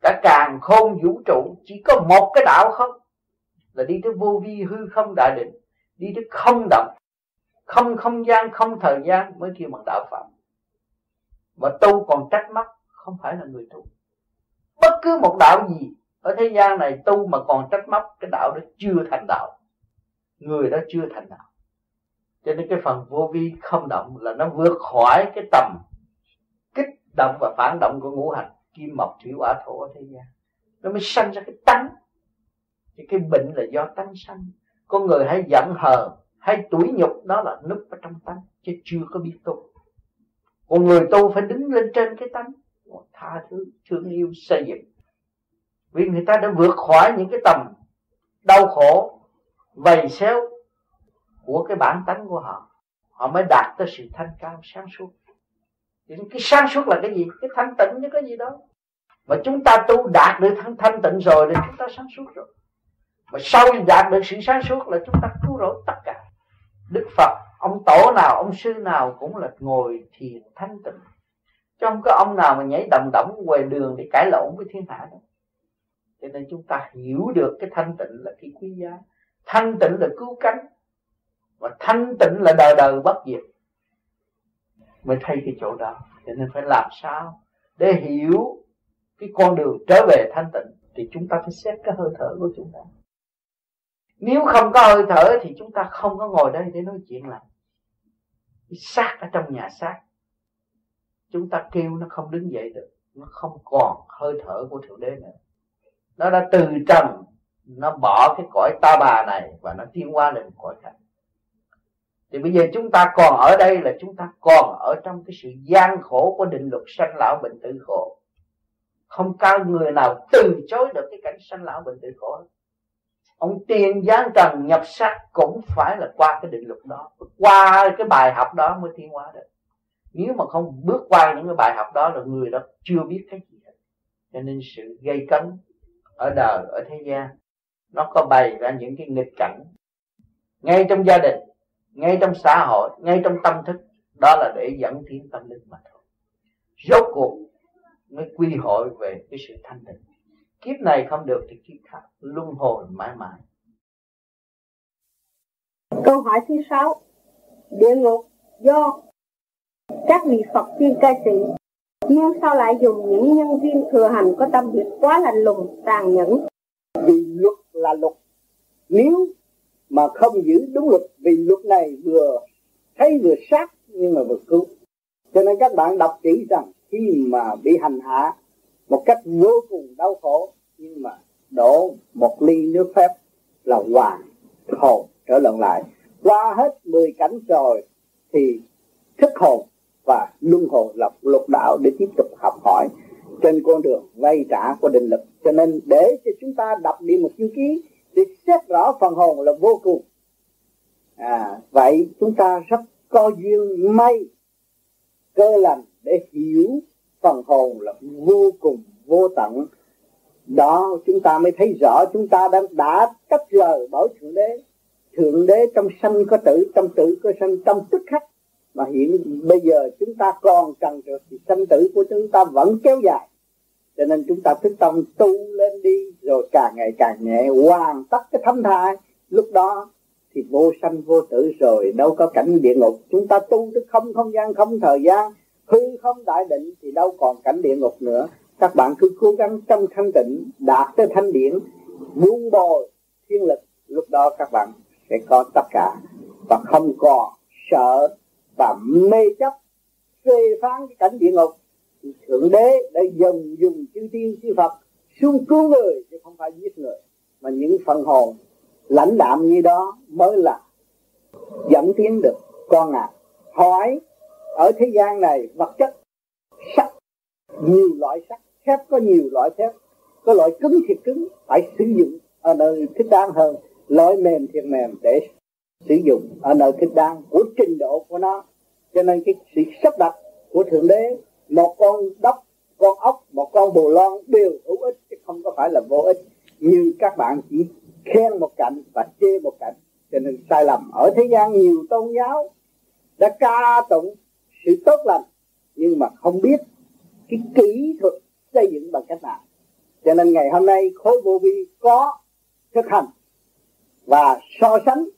Cả càng khôn vũ trụ, chỉ có một cái đạo không? Là đi tới vô vi hư không đại định đi tới không động, không không gian, không thời gian mới kêu bằng đạo phạm và tu còn trách móc, không phải là người tu. Bất cứ một đạo gì ở thế gian này tu mà còn trách móc, cái đạo đó chưa thành đạo. Người đó chưa thành đạo. Cho nên cái phần vô vi không động là nó vượt khỏi cái tầm kích động và phản động của ngũ hành, kim, mộc, thủy, hỏa, thổ ở thế gian. Nó mới sanh ra cái tánh. Thì cái bệnh là do tánh sanh con người hay giận hờn hay tủi nhục đó là núp ở trong tánh chứ chưa có biết tu. Còn người tu phải đứng lên trên cái tánh. Tha thứ thương yêu xây dựng. Vì người ta đã vượt khỏi những cái tầm đau khổ vầy xéo của cái bản tánh của họ. Họ mới đạt tới sự thanh cao sáng suốt. Những cái sáng suốt là cái gì? Cái thanh tịnh chứ có gì đâu. Mà chúng ta tu đạt được thanh, thanh tịnh rồi thì chúng ta sáng suốt rồi mà sau đạt được sự sáng suốt là chúng ta cứu rỗi tất cả. Đức phật, ông tổ nào, ông sư nào cũng là ngồi thiền thanh tịnh. Chứ không có ông nào mà nhảy đầm đẫm ngoài đường để cãi lộn với thiên hạ đâu. Cho nên chúng ta hiểu được cái thanh tịnh là cái quý giá. Thanh tịnh là cứu cánh. Và thanh tịnh là đời đời bất diệt. Mới thấy cái chỗ đó. Cho nên phải làm sao để hiểu cái con đường trở về thanh tịnh thì chúng ta phải xét cái hơi thở của chúng ta nếu không có hơi thở thì chúng ta không có ngồi đây để nói chuyện là xác ở trong nhà xác, chúng ta kêu nó không đứng dậy được. Nó không còn hơi thở của thượng đế nữa. Nó đã từ trần, nó bỏ cái cõi ta bà này và nó tiến qua lên cõi khác. Thì bây giờ chúng ta còn ở đây là chúng ta còn ở trong cái sự gian khổ của định luật sanh lão bệnh tử khổ. Không có người nào từ chối được cái cảnh sanh lão bệnh tử khổ ông tiên gián trần nhập sắc cũng phải là qua cái định luật đó. Qua cái bài học đó mới tiến hóa được. Nếu mà không bước qua những cái bài học đó là người đó chưa biết cái gì hết. Cho nên sự gây cấn ở đời, ở thế gian, nó có bày ra những cái nghịch cảnh ngay trong gia đình, ngay trong xã hội, ngay trong tâm thức. Đó là để dẫn tiến tâm linh mà thôi. Rốt cuộc mới quy hội về cái sự thanh tịnh kiếp này không được thì kiếp khác luân hồi mãi mãi. Câu hỏi thứ sáu địa ngục do các vị Phật tiên ca sĩ nhưng sao lại dùng những nhân viên thừa hành có tâm việc quá lạnh lùng tàn nhẫn? Vì luật là luật. Nếu mà không giữ đúng luật vì luật này vừa thấy vừa sát nhưng mà vừa cứu. Cho nên các bạn đọc kỹ rằng khi mà bị hành hạ một cách vô cùng đau khổ nhưng mà đổ một ly nước phép là hoàn hồn trở lần lại. Qua hết 10 cảnh rồi thì thức hồn và luân hồi lập lục đạo để tiếp tục học hỏi trên con đường vay trả của định lực. Cho nên để cho chúng ta đọc đi một chữ ký thì xét rõ phần hồn là vô cùng. À, vậy chúng ta rất có duyên may cơ lành để hiểu phần hồn là vô cùng vô tận. Đó, chúng ta mới thấy rõ chúng ta đã đã tách rời bởi thượng đế. Thượng đế trong sanh có tử, trong tử có sanh, trong tức khắc. Mà hiện bây giờ chúng ta còn cần được thì sanh tử của chúng ta vẫn kéo dài. Cho nên chúng ta thức tâm tu lên đi, rồi càng ngày càng nhẹ, hoàn tất cái thâm thai. Lúc đó thì vô sanh vô tử rồi, đâu có cảnh địa ngục. Chúng ta tu tới không không gian, không thời gian hư không đại định thì đâu còn cảnh địa ngục nữa. Các bạn cứ cố gắng trong thanh tịnh đạt tới thanh điển, buông bồi thiên lực, lúc đó các bạn sẽ có tất cả. Và không còn sợ và mê chấp, phê phán cái cảnh địa ngục. Thượng đế đã dần dùng chư tiên, chư phật xuống cứu người, chứ không phải giết người. Mà những phần hồn lãnh đạm như đó mới là dẫn tiến được con à hỏi ở thế gian này, vật chất, sắc, nhiều loại sắc, thép có nhiều loại thép. Có loại cứng thì cứng, phải sử dụng ở nơi thích đáng hơn. Loại mềm thì mềm để sử dụng ở nơi thích đáng của trình độ của nó. Cho nên cái sự sắp đặt của thượng đế, một con đốc, con ốc, một con bồ lon đều hữu ích, chứ không có phải là vô ích. Như các bạn chỉ khen một cạnh và chê một cạnh cho nên sai lầm. Ở thế gian nhiều tôn giáo đã ca tụng sự tốt lành. Nhưng mà không biết cái kỹ thuật xây dựng bằng cách nào. Cho nên ngày hôm nay khối vô vi có thực hành và so sánh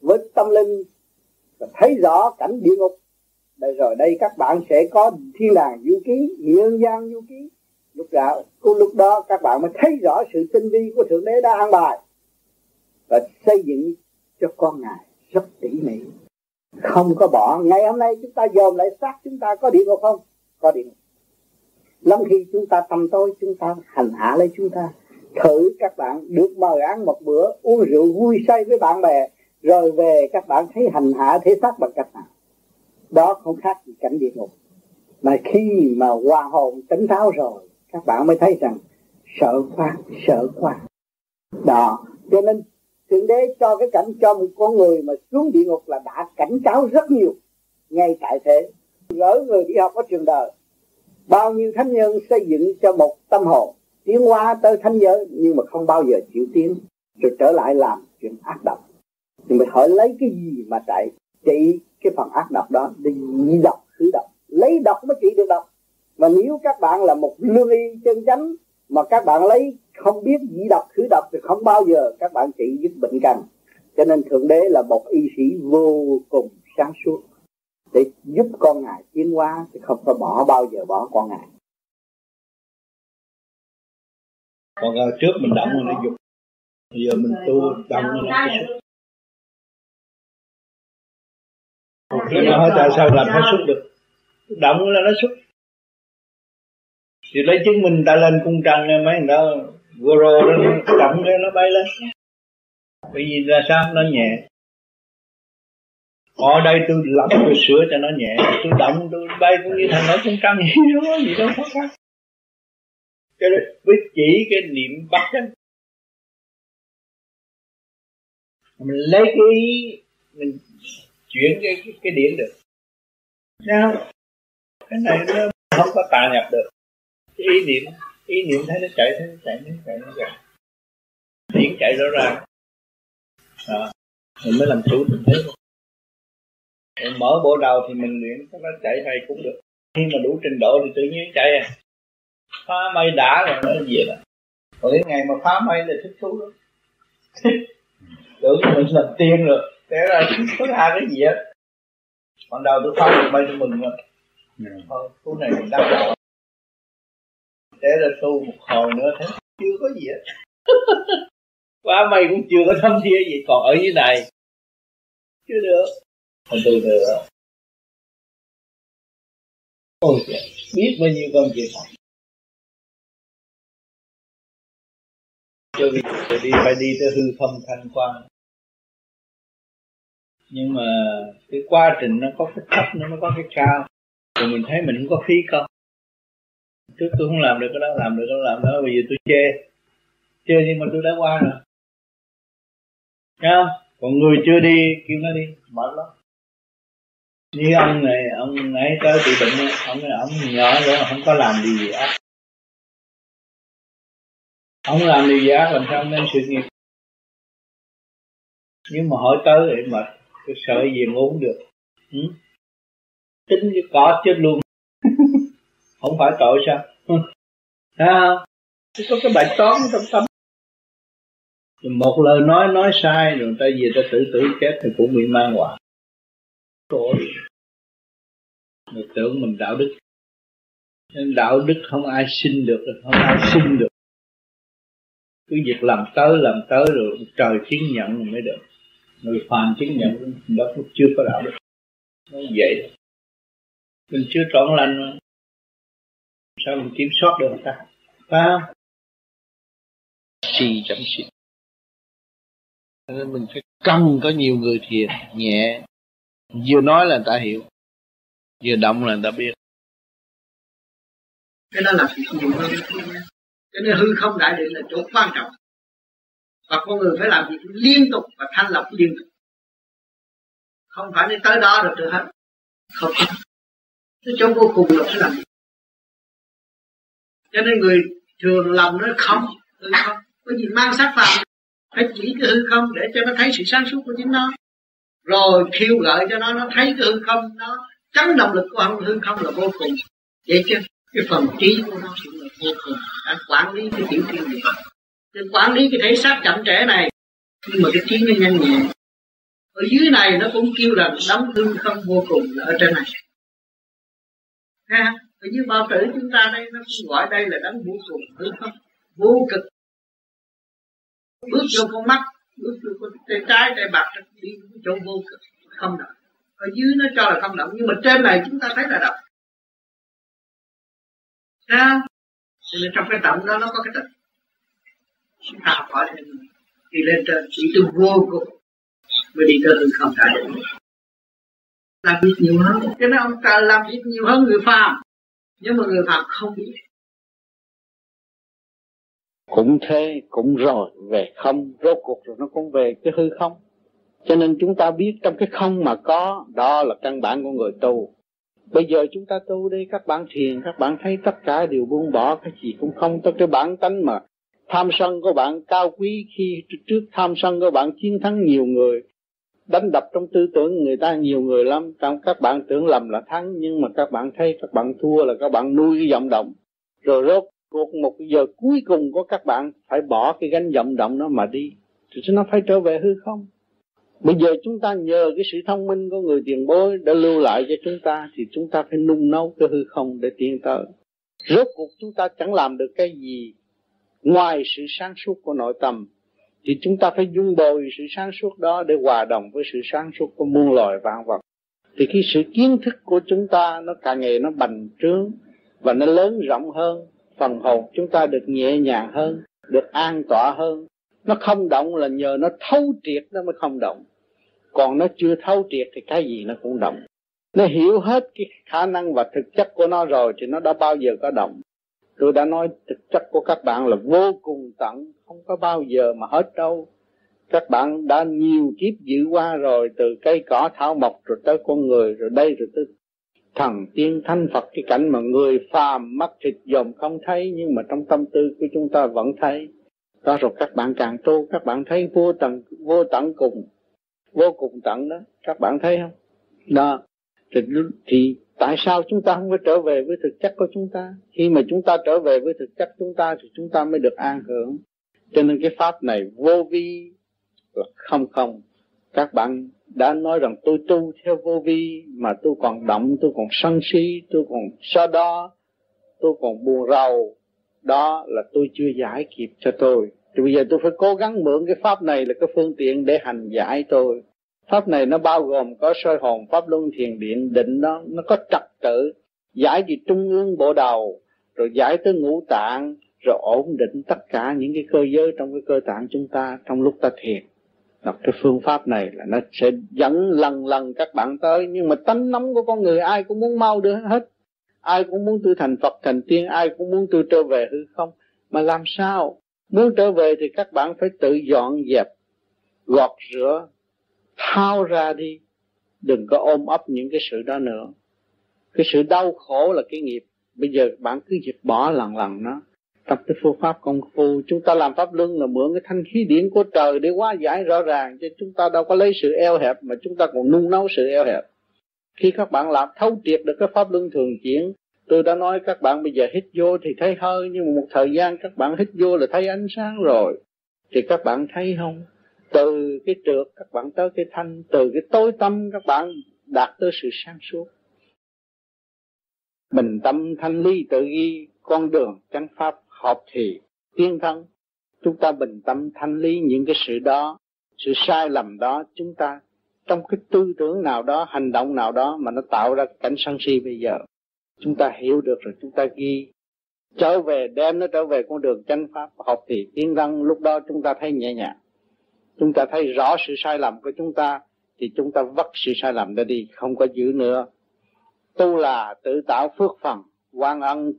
với tâm linh và thấy rõ cảnh địa ngục. Đây rồi đây các bạn sẽ có thiên đàng du ký nhân gian du ký. Lúc đó lúc đó các bạn mới thấy rõ sự tinh vi của thượng đế đã an bài và xây dựng cho con ngài rất tỉ mỉ không có bỏ. Ngày hôm nay chúng ta dòm lại xác chúng ta có địa ngục không, có địa ngục lắm khi chúng ta tâm tối, chúng ta hành hạ lấy chúng ta. Thử các bạn được mời ăn một bữa, uống rượu vui say với bạn bè, rồi về các bạn thấy hành hạ thể xác bằng cách nào? Đó không khác gì cảnh địa ngục. Mà khi mà hòa hồn tỉnh táo rồi, các bạn mới thấy rằng sợ quá sợ quá. Đó, cho nên thượng đế cho cái cảnh cho một con người mà xuống địa ngục là đã cảnh cáo rất nhiều, ngay tại thế. Gỡ người đi học ở trường đời, bao nhiêu thánh nhân xây dựng cho một tâm hồn, tiến hóa tới thánh giới, nhưng mà không bao giờ chịu tiến, rồi trở lại làm chuyện ác độc. Thì mình hỏi lấy cái gì mà chạy trị cái phần ác độc đó để nhị độc, khứ độc. Lấy độc mới trị được độc. Mà nếu các bạn là một lương y chân chánh, mà các bạn lấy không biết dĩ độc khứ độc thì không bao giờ các bạn trị dứt bệnh cần cho nên thượng đế là một y sĩ vô cùng sáng suốt. Để giúp con ngài tiến hóa thì không phải bỏ bao giờ bỏ con ngài. Còn trước mình động nó dục bây giờ mình tu động nó xuất Thế nó hỏi tại sao làm nó xuất được? Động là nó xuất. Thì lấy chứng minh ta lên cung trăng mấy người đó vừa rồi nó động cái nó bay lên. Bởi vì ra sao nó nhẹ. Ở đây tôi lắp tôi sửa cho nó nhẹ. Tôi động tôi bay cũng như thằng nó cũng trăng gì đó gì đâu khó khăn cho nên biết chỉ cái niệm bắt đó mình lấy cái ý mình chuyển cái cái, cái điểm được. Sao? Cái này nó không có tà nhập được. Cái ý niệm ý niệm thấy nó chạy thấy nó chạy nó chạy nó chạy điển chạy rõ ràng. À, mình mới làm chủ tình thế. Mình mở bộ đầu thì mình luyện nó chạy hay cũng được. Khi mà đủ trình độ thì tự nhiên chạy à. Phá mây đã rồi nó về là còn đến ngày mà phá mây là thích thú lắm. <laughs> Tưởng mình làm tiên rồi. Thế là <laughs> có hai cái gì á ban đầu tôi phá được mây cho mình mà. Thôi phú này mình đau đầu thế là tu một hồi nữa thấy chưa có gì hết. <laughs> Quá mây cũng chưa có thâm thia gì còn ở dưới này. Chưa được. Không tu được ôi biết bao nhiêu công chuyện cho vì đi phải đi tới hư không thanh quan nhưng mà cái quá trình nó có cái thấp nó có cái cao. Rồi mình thấy mình không có phí công trước tôi không làm được cái đó làm được cái đó làm đó bây giờ tôi chê. Chê nhưng mà tôi đã qua rồi. Thấy không? Còn người chưa đi kêu nó đi mệt lắm. Như ông này, ông ấy tới bị bệnh Ông này, ông nhỏ rồi không có làm gì ác. Ông làm điều gì ác làm sao nên sự nghiệp? Nhưng mà hỏi tới thì mệt Tôi sợ gì mà uống được. Ừ? Tính cái cỏ chết luôn. Không phải tội sao? Không? Có cái bài toán trong tâm. Một lời nói nói sai rồi ta về ta tự tử chết thì cũng bị mang họa tội. Mình tưởng mình đạo đức. Nên đạo đức không ai sinh được không ai sinh được. Cứ việc làm tới làm tới rồi trời chứng nhận rồi mới được. Người phàm chứng nhận đó cũng chưa có đạo đức. Nó vậy. Mình chưa trọn lành sao mình kiểm soát được ta? Phải không? Trì chậm xịt nên mình phải cần có nhiều người thiền nhẹ. Vừa nói là người ta hiểu vừa động là người ta biết. Cái đó là nhiều hơn cho nên hư không đại định là chỗ quan trọng. Và con người phải làm việc liên tục và thanh lọc liên tục. Không phải đến tới đó rồi được hết. Không. Cái chỗ vô cùng là phải làm cho nên người thường lầm nó không, hư không. Bởi vì mang sắc vào phải chỉ cái hư không để cho nó thấy sự sáng suốt của chính nó. Rồi khiêu gợi cho nó nó thấy cái hư không, nó chấn động lực của hư không là vô cùng. Vậy chứ, cái phần trí của nó cũng là vô cùng. Đã quản lý cái tiểu thiên địa. Để quản lý cái thể xác chậm trễ này, nhưng mà cái trí nó nhanh nhẹn. Ở dưới này nó cũng kêu là đóng hư không vô cùng là ở trên này. Ha? Ở như bao tử chúng ta đây, nó cũng gọi đây là đấng vô cùng hư không? Vô cực. Bước vô con mắt, bước vô con tay trái, tay bạc đi chỗ vô cực, không động. Ở dưới nó cho là không động, nhưng mà trên này chúng ta thấy là động. Thế Cho nên trong cái động đó, nó có cái tịch. Chúng ta học hỏi thêm Đi lên trên, chỉ từ vô cùng, Mới đi tới hư không đại Làm việc nhiều hơn. Cho nên ông ta làm việc nhiều hơn người phàm. Nhưng mà người phạm không biết cũng thế, cũng rồi. Về không, rốt cuộc rồi nó cũng về cái hư không. Cho nên chúng ta biết trong cái không mà có, đó là căn bản của người tu. Bây giờ chúng ta tu đi, các bạn thiền, các bạn thấy tất cả đều buông bỏ, cái gì cũng không tới cái bản tánh mà tham sân của bạn cao quý khi trước tham sân của bạn chiến thắng nhiều người đánh đập trong tư tưởng người ta nhiều người lắm. Trong các bạn tưởng lầm là thắng, nhưng mà các bạn thấy các bạn thua là các bạn nuôi cái vọng động. Rồi rốt cuộc một giờ cuối cùng của các bạn phải bỏ cái gánh vọng động đó mà đi. Thì nó phải trở về hư không? Bây giờ chúng ta nhờ cái sự thông minh của người tiền bối đã lưu lại cho chúng ta, thì chúng ta phải nung nấu cái hư không để tiến tới. Rốt cuộc chúng ta chẳng làm được cái gì ngoài sự sáng suốt của nội tâm thì chúng ta phải dung bồi sự sáng suốt đó để hòa đồng với sự sáng suốt của muôn loài vạn vật. Thì khi sự kiến thức của chúng ta nó càng ngày nó bành trướng và nó lớn rộng hơn, phần hồn chúng ta được nhẹ nhàng hơn, được an tọa hơn. Nó không động là nhờ nó thấu triệt nó mới không động. Còn nó chưa thấu triệt thì cái gì nó cũng động. Nó hiểu hết cái khả năng và thực chất của nó rồi thì nó đã bao giờ có động tôi đã nói thực chất của các bạn là vô cùng tận, không có bao giờ mà hết đâu. Các bạn đã nhiều kiếp dự qua rồi, từ cây cỏ thảo mộc rồi tới con người rồi đây rồi tới thần tiên thanh phật. Cái cảnh mà người phàm mắt thịt dòm không thấy, nhưng mà trong tâm tư của chúng ta vẫn thấy. Đó, rồi các bạn càng tu, các bạn thấy vô tận vô tận cùng, vô cùng tận đó. Các bạn thấy không? Đó thì, thì tại sao chúng ta không có trở về với thực chất của chúng ta? Khi mà chúng ta trở về với thực chất chúng ta thì chúng ta mới được an hưởng. Cho nên cái pháp này vô vi là không không. Các bạn đã nói rằng tôi tu theo vô vi mà tôi còn động tôi còn sân si tôi còn so đó tôi còn buồn rầu. Đó là tôi chưa giải kịp cho tôi. Thì bây giờ tôi phải cố gắng mượn cái pháp này là cái phương tiện để hành giải tôi pháp này nó bao gồm có soi hồn, pháp luân thiền điện định đó nó có trật tự, giải gì trung ương bộ đầu, rồi giải tới ngũ tạng, rồi ổn định tất cả những cái cơ giới trong cái cơ tạng chúng ta trong lúc ta thiền. Đọc cái phương pháp này là nó sẽ dẫn lần lần các bạn tới, nhưng mà tánh nóng của con người ai cũng muốn mau đưa hết. Ai cũng muốn tư thành Phật, thành tiên, ai cũng muốn tư trở về hư không. Mà làm sao? Muốn trở về thì các bạn phải tự dọn dẹp, gọt rửa thao ra đi. Đừng có ôm ấp những cái sự đó nữa. Cái sự đau khổ là cái nghiệp. Bây giờ bạn cứ diệt bỏ lần lần nó. Tập cái phương pháp công phu. Chúng ta làm pháp luân là mượn cái thanh khí điển của trời để hóa giải rõ ràng. Chứ chúng ta đâu có lấy sự eo hẹp mà chúng ta còn nung nấu sự eo hẹp. Khi các bạn làm, thấu triệt được cái pháp luân thường chuyển, tôi đã nói các bạn bây giờ hít vô thì thấy hơi, nhưng mà một thời gian các bạn hít vô là thấy ánh sáng rồi. Thì các bạn thấy không? Từ cái trượt các bạn tới cái thanh, từ cái tối tâm các bạn đạt tới sự sáng suốt. Bình tâm thanh ly tự ghi, con đường chánh pháp hợp thì tiên thân. Chúng ta bình tâm thanh lý những cái sự đó, sự sai lầm đó, chúng ta trong cái tư tưởng nào đó, hành động nào đó mà nó tạo ra cảnh sân si bây giờ, chúng ta hiểu được rồi, chúng ta ghi. Trở về đem nó trở về con đường chánh pháp học thì tiến thân, lúc đó chúng ta thấy nhẹ nhàng chúng ta thấy rõ sự sai lầm của chúng ta, thì chúng ta vất sự sai lầm đó đi, không có giữ nữa. Tu là tự tạo phước phần, quan ân,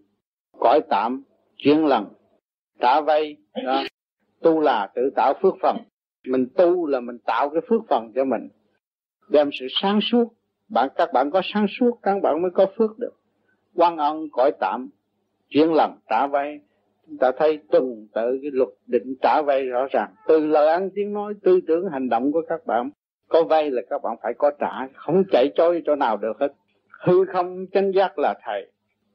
cõi tạm chuyển lần, trả vay, đó. tu là tự tạo phước phần. Mình tu là mình tạo cái phước phần cho mình. Đem sự sáng suốt. Bạn, các bạn có sáng suốt, các bạn mới có phước được. Quan ân, cõi tạm chuyển lần, trả vay chúng ta thấy tuần tự cái luật định trả vay rõ ràng. Từ lời ăn tiếng nói, tư tưởng, hành động của các bạn, có vay là các bạn phải có trả, không chạy trôi chỗ nào được hết. Hư không chánh giác là thầy.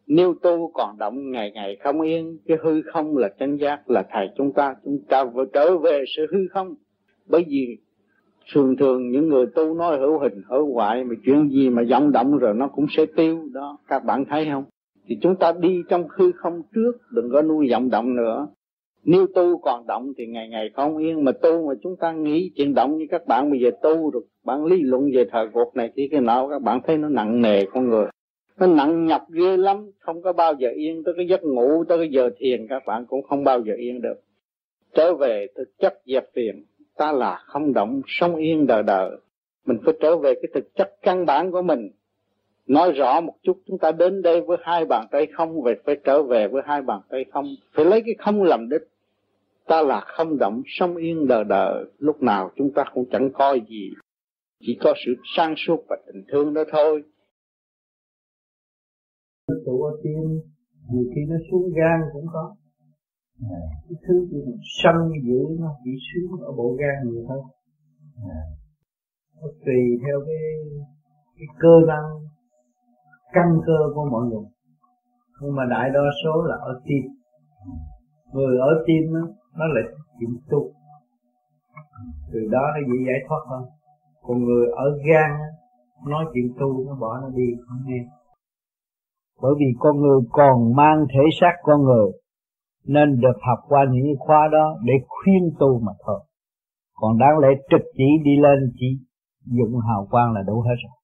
Nếu tu còn động ngày ngày không yên, cái hư không là chánh giác là thầy chúng ta. Chúng ta vừa trở về sự hư không. Bởi vì thường thường những người tu nói hữu hình, hữu hoại mà chuyện gì mà vọng động rồi nó cũng sẽ tiêu. Đó, các bạn thấy không? Thì chúng ta đi trong hư không trước, đừng có nuôi vọng động nữa. Nếu tu còn động thì ngày ngày không yên. Mà tu mà chúng ta nghĩ chuyện động như các bạn bây giờ tu rồi, bạn lý luận về thời cuộc này thì cái nào các bạn thấy nó nặng nề con người. Nó nặng nhọc ghê lắm, không có bao giờ yên. Tới cái giấc ngủ, tới cái giờ thiền, các bạn cũng không bao giờ yên được. Trở về thực chất dẹp phiền. Ta là không động, sống yên đời đời mình phải trở về cái thực chất căn bản của mình nói rõ một chút chúng ta đến đây với hai bàn tay không về phải trở về với hai bàn tay không. Phải lấy cái không làm đích. Ta là không động sống yên đời đời lúc nào chúng ta cũng chẳng coi gì. Chỉ có sự sang suốt và tình thương đó thôi. Tụ ở tim nhiều khi nó xuống gan cũng có. Cái thứ gì sân dữ nó chỉ xuống ở bộ gan nhiều hơn nó tùy theo cái cái cơ năng căn cơ của mọi người. Nhưng mà đại đa số là ở tim. Người ở tim đó, nó lại chịu tu. Từ đó nó dễ giải thoát hơn. Còn người ở gan nói chuyện tu nó bỏ nó đi không nghe. Bởi vì con người còn mang thể xác con người nên được học qua những khóa đó để khuyên tu mà thôi. Còn đáng lẽ trực chỉ đi lên chỉ dụng hào quang là đủ hết rồi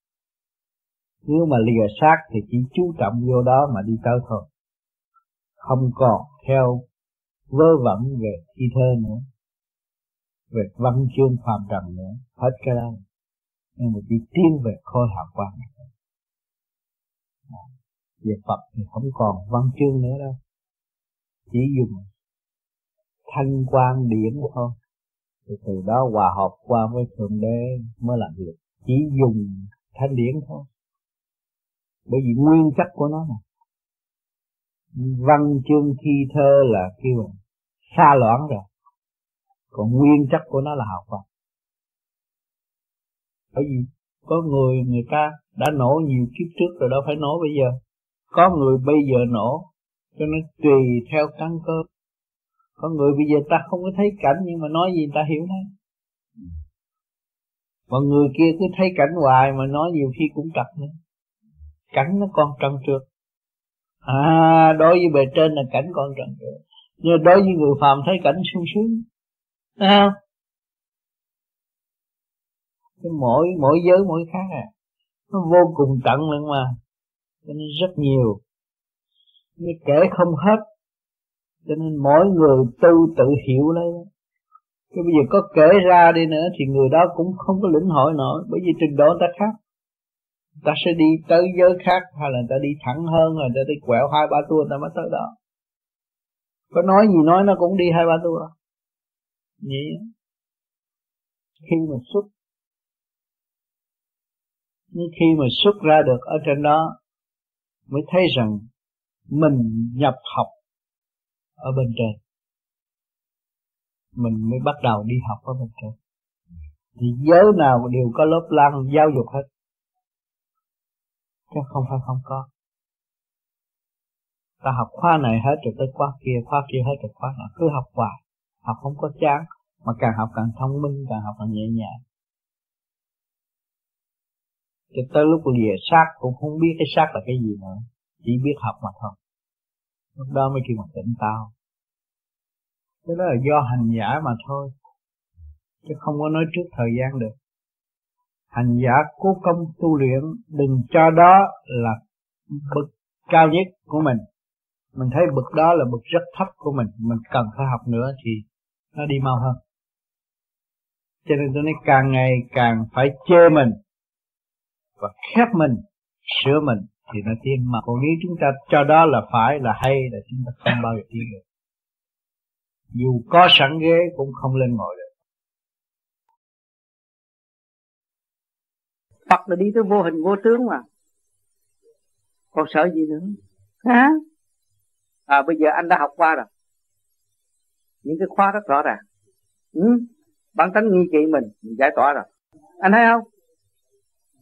nếu mà lìa xác thì chỉ chú trọng vô đó mà đi tới thôi. Không còn theo vơ vẩn về thi thơ nữa về văn chương phàm trần nữa hết cái đó. Nhưng mà chỉ tiến về khôi hào quan, về Phật thì không còn văn chương nữa đâu. Chỉ dùng thanh quan điển thôi. Thì từ đó hòa hợp qua với thượng đế mới làm việc. Chỉ dùng thanh điển thôi bởi vì nguyên chất của nó mà. Văn chương thi thơ là kêu xa loãng rồi. Còn nguyên chất của nó là học Phật. Bởi vì có người người ta đã nổ nhiều kiếp trước rồi đâu phải nổ bây giờ. Có người bây giờ nổ, cho nó tùy theo căn cơ. Có người bây giờ ta không có thấy cảnh, nhưng mà nói gì ta hiểu hết Mà người kia cứ thấy cảnh hoài mà nói nhiều khi cũng trật nữa. Cảnh nó còn trần trượt. À đối với bề trên là cảnh còn trần trượt. Nhưng đối với người phàm thấy cảnh sung sướng. Thấy không? Cái mỗi mỗi giới mỗi khác à. Nó vô cùng tận lận mà. Cho nên rất nhiều. Nhưng kể không hết. Cho nên mỗi người tu tự hiểu lấy. Cái bây giờ có kể ra đi nữa Thì người đó cũng không có lĩnh hội nổi. Bởi vì trình độ người ta khác ta sẽ đi tới giới khác hay là ta đi thẳng hơn rồi ta đi quẹo hai ba tua ta mới tới đó. Có nói gì nói nó cũng đi hai ba tua vậy khi mà xuất nhưng khi mà xuất ra được ở trên đó, mới thấy rằng mình nhập học ở bên trên. Mình mới bắt đầu đi học ở bên trên. Thì giới nào đều có lớp lăng giáo dục hết chứ không phải không có. Ta học khóa này hết rồi tới khóa kia khóa kia hết rồi khóa nào. Cứ học hoài. Học không có chán, mà càng học càng thông minh, càng học càng nhẹ nhàng. Cho tới lúc lìa xác cũng không biết cái xác là cái gì nữa. Chỉ biết học mà thôi. Lúc đó mới kêu mà tỉnh tao cái đó là do hành giả mà thôi. Chứ không có nói trước thời gian được hành giả cố công tu luyện đừng cho đó là bậc cao nhất của mình. Mình thấy bậc đó là bậc rất thấp của mình. Mình cần phải học nữa thì nó đi mau hơn. Cho nên tôi nói càng ngày càng phải chê mình và khép mình, sửa mình thì nó tiến mà còn nếu chúng ta cho đó là phải, là hay, là chúng ta không bao giờ tiến được. Dù có sẵn ghế cũng không lên ngồi. Phật là đi tới vô hình vô tướng mà còn sợ gì nữa hả à bây giờ anh đã học qua rồi những cái khóa rất rõ ràng ừ? bản tánh nghi kỵ mình, mình giải tỏa rồi anh thấy không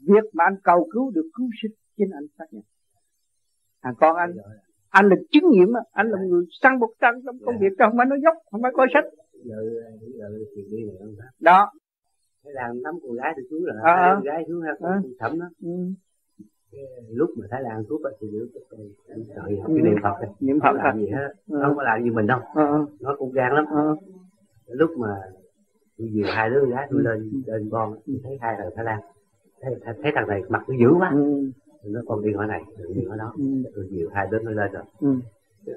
việc mà anh cầu cứu được cứu sinh chính anh xác nhận thằng con anh anh là chứng nghiệm anh là người săn bột trăng trong công việc không phải nói dốc không phải coi sách đó cái làm nắm con gái tôi xuống là à, à. con gái xuống ha con à. thẩm đó ừ. lúc mà Thái Lan thuốc thì giữ anh sợ học cái niệm Phật này. niệm Phật làm gì hết ừ. không có làm như mình đâu ừ. nó cũng gan lắm ừ. lúc mà tôi dìu hai đứa con gái tôi lên lên con tôi thấy hai thằng Thái Lan thấy, thấy thằng này mặt nó dữ quá ừ. nó con đi hỏi này đi hỏi đó ừ. tôi dìu hai đứa nó lên rồi ừ.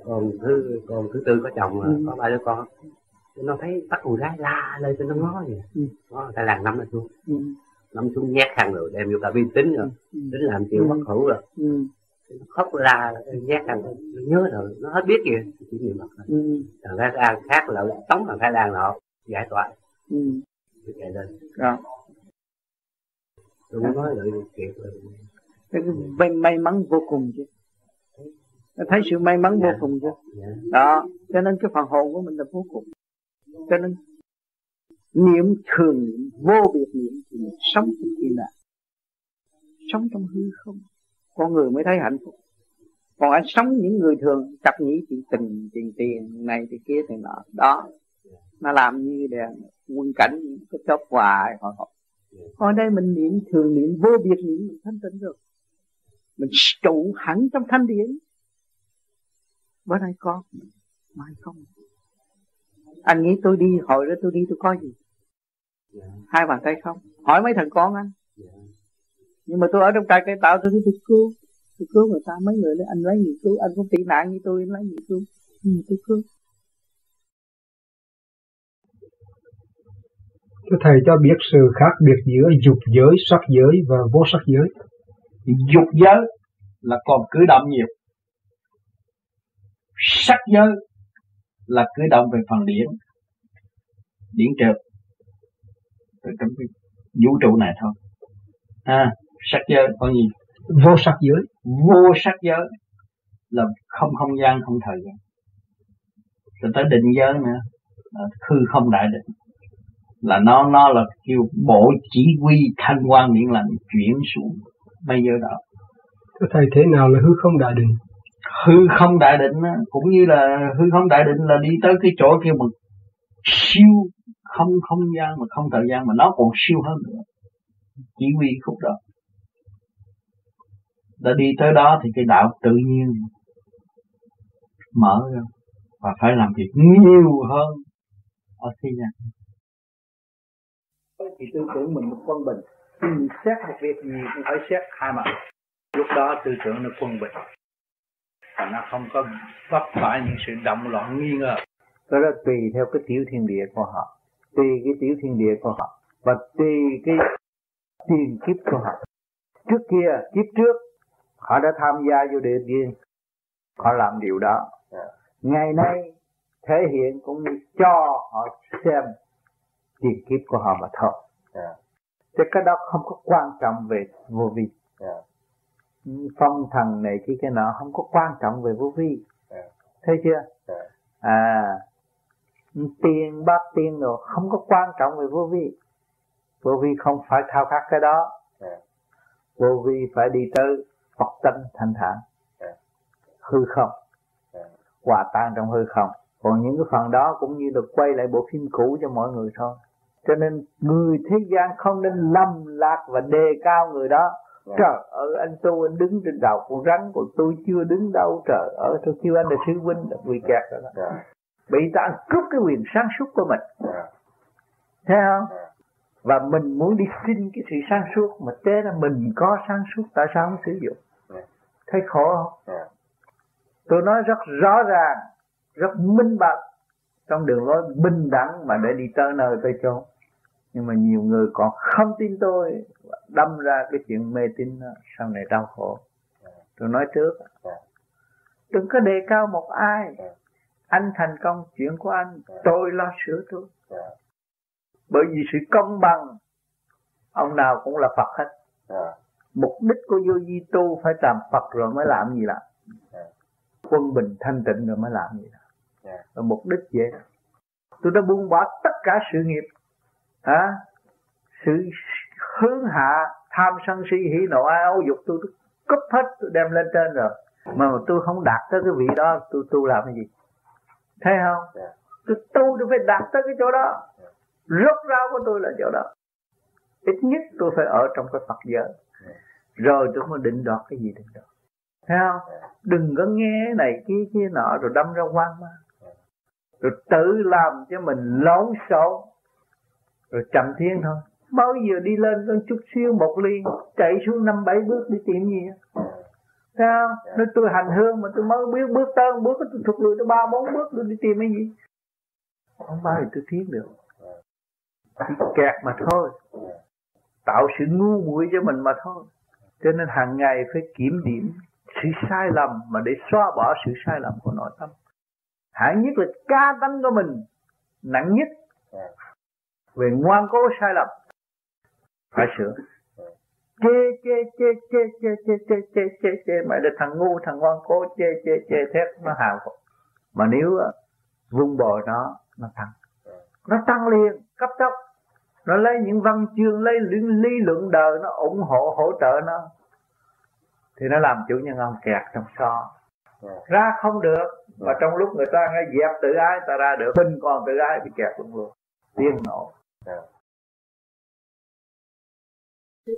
con thứ con thứ tư có chồng ừ. có ba đứa con nó thấy bắt con gái la lên cho nó ngó vậy ừ. nó ta làm nắm nó xuống ừ. nắm xuống nhét khăn rồi đem vô cabin tính rồi ừ. tính làm chuyện ừ. bất hữu rồi ừ. khóc la giác rằng nó nhớ rồi nó hết biết kìa chỉ niệm phật thôi ừ. thằng thái lan khác là tống thằng thái lan nọ giải tỏa ừ. chạy lên à. tôi muốn nói lại kịp cái may, may mắn vô cùng chứ thấy sự may mắn vô cùng chứ dạ. đó cho nên cái phần hồn của mình là vô cùng cho nên, niệm thường niệm, vô biệt niệm thì mình sống trong kỳ nạn sống trong hư không. Con người mới thấy hạnh phúc. Còn anh sống những người thường chặt nghĩ chuyện tình chuyện tiền, này thì kia thì nọ. Đó. Nó làm như đèn, quân cảnh cái chớp hoài hồi hộp còn đây mình niệm thường niệm, vô biệt niệm, mình thanh tịnh rồi mình trụ hẳn trong thanh điển. Bữa nay có mai không anh nghĩ tôi đi hồi đó tôi đi tôi có gì? Hai bàn tay không? Hỏi mấy thằng con anh. Nhưng mà tôi ở trong trại cây tạo tôi đi tôi cứu tôi cứu người ta mấy người đấy anh lấy gì cứu? Anh cũng tị nạn như tôi anh lấy gì cứu? Nhưng mà tôi cứu. Thưa Thầy cho biết sự khác biệt giữa dục giới, sắc giới và vô sắc giới. Dục giới là còn cử động nhiều. Sắc giới là cử động về phần điển. Điển trượt. Từ trong cái vũ trụ này thôi. À, sắc giới có gì? Vô sắc giới. Vô sắc giới là không không gian, không thời gian. Rồi tới định giới nữa, là hư không đại định là nó nó là kêu bộ chỉ huy thanh quan điện lành chuyển xuống bây giờ đó Thưa thầy thế nào là hư không đại định hư không đại định á, cũng như là hư không đại định là đi tới cái chỗ kia mà siêu không không gian mà không thời gian mà nó còn siêu hơn nữa. Chỉ huy khúc đó. Đã đi tới đó thì cái đạo tự nhiên mở ra và phải làm việc nhiều hơn ở thế gian. Thì tư tưởng mình một quân bình khi mình xét một việc gì cũng phải xét hai mặt. Lúc đó tư tưởng nó quân bình nó không có vấp phải những sự động loạn nghi ngờ. Đó là tùy theo cái tiểu thiên địa của họ tùy cái tiểu thiên địa của họ và tùy cái tiền kiếp của họ. Trước kia kiếp trước họ đã tham gia vô địa tiên họ làm điều đó. Ngày nay thể hiện cũng như cho họ xem tiền kiếp của họ mà thôi. Yeah. Chứ cái đó không có quan trọng về vô vi. Yeah. Phong thần này kia cái nọ không có quan trọng về vô vi. Yeah. thấy chưa? Yeah. à tiền bát tiền rồi không có quan trọng về vô vi. Vô vi không phải thao khát cái đó. Yeah. vô vi phải đi tới Phật tánh thanh thản. Hư không. Hòa tan trong hư không. Còn những cái phần đó cũng như được quay lại bộ phim cũ cho mọi người thôi. Cho nên người thế gian không nên lâm lạc và đề cao người đó. Trời ơi anh tu anh đứng trên đầu con rắn của tôi chưa đứng đâu trời ơi tôi kêu anh là sư huynh là bị kẹt rồi đó. Yeah. Dạ. Bị ta cướp cái quyền sáng suốt của mình. Yeah. Dạ. Thấy không? Yeah. Và mình muốn đi xin cái sự sáng suốt mà thế là mình có sáng suốt tại sao không sử dụng? Yeah. Thấy khổ không? Yeah. Tôi nói rất rõ ràng, rất minh bạch trong đường lối bình đẳng mà để đi tới nơi tới chốn nhưng mà nhiều người còn không tin tôi đâm ra cái chuyện mê tín sau này đau khổ. Tôi nói trước, đừng có đề cao một ai. Anh thành công, chuyện của anh, tôi lo sửa tôi bởi vì sự công bằng, ông nào cũng là phật hết. Mục đích của vô di tu phải làm phật rồi mới làm gì làm? Quân bình thanh tịnh rồi mới làm gì làm? Và mục đích vậy tôi đã buông bỏ tất cả sự nghiệp à, sự hướng hạ tham sân si hỉ nộ ai âu dục tôi, tôi cúp hết tôi đem lên trên rồi. Mà tôi không đạt tới cái vị đó tôi tu làm cái gì? Thấy không? Dạ. tôi tu tôi phải đạt tới cái chỗ đó. Rốt ráo của tôi là chỗ đó. Ít nhất tôi phải ở trong cái Phật giới. Rồi tôi mới định đoạt cái gì định đoạt thấy không? Đừng có nghe này kia kia nọ rồi đâm ra quan mà rồi tự làm cho mình lộn xộn rồi chậm thiên thôi. Bao giờ đi lên con chút xíu, một ly, chạy xuống năm bảy bước đi tìm gì sao nói tôi hành hương mà tôi mới biết bước tới bước tôi thuộc lùi tới ba bốn bước tôi đi tìm cái gì. Không bao giờ tôi tiến được. Chỉ kẹt mà thôi. Tạo sự ngu muội cho mình mà thôi. Cho nên hàng ngày phải kiểm điểm sự sai lầm mà để xóa bỏ sự sai lầm của nội tâm. Hạng nhất là ca tánh của mình, nặng nhất về ngoan cố sai lầm. Phải sửa. Chê chê chê chê chê chê chê chê chê chê. Mày là thằng ngu thằng ngoan cố chê chê chê thét nó hào mà nếu vung bồi nó nó tăng nó tăng liền cấp tốc. Nó lấy những văn chương lấy lý, lý luận đời nó ủng hộ hỗ trợ nó. Thì nó làm chủ nhân ông kẹt trong so ra không được. Và trong lúc người ta nghe dẹp tự ái ta ra được. Mình còn tự ái bị kẹt luôn luôn tiên nổ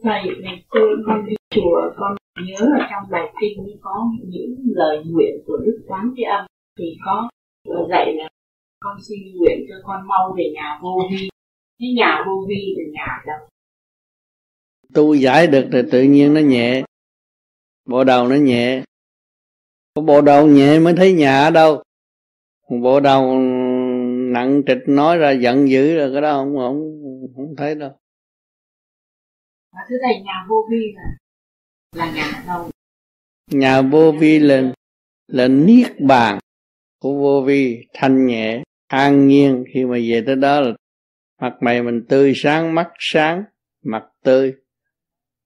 thầy, ngày xưa con đi chùa, con nhớ ở trong bài kinh có những lời nguyện của đức quán thế âm, thì có dạy là con xin nguyện cho con mau về nhà vô vi. Cái nhà vô vi là nhà đâu? Tu giải được thì tự nhiên nó nhẹ, bộ đầu nó nhẹ. Có bộ đầu nhẹ mới thấy nhà ở đâu? Bộ đầu nặng trịch nói ra giận dữ rồi cái đó không không không thấy đâu. Mà thưa thầy nhà vô vi là là nhà đâu? Nhà vô vi là là niết bàn của vô vi thanh nhẹ an nhiên. Khi mà về tới đó là mặt mày mình tươi sáng mắt sáng mặt tươi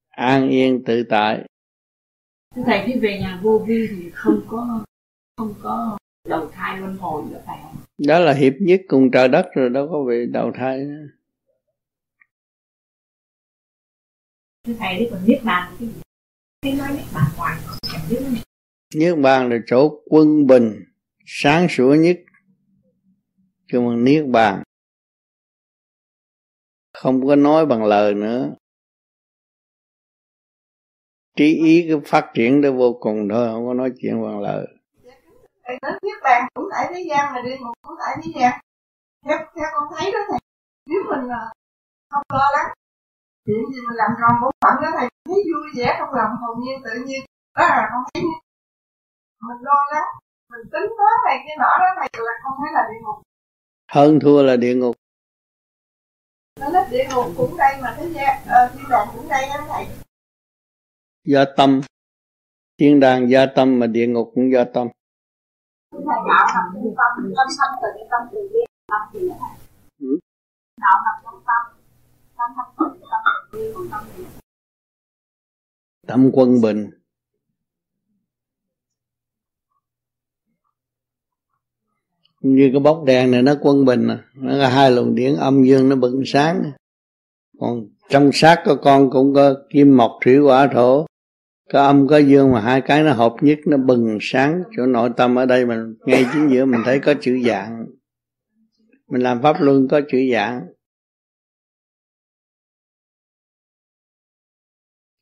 an yên tự tại. Thưa thầy khi về nhà vô vi thì không có không có đầu thai luân hồi nữa phải không? Đó là hiệp nhất cùng trời đất rồi đâu có bị đầu thai nữa. Thưa thầy đấy còn niết bàn cái gì? Cái nói niết bàn hoài không chẳng biết nữa. Niết bàn là chỗ quân bình sáng sủa nhất chứ mà niết bàn không có nói bằng lời nữa trí ý cái phát triển đó vô cùng thôi không có nói chuyện bằng lời thầy nói niết bàn cũng tại thế gian mà địa ngục cũng tại thế gian. Theo theo con thấy đó thầy nếu mình à, không lo lắng chuyện gì mình làm tròn bổn phận đó thầy thấy vui vẻ trong lòng hồn nhiên tự nhiên đó là con thấy mình lo lắng mình tính toán này cái nọ đó thầy là không thấy là địa ngục. Hơn thua là địa ngục. Nó nói địa ngục cũng đây mà thế gian ờ, thiên đàng cũng đây đó thầy. Do tâm. Thiên đàng do tâm mà địa ngục cũng do tâm thầy đạo nằm trong tâm tâm sanh từ tâm từ bi tâm gì đó ừ. đạo nằm trong tâm tâm sanh từ tâm từ bi còn tâm gì tâm quân bình. Như cái bóng đèn này nó quân bình à. nó là hai luồng điển âm dương nó bừng sáng. Còn trong xác của con cũng có kim mộc thủy hỏa thổ có âm, có dương mà hai cái nó hợp nhất, nó bừng sáng. Chỗ nội tâm ở đây mình ngay chính giữa mình thấy có chữ dạng. Mình làm pháp luân có chữ dạng.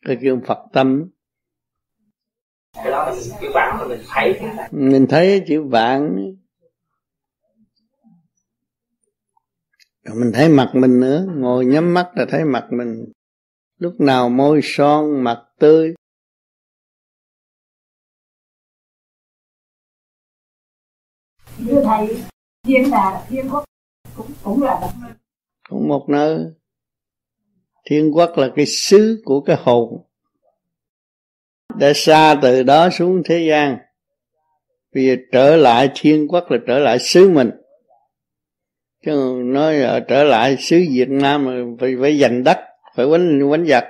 Cái kêu phật tâm. Cái đó chữ mà mình thấy mình thấy chữ vạn. Rồi mình thấy mặt mình nữa. Ngồi nhắm mắt là thấy mặt mình. Lúc nào môi son, mặt tươi. Thưa thầy, thiên đà thiên quốc cũng cũng là một nơi. Cũng một nơi. Thiên quốc là cái xứ của cái hồn. Đã xa từ đó xuống thế gian. Giờ trở lại thiên quốc là trở lại xứ mình. Chứ nói là trở lại xứ Việt Nam mà phải, phải giành đất, phải quánh, quánh giặc.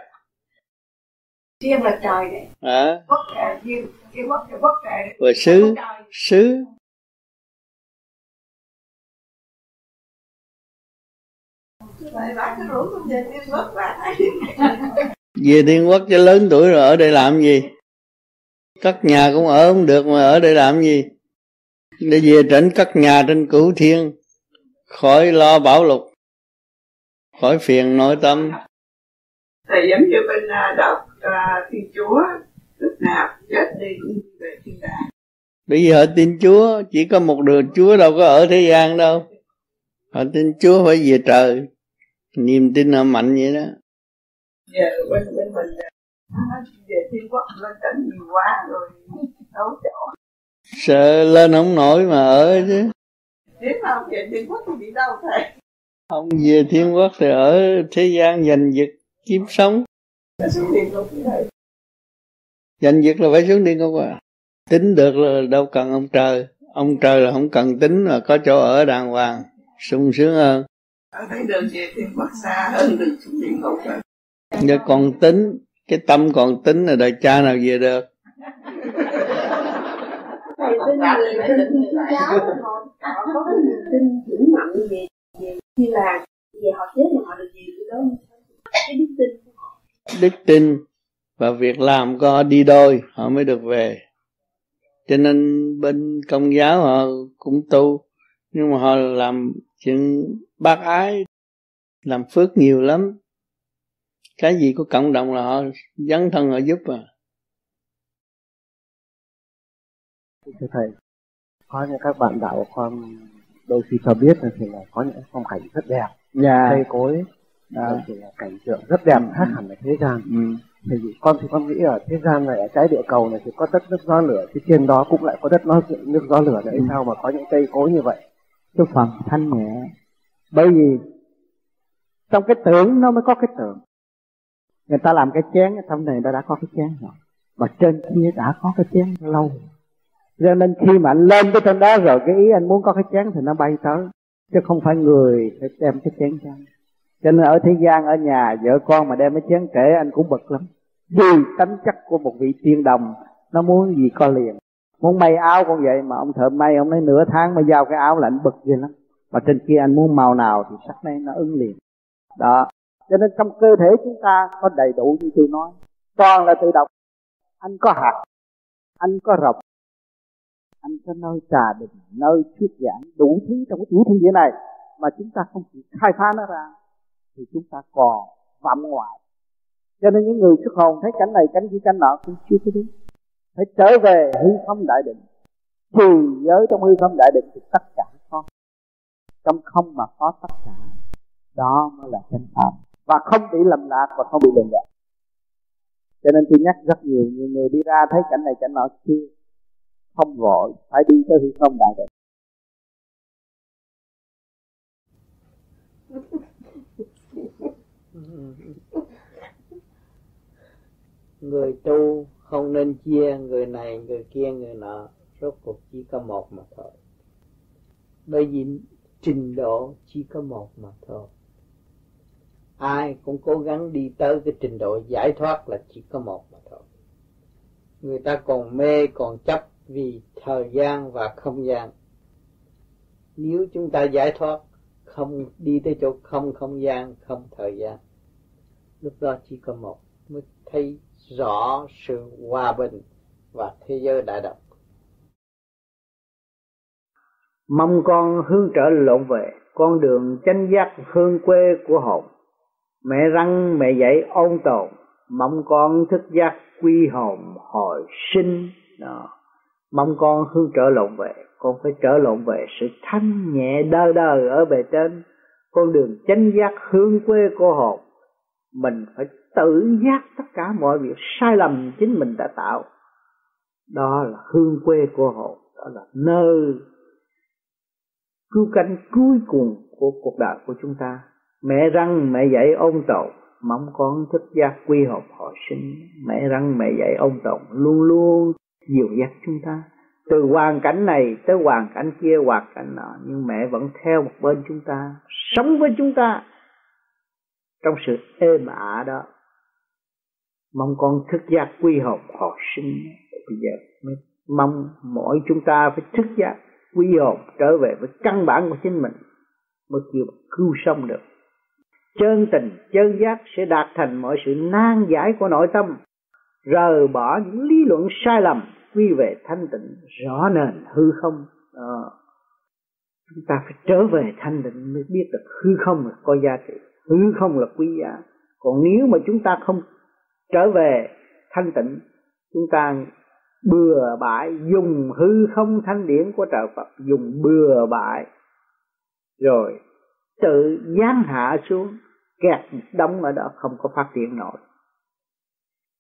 Thiên là trời đấy. À. Quốc là thiên, thiên quốc là quốc trời. Rồi xứ, xứ về thiên quốc cho lớn tuổi rồi ở đây làm gì? Cất nhà cũng ở không được mà ở đây làm gì? Để về trển cất nhà trên cửu thiên khỏi lo bảo lục khỏi phiền nội tâm. Thầy giống như bên uh, đạo uh, thiên chúa lúc nào chết đi cũng về thiên đàng. Bây giờ tin chúa chỉ có một đường chúa đâu có ở thế gian đâu. Họ tin chúa phải về trời niềm tin nó mạnh vậy đó. Giờ bên bên mình về thiên quốc lên cảnh nhiều quá rồi đấu chỗ. Sợ lên không nổi mà ở chứ. Nếu mà không về thiên quốc thì đi đâu thầy? Không về thiên quốc thì ở thế gian giành giật kiếm sống. Danh việc là phải xuống địa ngục à. Tính được là đâu cần ông trời. Ông trời là không cần tính mà có chỗ ở đàng hoàng sung sướng hơn ở đây đường về thì mất xa hơn đường xuống địa ngục rồi. Giờ còn tính cái tâm còn tính là đời cha nào về được? Thầy tin người tin tin giáo họ họ có cái niềm tin vững mạnh về về khi là về họ chết họ được gì từ đó cái đức tin của họ. Đức tin và việc làm của họ đi đôi họ mới được về. Cho nên bên công giáo họ cũng tu nhưng mà họ làm chuyện bác ái làm phước nhiều lắm cái gì có cộng đồng là họ dấn thân họ giúp à thưa thầy có những các bạn đạo con đôi khi cho biết là thì là có những phong cảnh rất đẹp dạ. cây cối đó. thì là cảnh tượng rất đẹp khác hẳn ở thế gian ừ. thì con thì con nghĩ ở thế gian này ở trái địa cầu này thì có đất nước gió lửa thì trên đó cũng lại có đất nước gió lửa đấy ừ. sao mà có những cây cối như vậy cái phần thanh nhẹ bởi vì trong cái tưởng nó mới có cái tưởng. Người ta làm cái chén cái thâm này ta đã có cái chén rồi. Mà trên kia đã có cái chén lâu. Cho nên khi mà anh lên cái trên đó rồi, cái ý anh muốn có cái chén thì nó bay tới. Chứ không phải người phải đem cái chén cho anh cho nên ở thế gian, ở nhà, vợ con mà đem cái chén kể, anh cũng bực lắm. Vì tánh chất của một vị tiên đồng, nó muốn gì có liền. Muốn may áo con vậy mà ông thợ may, ông nói nửa tháng mới giao cái áo là anh bực ghê lắm mà trên kia anh muốn màu nào thì sắc này nó ứng liền. Đó. Cho nên trong cơ thể chúng ta có đầy đủ như tôi nói. Toàn là tự động. Anh có hạt. Anh có rộng. Anh có nơi trà đình nơi thuyết giảng đủ thứ trong cái tiểu thiên địa này. Mà chúng ta không chịu khai phá nó ra, thì chúng ta còn phạm ngoại. Cho nên những người xuất hồn, thấy cảnh này, cảnh kia, cảnh nọ, cũng chưa có đúng phải trở về hư không đại định. Thì giới trong hư không đại định thì tất cả trong không mà có tất cả, đó mới là chân pháp. Và không bị lầm lạc và không bị lường gạt. Cho nên tôi nhắc rất nhiều nhiều người đi ra thấy cảnh này, cảnh nọ chưa không vội, phải đi tới hư không đại định <laughs> người tu không nên chia người này, người kia, người nọ. Rốt cuộc chỉ có một mà thôi. Bởi vì trình độ chỉ có một mà thôi. Ai cũng cố gắng đi tới cái trình độ giải thoát là chỉ có một mà thôi. Người ta còn mê, còn chấp vì thời gian và không gian. Nếu chúng ta giải thoát, không đi tới chỗ không không gian, không thời gian, lúc đó chỉ có một, mới thấy rõ sự hòa bình và thế giới đại đồng mong con hướng trở lộn về, con đường chánh giác hương quê của hồn. Mẹ răng, mẹ dạy ôn tồn, mong con thức giác quy hồn hồi sinh đó mong con hướng trở lộn về, con phải trở lộn về sự thanh nhẹ đơ đơ ở bề trên. Con đường chánh giác hướng quê của hồn, mình phải tự giác tất cả mọi việc sai lầm chính mình đã tạo. Đó là hương quê của hồn, đó là nơi cứu cánh cuối cùng của cuộc đời của chúng ta. Mẹ răng, mẹ dạy ôn tồn mong con thức giác quy hợp họ sinh. Mẹ răng, mẹ dạy ôn tồn luôn luôn dìu dắt chúng ta. Từ hoàn cảnh này tới hoàn cảnh kia, hoàn cảnh nọ, nhưng mẹ vẫn theo một bên chúng ta, sống với chúng ta trong sự êm ả đó. Mong con thức giác quy hợp họ sinh. Bây giờ mới mong mỗi chúng ta phải thức giác quy hồn trở về với căn bản của chính mình mới chịu cứu sống được. Chân tình chân giác sẽ đạt thành mọi sự nan giải của nội tâm rời bỏ những lý luận sai lầm. Quy về thanh tịnh rõ nền hư không. À, chúng ta phải trở về thanh tịnh mới biết được hư không là có giá trị hư không là quý giá. Còn nếu mà chúng ta không trở về thanh tịnh chúng ta bừa bãi dùng hư không thanh điển của trời Phật. Dùng bừa bãi. Rồi, tự giáng hạ xuống. Kẹt đóng ở đó, không có phát triển nổi.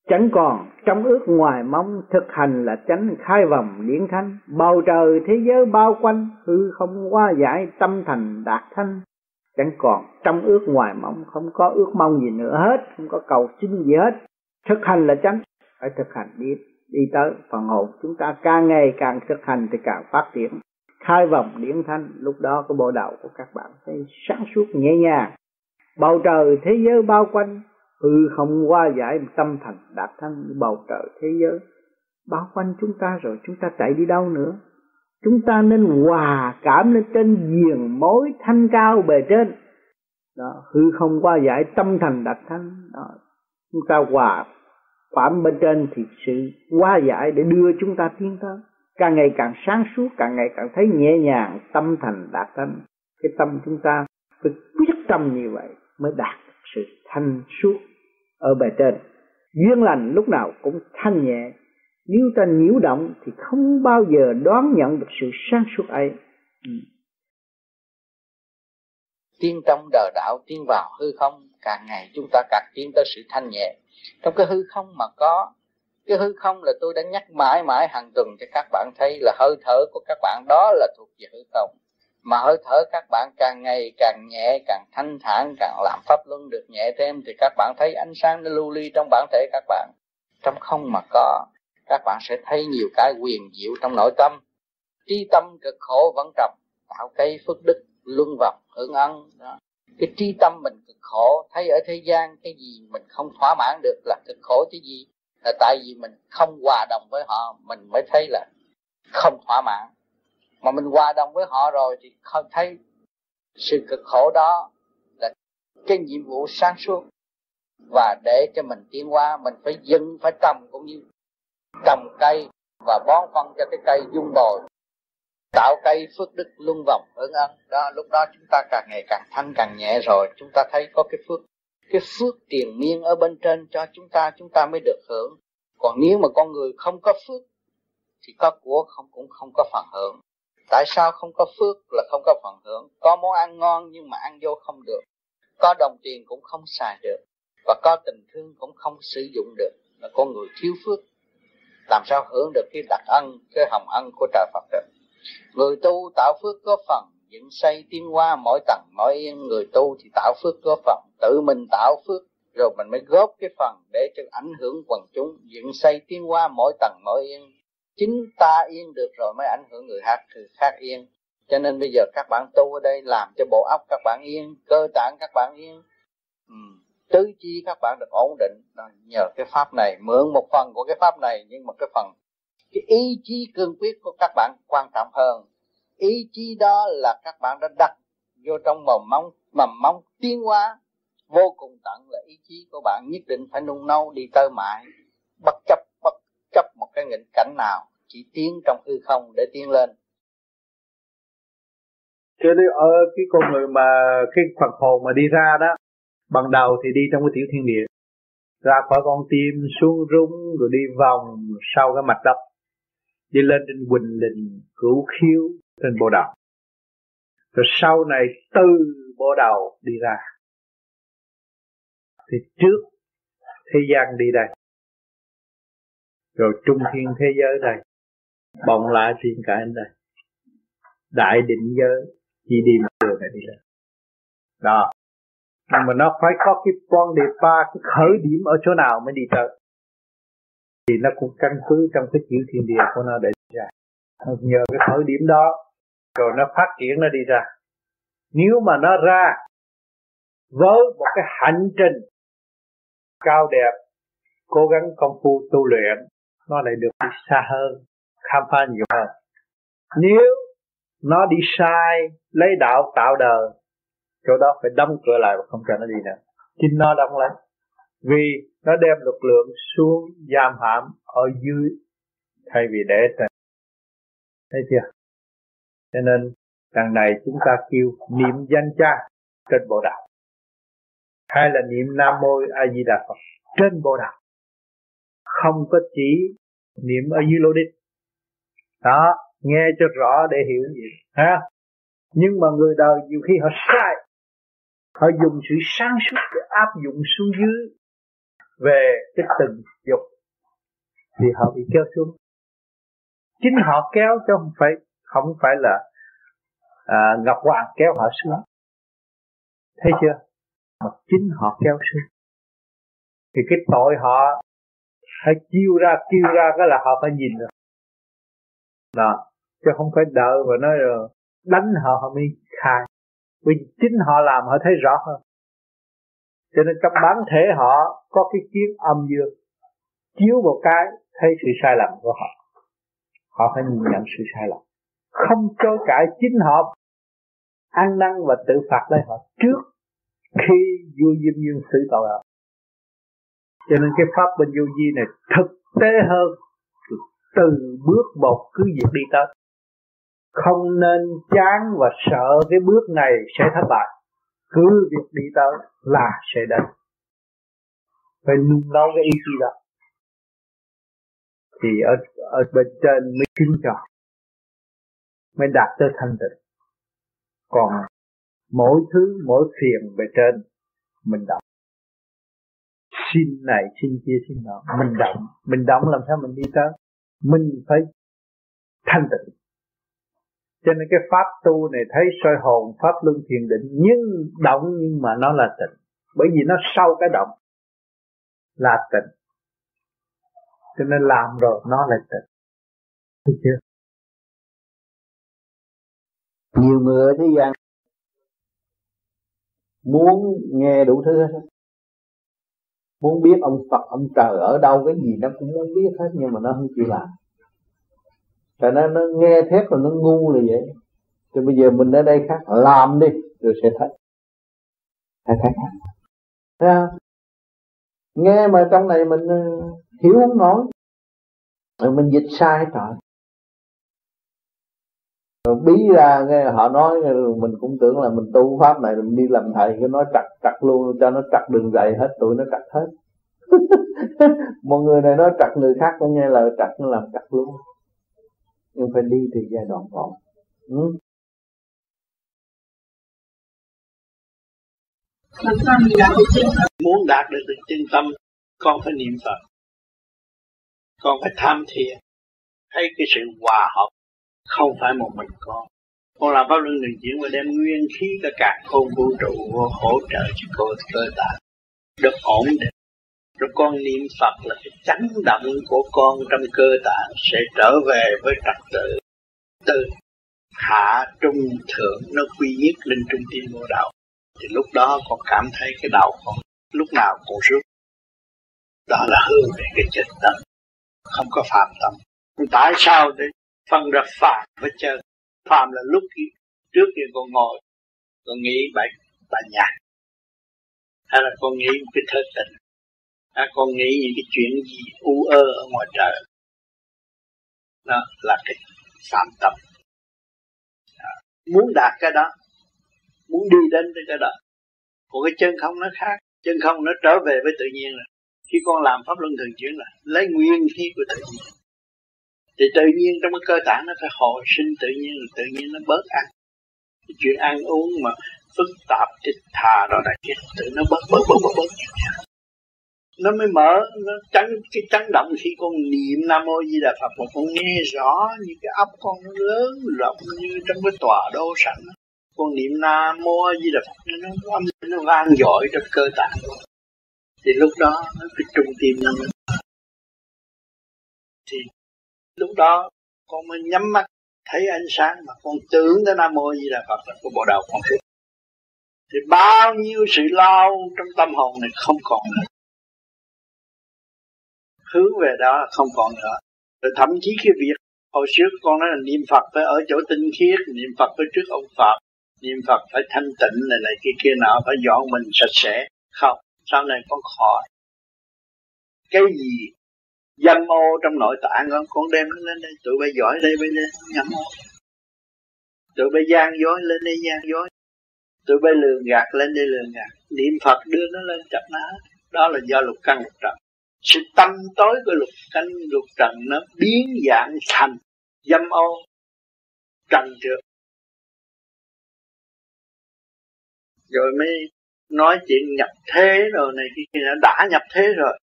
Chẳng còn, trong ước ngoài mong thực hành là tránh khai vòng điển thanh bầu trời thế giới bao quanh, hư không qua giải tâm thành đạt thanh. Chẳng còn, trong ước ngoài mong, không có ước mong gì nữa hết. Không có cầu xin gì hết. Thực hành là tránh phải thực hành điển đi tới phần hồn. Chúng ta càng ngày càng thực hành thì càng phát triển. Khai vòng điển thanh, lúc đó cái bộ đầu của các bạn thấy sáng suốt nhẹ nhàng. Bầu trời thế giới bao quanh, hư không qua giải tâm thành đạt thân bầu trời thế giới. Bao quanh chúng ta rồi, chúng ta chạy đi đâu nữa? Chúng ta nên hòa cảm lên trên diền mối thanh cao bề trên. Đó, hư không qua giải tâm thành đạt thanh. Đó. chúng ta hòa phạm bên trên thì sự qua giải để đưa chúng ta tiến tới. Càng ngày càng sáng suốt, càng ngày càng thấy nhẹ nhàng, tâm thành đạt tâm cái tâm chúng ta phải quyết tâm như vậy mới đạt sự thanh suốt ở bề trên. Duyên lành lúc nào cũng thanh nhẹ. Nếu ta nhiễu động thì không bao giờ đoán nhận được sự sáng suốt ấy. Ừ. tiên trong đời đạo tiến vào hư không, càng ngày chúng ta càng tiến tới sự thanh nhẹ trong cái hư không mà có, cái hư không là tôi đã nhắc mãi mãi hàng tuần cho các bạn thấy là hơi thở của các bạn đó là thuộc về hư không. Mà hơi thở các bạn càng ngày càng nhẹ, càng thanh thản, càng làm pháp luân được nhẹ thêm thì các bạn thấy ánh sáng nó lưu ly trong bản thể các bạn. Trong không mà có, các bạn sẽ thấy nhiều cái quyền diệu trong nội tâm. Trí tâm cực khổ vẫn trầm tạo cây phước đức luân vọng, hưởng ân, đó cái tri tâm mình cực khổ, thấy ở thế gian cái gì mình không thỏa mãn được là cực khổ chứ gì? Là tại vì mình không hòa đồng với họ, mình mới thấy là không thỏa mãn. Mà mình hòa đồng với họ rồi thì không thấy sự cực khổ đó là cái nhiệm vụ sáng suốt. Và để cho mình tiến qua mình phải dừng phải trồng cũng như trồng cây và bón phân cho cái cây dung bồi tạo cây phước đức luân vòng ơn ân. Đó, lúc đó chúng ta càng ngày càng thanh càng nhẹ rồi, chúng ta thấy có cái phước cái phước tiền miên ở bên trên cho chúng ta chúng ta mới được hưởng. Còn nếu mà con người không có phước, thì có của không cũng không có phần hưởng. Tại sao không có phước là không có phần hưởng? Có món ăn ngon nhưng mà ăn vô không được. Có đồng tiền cũng không xài được. Và có tình thương cũng không sử dụng được. Là con người thiếu phước, làm sao hưởng được cái đặc ân, cái hồng ân của trời Phật được? Người tu tạo phước có phần, dựng xây tiến hóa mỗi tầng, mỗi yên người tu thì tạo phước có phần. Tự mình tạo phước, rồi mình mới góp cái phần để cho ảnh hưởng quần chúng. Dựng xây tiến hóa mỗi tầng, mỗi yên. Chính ta yên được rồi mới ảnh hưởng người khác người khác yên. Cho nên bây giờ các bạn tu ở đây làm cho bộ óc các bạn yên, cơ tạng các bạn yên. Ừ. tứ chi các bạn được ổn định. Nhờ cái pháp này, mượn một phần của cái pháp này, nhưng mà cái phần cái ý chí cương quyết của các bạn quan trọng hơn. Ý chí đó là các bạn đã đặt vô trong mầm móng mầm móng tiến hóa. Vô cùng tận là ý chí của bạn nhất định phải nung nấu, đi tới mãi. Bất chấp bất chấp một cái nghịch cảnh nào, chỉ tiến trong hư không để tiến lên. Cho nên ở cái con người mà, cái Phật hồn mà đi ra đó, ban đầu thì đi trong cái tiểu thiên địa. Ra khỏi con tim xuống rung, rồi đi vòng sau cái mặt đất đi lên trên quỳnh Đình, cửu khiếu trên bộ đầu rồi sau này từ bộ đầu đi ra. Thì trước thế gian đi đây. Rồi trung thiên thế giới đây. Bồng lại thiên cả anh đây. Đại định giới chỉ đi một đường này đi lên. Đó. Nhưng mà nó phải có cái con điệp ba cái khởi điểm ở chỗ nào mới đi tới thì nó cũng căn cứ trong cái chữ thiên địa của nó để ra. Nhờ cái khởi điểm đó, rồi nó phát triển, nó đi ra. Nếu mà nó ra với một cái hành trình cao đẹp, cố gắng công phu tu luyện, nó lại được đi xa hơn, khám phá nhiều hơn. Nếu nó đi sai, lấy đạo tạo đời, chỗ đó phải đóng cửa lại và không cho nó đi nữa. Chính nó đóng lấy vì nó đem lực lượng xuống giam hãm ở dưới thay vì để trên thấy chưa? Cho nên, đằng này chúng ta kêu niệm danh cha trên bộ đạo. Hay là niệm nam mô a di đà phật trên bộ đạo. Không có chỉ niệm ở dưới lô đích. Đó, nghe cho rõ để hiểu gì. Ha? Nhưng mà người đời nhiều khi họ sai. Họ dùng sự sáng suốt để áp dụng xuống dưới về cái tình dục thì họ bị kéo xuống. Chính họ kéo chứ không phải không phải là à, ngọc hoàng kéo họ xuống. Thấy chưa? Mà chính họ kéo xuống. Thì cái tội họ phải chiêu ra kêu ra cái là họ phải nhìn rồi đó chứ không phải đợi và nói rồi đánh họ họ mới khai. Vì chính họ làm họ thấy rõ hơn cho nên trong bản thể họ có cái kiến âm dương chiếu một cái thấy sự sai lầm của họ. Họ phải nhìn nhận sự sai lầm. Không chối cãi chính họ ăn năn và tự phạt lấy họ trước khi vua diêm dương xử tội họ. Cho nên cái pháp bên vô vi này thực tế hơn từ bước một cứ việc đi tới. Không nên chán và sợ cái bước này sẽ thất bại cứ việc đi tới là sẽ đến. Phải nung nấu cái ý chí đó. Thì ở ở bên trên mới kính cho, mới đạt tới thanh tịnh. Còn mỗi thứ, mỗi phiền về trên, mình động. Xin này, xin kia, xin nọ, mình động. Mình động làm sao mình đi tới? Mình phải thanh tịnh cho nên cái pháp tu này thấy soi hồn, pháp luân thiền định, nhưng động nhưng mà nó là tịnh. Bởi vì nó sau cái động là tịnh. Cho nên làm rồi nó là tịnh. Thấy chưa? Nhiều người ở thế gian muốn nghe đủ thứ hết muốn biết ông Phật, ông trời ở đâu, cái gì nó cũng muốn biết hết, nhưng mà nó không chịu làm tại nó nó nghe thét là nó ngu là vậy. Thì bây giờ mình ở đây khác, làm đi, rồi sẽ thấy. Thấy thấy. Thấy không? Nghe mà trong này mình ờ, hiểu không nổi. Rồi mình dịch sai trời. Rồi bí ra, nghe họ nói mình cũng tưởng là mình tu pháp này, mình đi làm thầy, cái nói trật trật luôn, cho nó trật đường dạy hết, tụi nó trật hết. <laughs> Một người này nói trật người khác cũng nghe lời trật nó làm trật luôn nhưng phải đi từ giai đoạn một. Ừ. muốn đạt được được chân tâm, con phải niệm phật. Con phải tham thiền. Thấy cái sự hòa hợp, không phải một mình con. Con làm pháp luân đường chuyển và đem nguyên khí cả cả không vũ trụ hỗ trợ cho cô cơ tạng. Được ổn định rồi con niệm Phật là cái chấn động của con trong cơ tạng sẽ trở về với trật tự. Từ hạ trung thượng nó quy nhất lên trung tim vô đạo. Thì lúc đó con cảm thấy cái đầu con lúc nào cũng rút đó là hương về cái chân tâm. Không có phạm tâm. Tại sao để phân ra phạm với chân phạm là lúc trước kia con ngồi, con nghĩ bài bài nhạc hay là con nghĩ một cái thơ tình? Hay con nghĩ những cái chuyện gì u ơ ở ngoài trời. Đó là cái phạm tâm đó. À, muốn đạt cái đó, muốn đi đến cái đó. Còn cái chân không nó khác. Chân không nó trở về với tự nhiên rồi. Khi con làm pháp luân thường chuyển là lấy nguyên khí của tự nhiên. Thì tự nhiên trong cái cơ tạng nó phải hồi sinh tự nhiên, rồi tự nhiên nó bớt ăn. Cái chuyện ăn uống mà phức tạp thì thà đó là cái tự nó bớt bớt bớt bớt bớt nó mới mở, nó chấn cái chấn động khi con niệm nam mô di đà phật. Mà con nghe rõ những cái ấp con nó lớn rộng như trong cái tòa đô sẵn con niệm nam mô di đà phật, nó âm, nó vang dội trong cơ tạng. Thì lúc đó, nó cái trung tim nó mới thì lúc đó, con mới nhắm mắt, thấy ánh sáng mà con tưởng tới nam mô di đà phật là cái bộ đầu con thì bao nhiêu sự lao trong tâm hồn này không còn nữa hướng về đó là không còn nữa. Rồi thậm chí cái việc hồi trước con nói là niệm Phật phải ở chỗ tinh khiết, niệm Phật phải trước ông Phật, niệm Phật phải thanh tịnh này này kia kia nọ, phải dọn mình sạch sẽ. Không, sau này con khỏi. Cái gì? Dâm ô trong nội tạng con con đem nó lên đây, tụi bay giỏi đây bây giờ nhắm ô. Tụi bay gian dối lên đây, gian dối. Tụi bay lường gạt lên đây, lường gạt. Niệm Phật đưa nó lên chặt nó đó là do lục căn lục trần sự tâm tối của lục canh lục trần nó biến dạng thành dâm ô trần trượt. Rồi mới nói chuyện nhập thế rồi này kia đã, đã nhập thế rồi.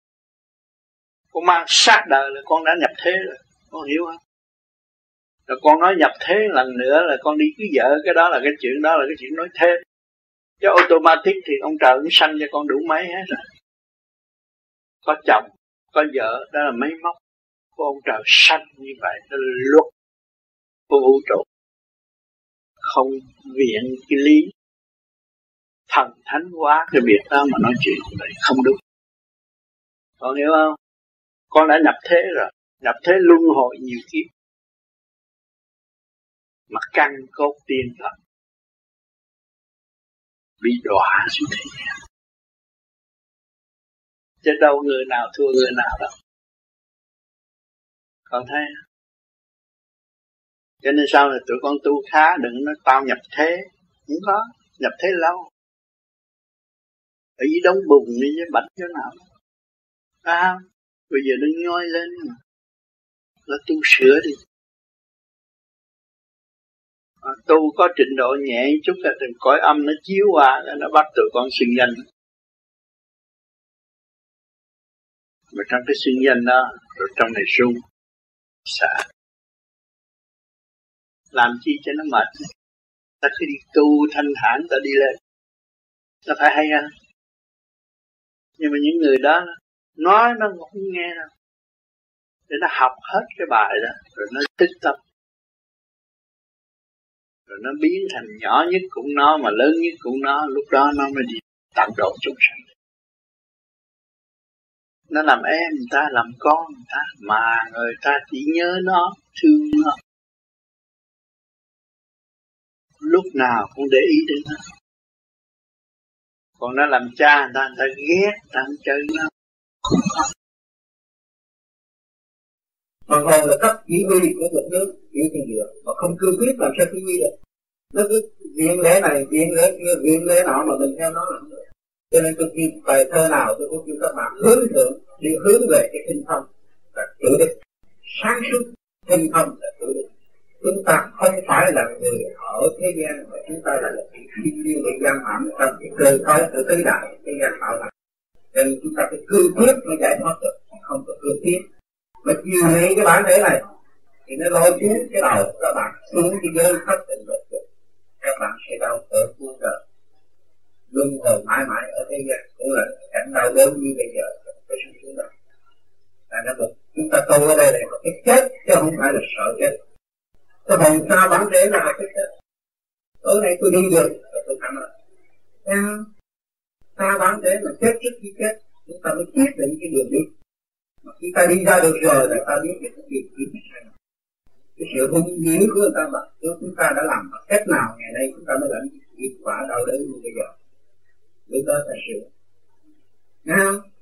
Con mang sát đời là con đã nhập thế rồi con hiểu không? Rồi con nói nhập thế lần nữa là con đi cưới vợ cái đó là cái chuyện đó là cái chuyện nói thêm. Chứ automatic thì ông trời cũng sanh cho con đủ mấy hết rồi có chồng, có vợ, đó là máy móc của ông trời sanh như vậy, đó là luật của vũ trụ. Không viện cái lý thần thánh hóa cái việc đó mà nói chuyện vậy không đúng. Con hiểu không? Con đã nhập thế rồi, nhập thế luân hồi nhiều kiếp. Mà căn cốt tiên phật bị đọa xuống thế gian chứ đâu người nào thua người nào đâu. Con thấy cho nên sau này tụi con tu khá đừng nói tao nhập thế. Không có nhập thế lâu. Ở dưới đống bùn đi với bạch chỗ nào. À, bây giờ đừng nhoi lên mà. Nó tu sửa đi. À, tu có trình độ nhẹ chút là từng cõi âm nó chiếu qua nó bắt tụi con sinh danh. Mà trong cái xuyên danh đó rồi trong này sung, xả, làm chi cho nó mệt? Ta cứ đi tu thanh thản ta đi lên. Nó phải hay hơn nhưng mà những người đó nói nó không nghe đâu. Để nó học hết cái bài đó rồi nó tích tâm. Rồi nó biến thành nhỏ nhất cũng nó mà lớn nhất cũng nó lúc đó nó mới đi tạm độ chúng sanh nó làm em, người ta làm con người ta, mà người ta chỉ nhớ nó, thương nó. Lúc nào cũng để ý đến nó. Còn nó làm cha người ta người ta ghét, người ta không chơi nó. Hoàn toàn là cấp chỉ huy của một nước, chỉ thì được mà không cương quyết làm sao chỉ huy được nó cứ viện lễ này viện lễ kia viện lễ nọ mà mình theo nó làm được. Cho nên tôi kêu bài thơ nào tôi cũng kêu các bạn hướng thượng đi hướng về cái tinh thông là tự đức. Sáng suốt, tinh thông là tự đức. Chúng ta không phải là người ở thế gian, mà chúng ta là một thiên liêng bị giam hãm trong cái cơ cấu của tứ đại thế gian tạo thành nên chúng ta phải cương quyết mới giải thoát được không có cương quyết. Mà chiều nay cái bản thể này, thì nó lôi xuống cái đầu các bạn xuống cái giới thất tình được. Các bạn sẽ đau khổ vô trời luân hồi mãi mãi ở thế gian cũng là cảnh đau đớn như bây giờ cái sự xuống động là nó được. chúng ta tu ở đây là có cái chết, chứ không phải là sợ chết. Cái hồn xa bản thể là cái chết. Tối nay tôi đi được tôi cảm ơn xa bản thể mà chết trước khi chết, chúng ta mới quyết định cái đường đi. Mà khi ta đi ra được rồi là ta biết được cái việc gì cái sự hung dữ của người ta mà chúng ta đã làm bằng cách nào ngày nay chúng ta mới lãnh kết quả đau đớn như bây giờ? Lúc đó ta sửa Nghe không?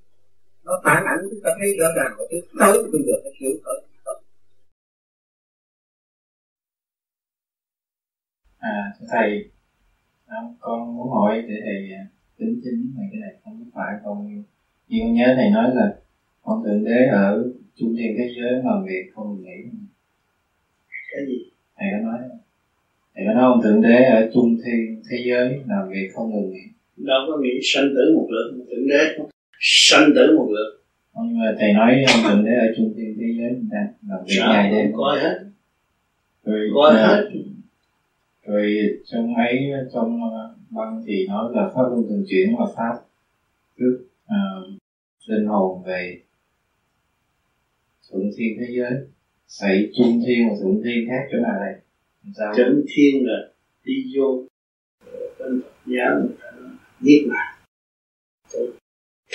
Nó phản ảnh chúng ta thấy rõ ràng một thứ xấu bây giờ phải sửa thôi À, thầy, con muốn hỏi để thầy à, tính chính này cái này không phải con như con nhớ thầy nói là con thượng đế ở trung thiên thế giới mà việc không nghĩ. Cái gì? Thầy có nói thầy có nói ông thượng đế ở trung thiên thế giới làm việc không ngừng nghỉ đâu có nghĩ sanh tử một lượt thượng đế sanh tử một lượt. Nhưng mà thầy nói ông thượng đế ở trung thiên thế giới người ta làm việc ngày đêm. có hết. Rồi có uh, hết. rồi trong ấy trong băng thì nói là pháp luân thường chuyển là pháp trước uh, linh hồn về thuận thiên thế giới. Xảy trung thiên và thuận thiên khác chỗ nào đây? Sao? Chuẩn thiên là đi vô. Bên giáo giết mà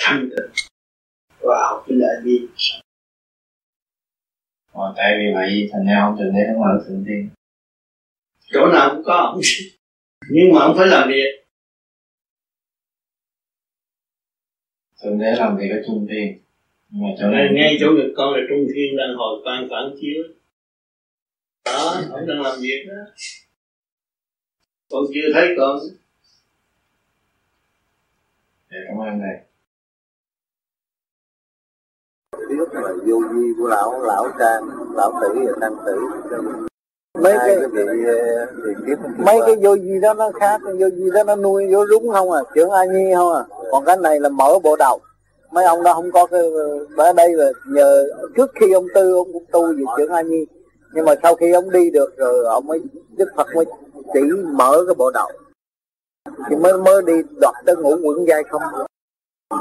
thanh tịnh vào cái đại bi Ờ, tại vì vậy thành ra ông thượng đế không? Ở thượng thiên chỗ nào cũng có ông nhưng mà ông phải làm việc. Thượng đế làm việc ở trung thiên. Nhưng mà chỗ ngay, này ngay chỗ ngực con là trung thiên đang hồi quan phản chiếu. Đó ông đang làm việc đó. Con chưa thấy con. Dạ, cảm ơn thầy là vô vi của lão lão trang lão tử và tăng tử mấy cái vị thì kiếp mấy cái vô gì đó nó khác vô gì đó nó nuôi vô rúng không à trưởng a nhi không à. Còn cái này là mở bộ đầu. Mấy ông đó không có cái ở đây là nhờ trước khi ông tư ông cũng tu về trưởng a nhi. Nhưng mà sau khi ông đi được rồi ông mới đức phật mới chỉ mở cái bộ đầu. Thì mới mới đi đoạt tới ngũ quẩn giai không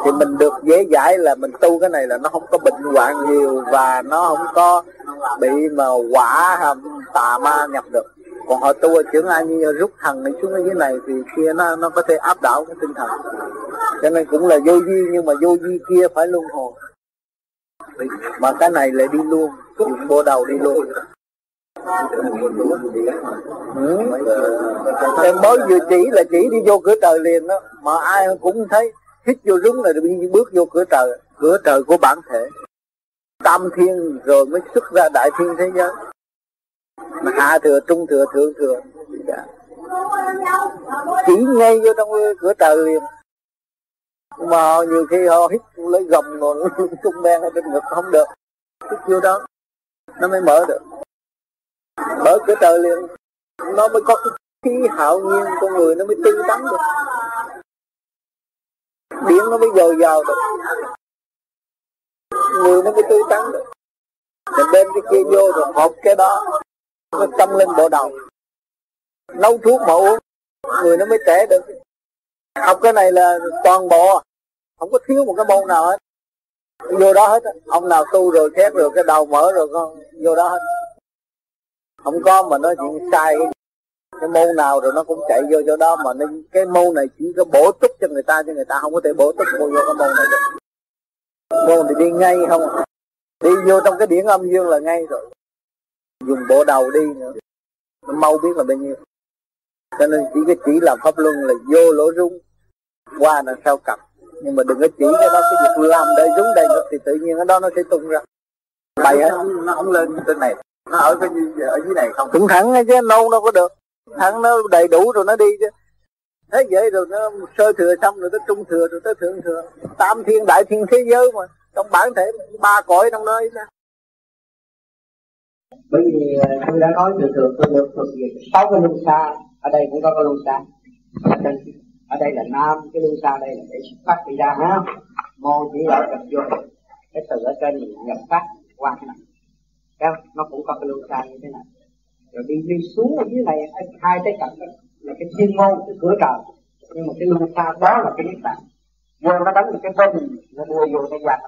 thì mình được dễ dãi là mình tu cái này là nó không có bệnh hoạn nhiều và nó không có bị mà quả tà ma nhập được. Còn họ tu ở trưởng ai như rút thần này xuống dưới này thì kia nó nó có thể áp đảo cái tinh thần. Cho nên cũng là vô duy nhưng mà vô duy kia phải luân hồi. Mà cái này lại đi luôn, dùng bộ đầu đi luôn. Ừ. Em mới vừa chỉ là chỉ đi vô cửa trời liền đó, mà ai cũng thấy hít vô đúng là đi, bước vô cửa trời cửa trời của bản thể. Tam thiên rồi mới xuất ra đại thiên thế giới. Mà hạ thừa, trung thừa, thượng thừa. Dạ. chỉ ngay vô trong cửa trời liền. Mà nhiều khi họ hít lấy gồng rồi <laughs> trung đen ở trên ngực không được. Hít vô đó, nó mới mở được. Mở cửa trời liền, nó mới có cái khí hạo nhiên con người, nó mới tươi tắn được điện nó mới dồi dào được. Người nó mới tươi tắn được. Mình đem cái kia vô rồi hộp cái đó nó tâm lên bộ đầu. Nấu thuốc mà uống, người nó mới trẻ được. Học cái này là toàn bộ, không có thiếu một cái môn nào hết. Vô đó hết ông nào tu rồi khét rồi, cái đầu mở rồi con, vô đó hết. Không có mà nói chuyện sai. cái cái môn nào rồi nó cũng chạy vô chỗ đó mà nên cái môn này chỉ có bổ túc cho người ta chứ người ta không có thể bổ túc vô vô cái môn này được. Môn thì đi ngay không à. đi vô trong cái điển âm dương là ngay rồi. Dùng bộ đầu đi nữa. Nó mau biết là bao nhiêu. Cho nên chỉ cái chỉ làm pháp luân là vô lỗ rung. Qua là sau cặp. Nhưng mà đừng có chỉ cho nó cái việc làm đây rúng đây nó thì tự nhiên ở đó nó sẽ tung ra. Bày hết nó không lên trên này. Nó ở cái ở dưới này không? Cũng thẳng chứ, lâu đâu có được thẳng nó đầy đủ rồi nó đi chứ. Thế vậy rồi nó sơ thừa xong rồi tới trung thừa rồi tới thượng thừa. Tam thiên, đại thiên thế giới mà. Trong bản thể ba cõi trong nơi đó bởi vì à, tôi đã nói từ thường tôi được thuộc về sáu cái luân xa. Ở đây cũng có cái luân xa. Ở đây là nam, cái luân xa đây là để xuất phát đi ra ha mô chỉ ở gặp vô cái từ ở trên mình nhập phát qua này. Nó cũng có cái luân xa như thế này rồi đi đi xuống ở dưới này hai cái cạnh đó là cái thiên môn cái cửa trời. Nhưng mà cái luân xa đó là cái niết bàn vô nó đánh được cái bình nó đưa vô cái giặc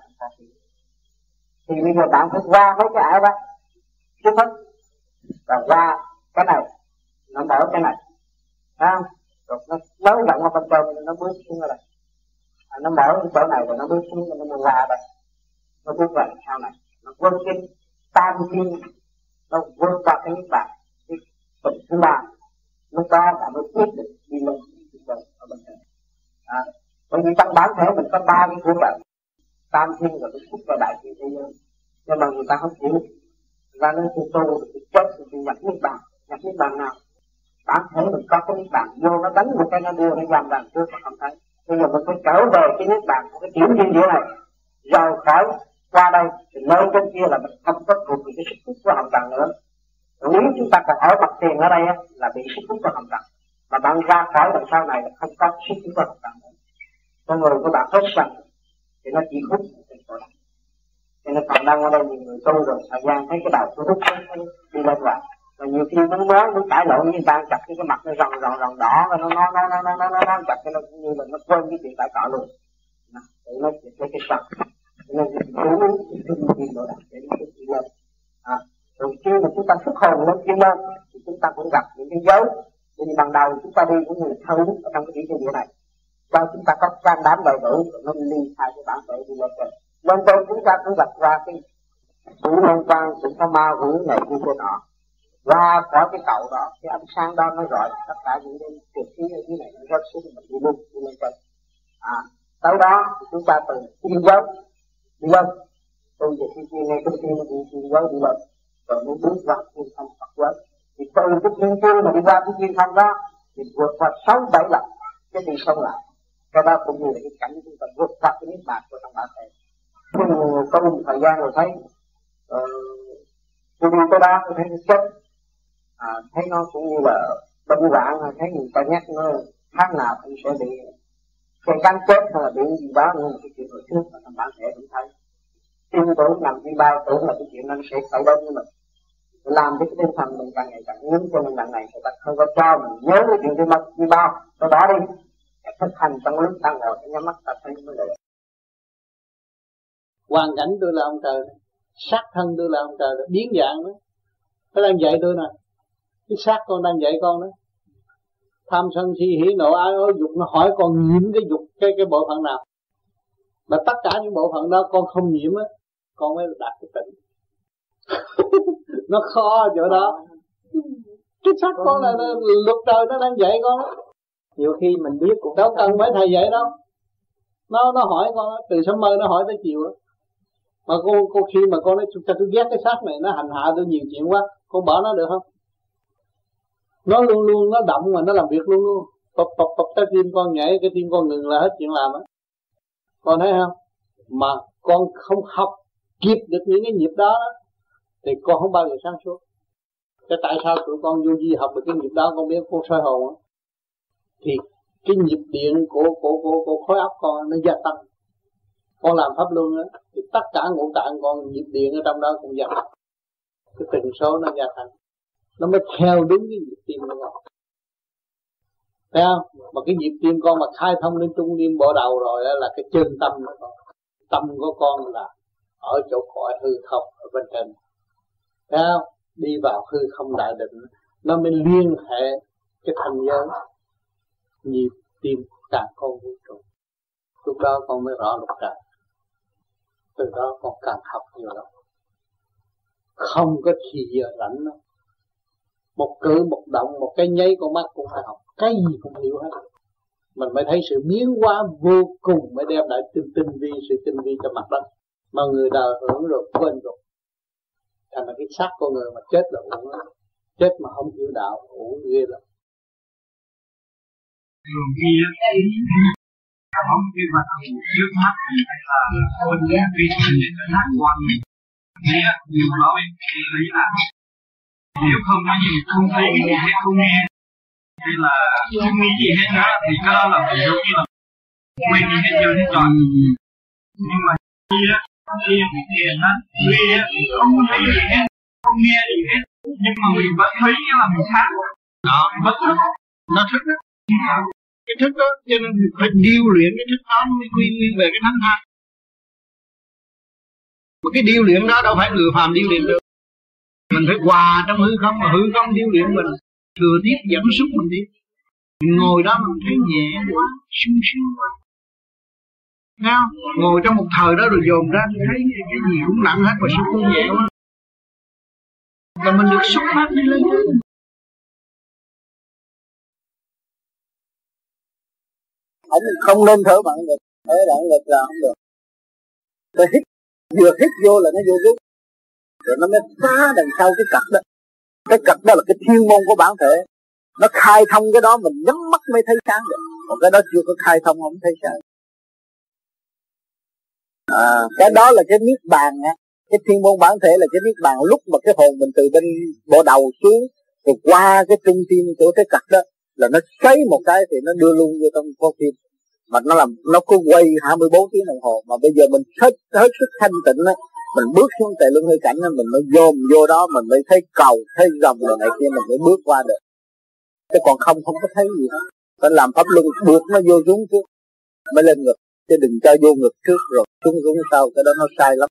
thì bây giờ bạn phải qua mấy cái ảo đó. Trước hết và qua cái này nó mở cái này. Ha rồi nó nới rộng ở bên trong nó bước xuống rồi đây. À, nó mở cái chỗ này rồi nó bước xuống nó mới qua đây. Nó bước vào sau này. Nó quên cái tam thiên nó vượt qua cái niết bàn cái phần thứ ba lúc đó là mới quyết định đi lên ở bên trên à, bởi vì trong bản thể mình có ba cái khuôn phận tam thiên và cái phúc và đại thiên thế giới. Nhưng mà người ta không hiểu. Ra nên tu tu chết thì nhập niết bàn. Nhập niết bàn nào? Bản thể mình có cái niết bàn. Vô nó đánh một cái nó đưa nó giam bàn trước mà không thấy. Bây giờ mình phải trở về cái niết bàn của cái chuyển như địa này. Rời khỏi qua đây thì nơi bên kia là mình không có thuộc về cái sức hút của hồng trần nữa. Nếu chúng ta còn ở mặt tiền ở đây là bị sức hút của hồng trần. Mà bạn ra khỏi đằng sau này là không có sức hút của hồng trần nữa. Con người của bạn hết sạch thì nó chỉ hút cho nên còn đang ở đây nhiều người tu rồi thời gian thấy cái đầu tôi hút đi lên vào và nhiều khi muốn nói muốn cãi lộn với ta chặt cái cái mặt nó rồng rồng rồng đỏ và nó nó nó nó nó nó nó, chặt cái nó như là nó quên cái chuyện tại cọ luôn. Để nó chỉ cái cái sập nên chú trung tâm nội đạt để nó đi lên à, rồi khi mà chúng ta xuất hồn lên chuyên lên thì chúng ta cũng gặp những cái dấu. Vì ban đầu chúng ta đi cũng người thâu ở trong cái địa địa này. Sau chúng ta có can đảm đầy đủ nó ly khai cái bản thể đi lên trên nên tôi chúng ta cũng gặp qua cái sự liên quan sự có ma hữu này kia kia nọ. Và có cái cầu đó cái ánh sáng đó nó rọi tất cả những cái trực khí ở dưới này nó rớt xuống mình đi luôn đi lên trên à tới đó chúng ta từ thiên giới đi đâu tôi về khi kia nghe cái tiên đi đi quán đi lên rồi mới bước ra thiên không Phật quán thì từ cái thiên kia mà đi qua cái thiên không đó thì vượt qua sáu bảy lần. Cái đi sâu lại? Cái đó cũng như là cái cảnh chúng ta vượt qua cái niết bàn của trong bản thể có một thời gian rồi thấy ờ, tôi đi tới đó tôi thấy nó chết. À, thấy nó cũng như là bệnh hoạn thấy người ta nhắc nó tháng nào cũng sẽ bị còn cắn chết hay là bị gì đó nhưng cái chuyện hồi trước mà thằng bạn sẽ cũng thấy. Tin tưởng nằm đi bao tưởng là cái chuyện nó sẽ xảy đến với mình làm cái tinh thần mình càng ngày càng nhấn cho mình lần này người ta không có cho mình nhớ cái chuyện đi mất đi bao. Tôi bỏ đi thực hành trong lúc đang ngồi nhắm mắt ta thấy mới được. Hoàn cảnh tôi là ông trời sát thân tôi là ông trời biến dạng đó. Nó đang dạy tôi nè. Cái xác con đang dạy con đó tham sân si hỉ nộ ái ố dục nó hỏi con nhiễm cái dục cái cái bộ phận nào. Mà tất cả những bộ phận đó con không nhiễm á con mới đạt cái tỉnh. <laughs> Nó khó chỗ đó. Cái xác con là, là luật trời nó đang dạy con đó nhiều khi mình biết cũng đâu cần phải thầy dạy đâu. Nó nó hỏi con từ sớm mơ nó hỏi tới chiều á. Mà cô cô khi mà con nói sao tôi ghét cái xác này nó hành hạ tôi nhiều chuyện quá con bỏ nó được không nó luôn luôn nó động mà nó làm việc luôn luôn. Bập bập bập trái tim con nhảy cái tim con ngừng là hết chuyện làm á. Con thấy không? Mà con không học kịp được những cái nhịp đó, đó thì con không bao giờ sáng suốt. Cái tại sao tụi con vô di học được cái nhịp đó con biết con soi hồn thì cái nhịp điện của của của, của khối óc con nó gia tăng. Con làm pháp luân á thì tất cả ngũ tạng con nhịp điện ở trong đó cũng gia tăng. Cái tần số nó gia tăng nó mới theo đúng cái nhịp tim của con. Thấy không? Mà cái nhịp tim con mà khai thông lên trung niên bộ đầu rồi là cái chân tâm của con. Tâm của con là ở chỗ cõi hư không ở bên trên. Thấy không? Đi vào hư không đại định, nó mới liên hệ cái thành giới, nhịp tim càng con vũ trụ lúc đó con mới rõ luật trời từ đó con càng học nhiều lắm. Không có thì giờ rảnh đâu một cử, một động, một cái nháy con mắt cũng phải học. Cái gì cũng hiểu hết. Mình mới thấy sự biến hóa vô cùng mới đem lại tinh tinh vi, sự tinh vi cho mặt đất. Mà người đời hưởng rồi, quên rồi. Thành là cái xác con người mà chết là uổng chết mà không hiểu đạo uổng ghê lắm. Đường kia có trước mắt là ôn vi sinh để quan. Nghe nhiều nói, thì là nếu không có gì không thấy hết không nghe. Hay là không nghĩ gì hết nữa thì cái đó là ví dụ như là quên đi hết trơn hết trọi nhưng mà khi á khi mình thiền á khi á không thấy gì hết không nghe gì hết. Nhưng mà mình vẫn thấy là mình khác. Đó. Vẫn thức. Nó thức đó cái thức đó cho nên phải điêu luyện cái thức đó mới quy nguyên về cái thánh thai mà cái điêu luyện đó đâu phải người phàm điêu luyện được mình phải hòa trong hư không mà hư không điêu luyện mình. Thừa tiếp dẫn xúc mình đi. Mình ngồi đó mình thấy nhẹ quá, sung sướng quá. Nghe không? Ngồi trong một thời đó rồi dồn ra thấy cái gì cũng nặng hết mà sao cũng nhẹ quá. Là mình được xuất phát đi lên ông không nên thở bằng ngực thở bằng ngực là không được. Phải hít, vừa hít vô là nó vô rút rồi nó mới phá đằng sau cái cật đó. Cái cật đó là cái thiên môn của bản thể. Nó khai thông cái đó mình nhắm mắt mới thấy sáng được. Còn cái đó chưa có khai thông không thấy sáng. À, cái đó là cái niết bàn á. Cái thiên môn bản thể là cái niết bàn lúc mà cái hồn mình từ bên bộ đầu xuống rồi qua cái trung tim chỗ cái cật đó là nó xoáy một cái thì nó đưa luôn vô trong con tim. Mà nó làm nó cứ quay 24 tiếng đồng hồ. Mà bây giờ mình hết hết sức thanh tịnh á mình bước xuống tại luân hơi cảnh á mình mới dồn vô đó, mình mới thấy cầu, thấy dòng rồi này kia, mình mới bước qua được. Chứ còn không không có thấy gì hết. Phải làm pháp luân, buộc nó vô xuống trước. Mới lên ngực, chứ đừng cho vô ngực trước rồi, xuống xuống sau, cái đó nó sai lắm.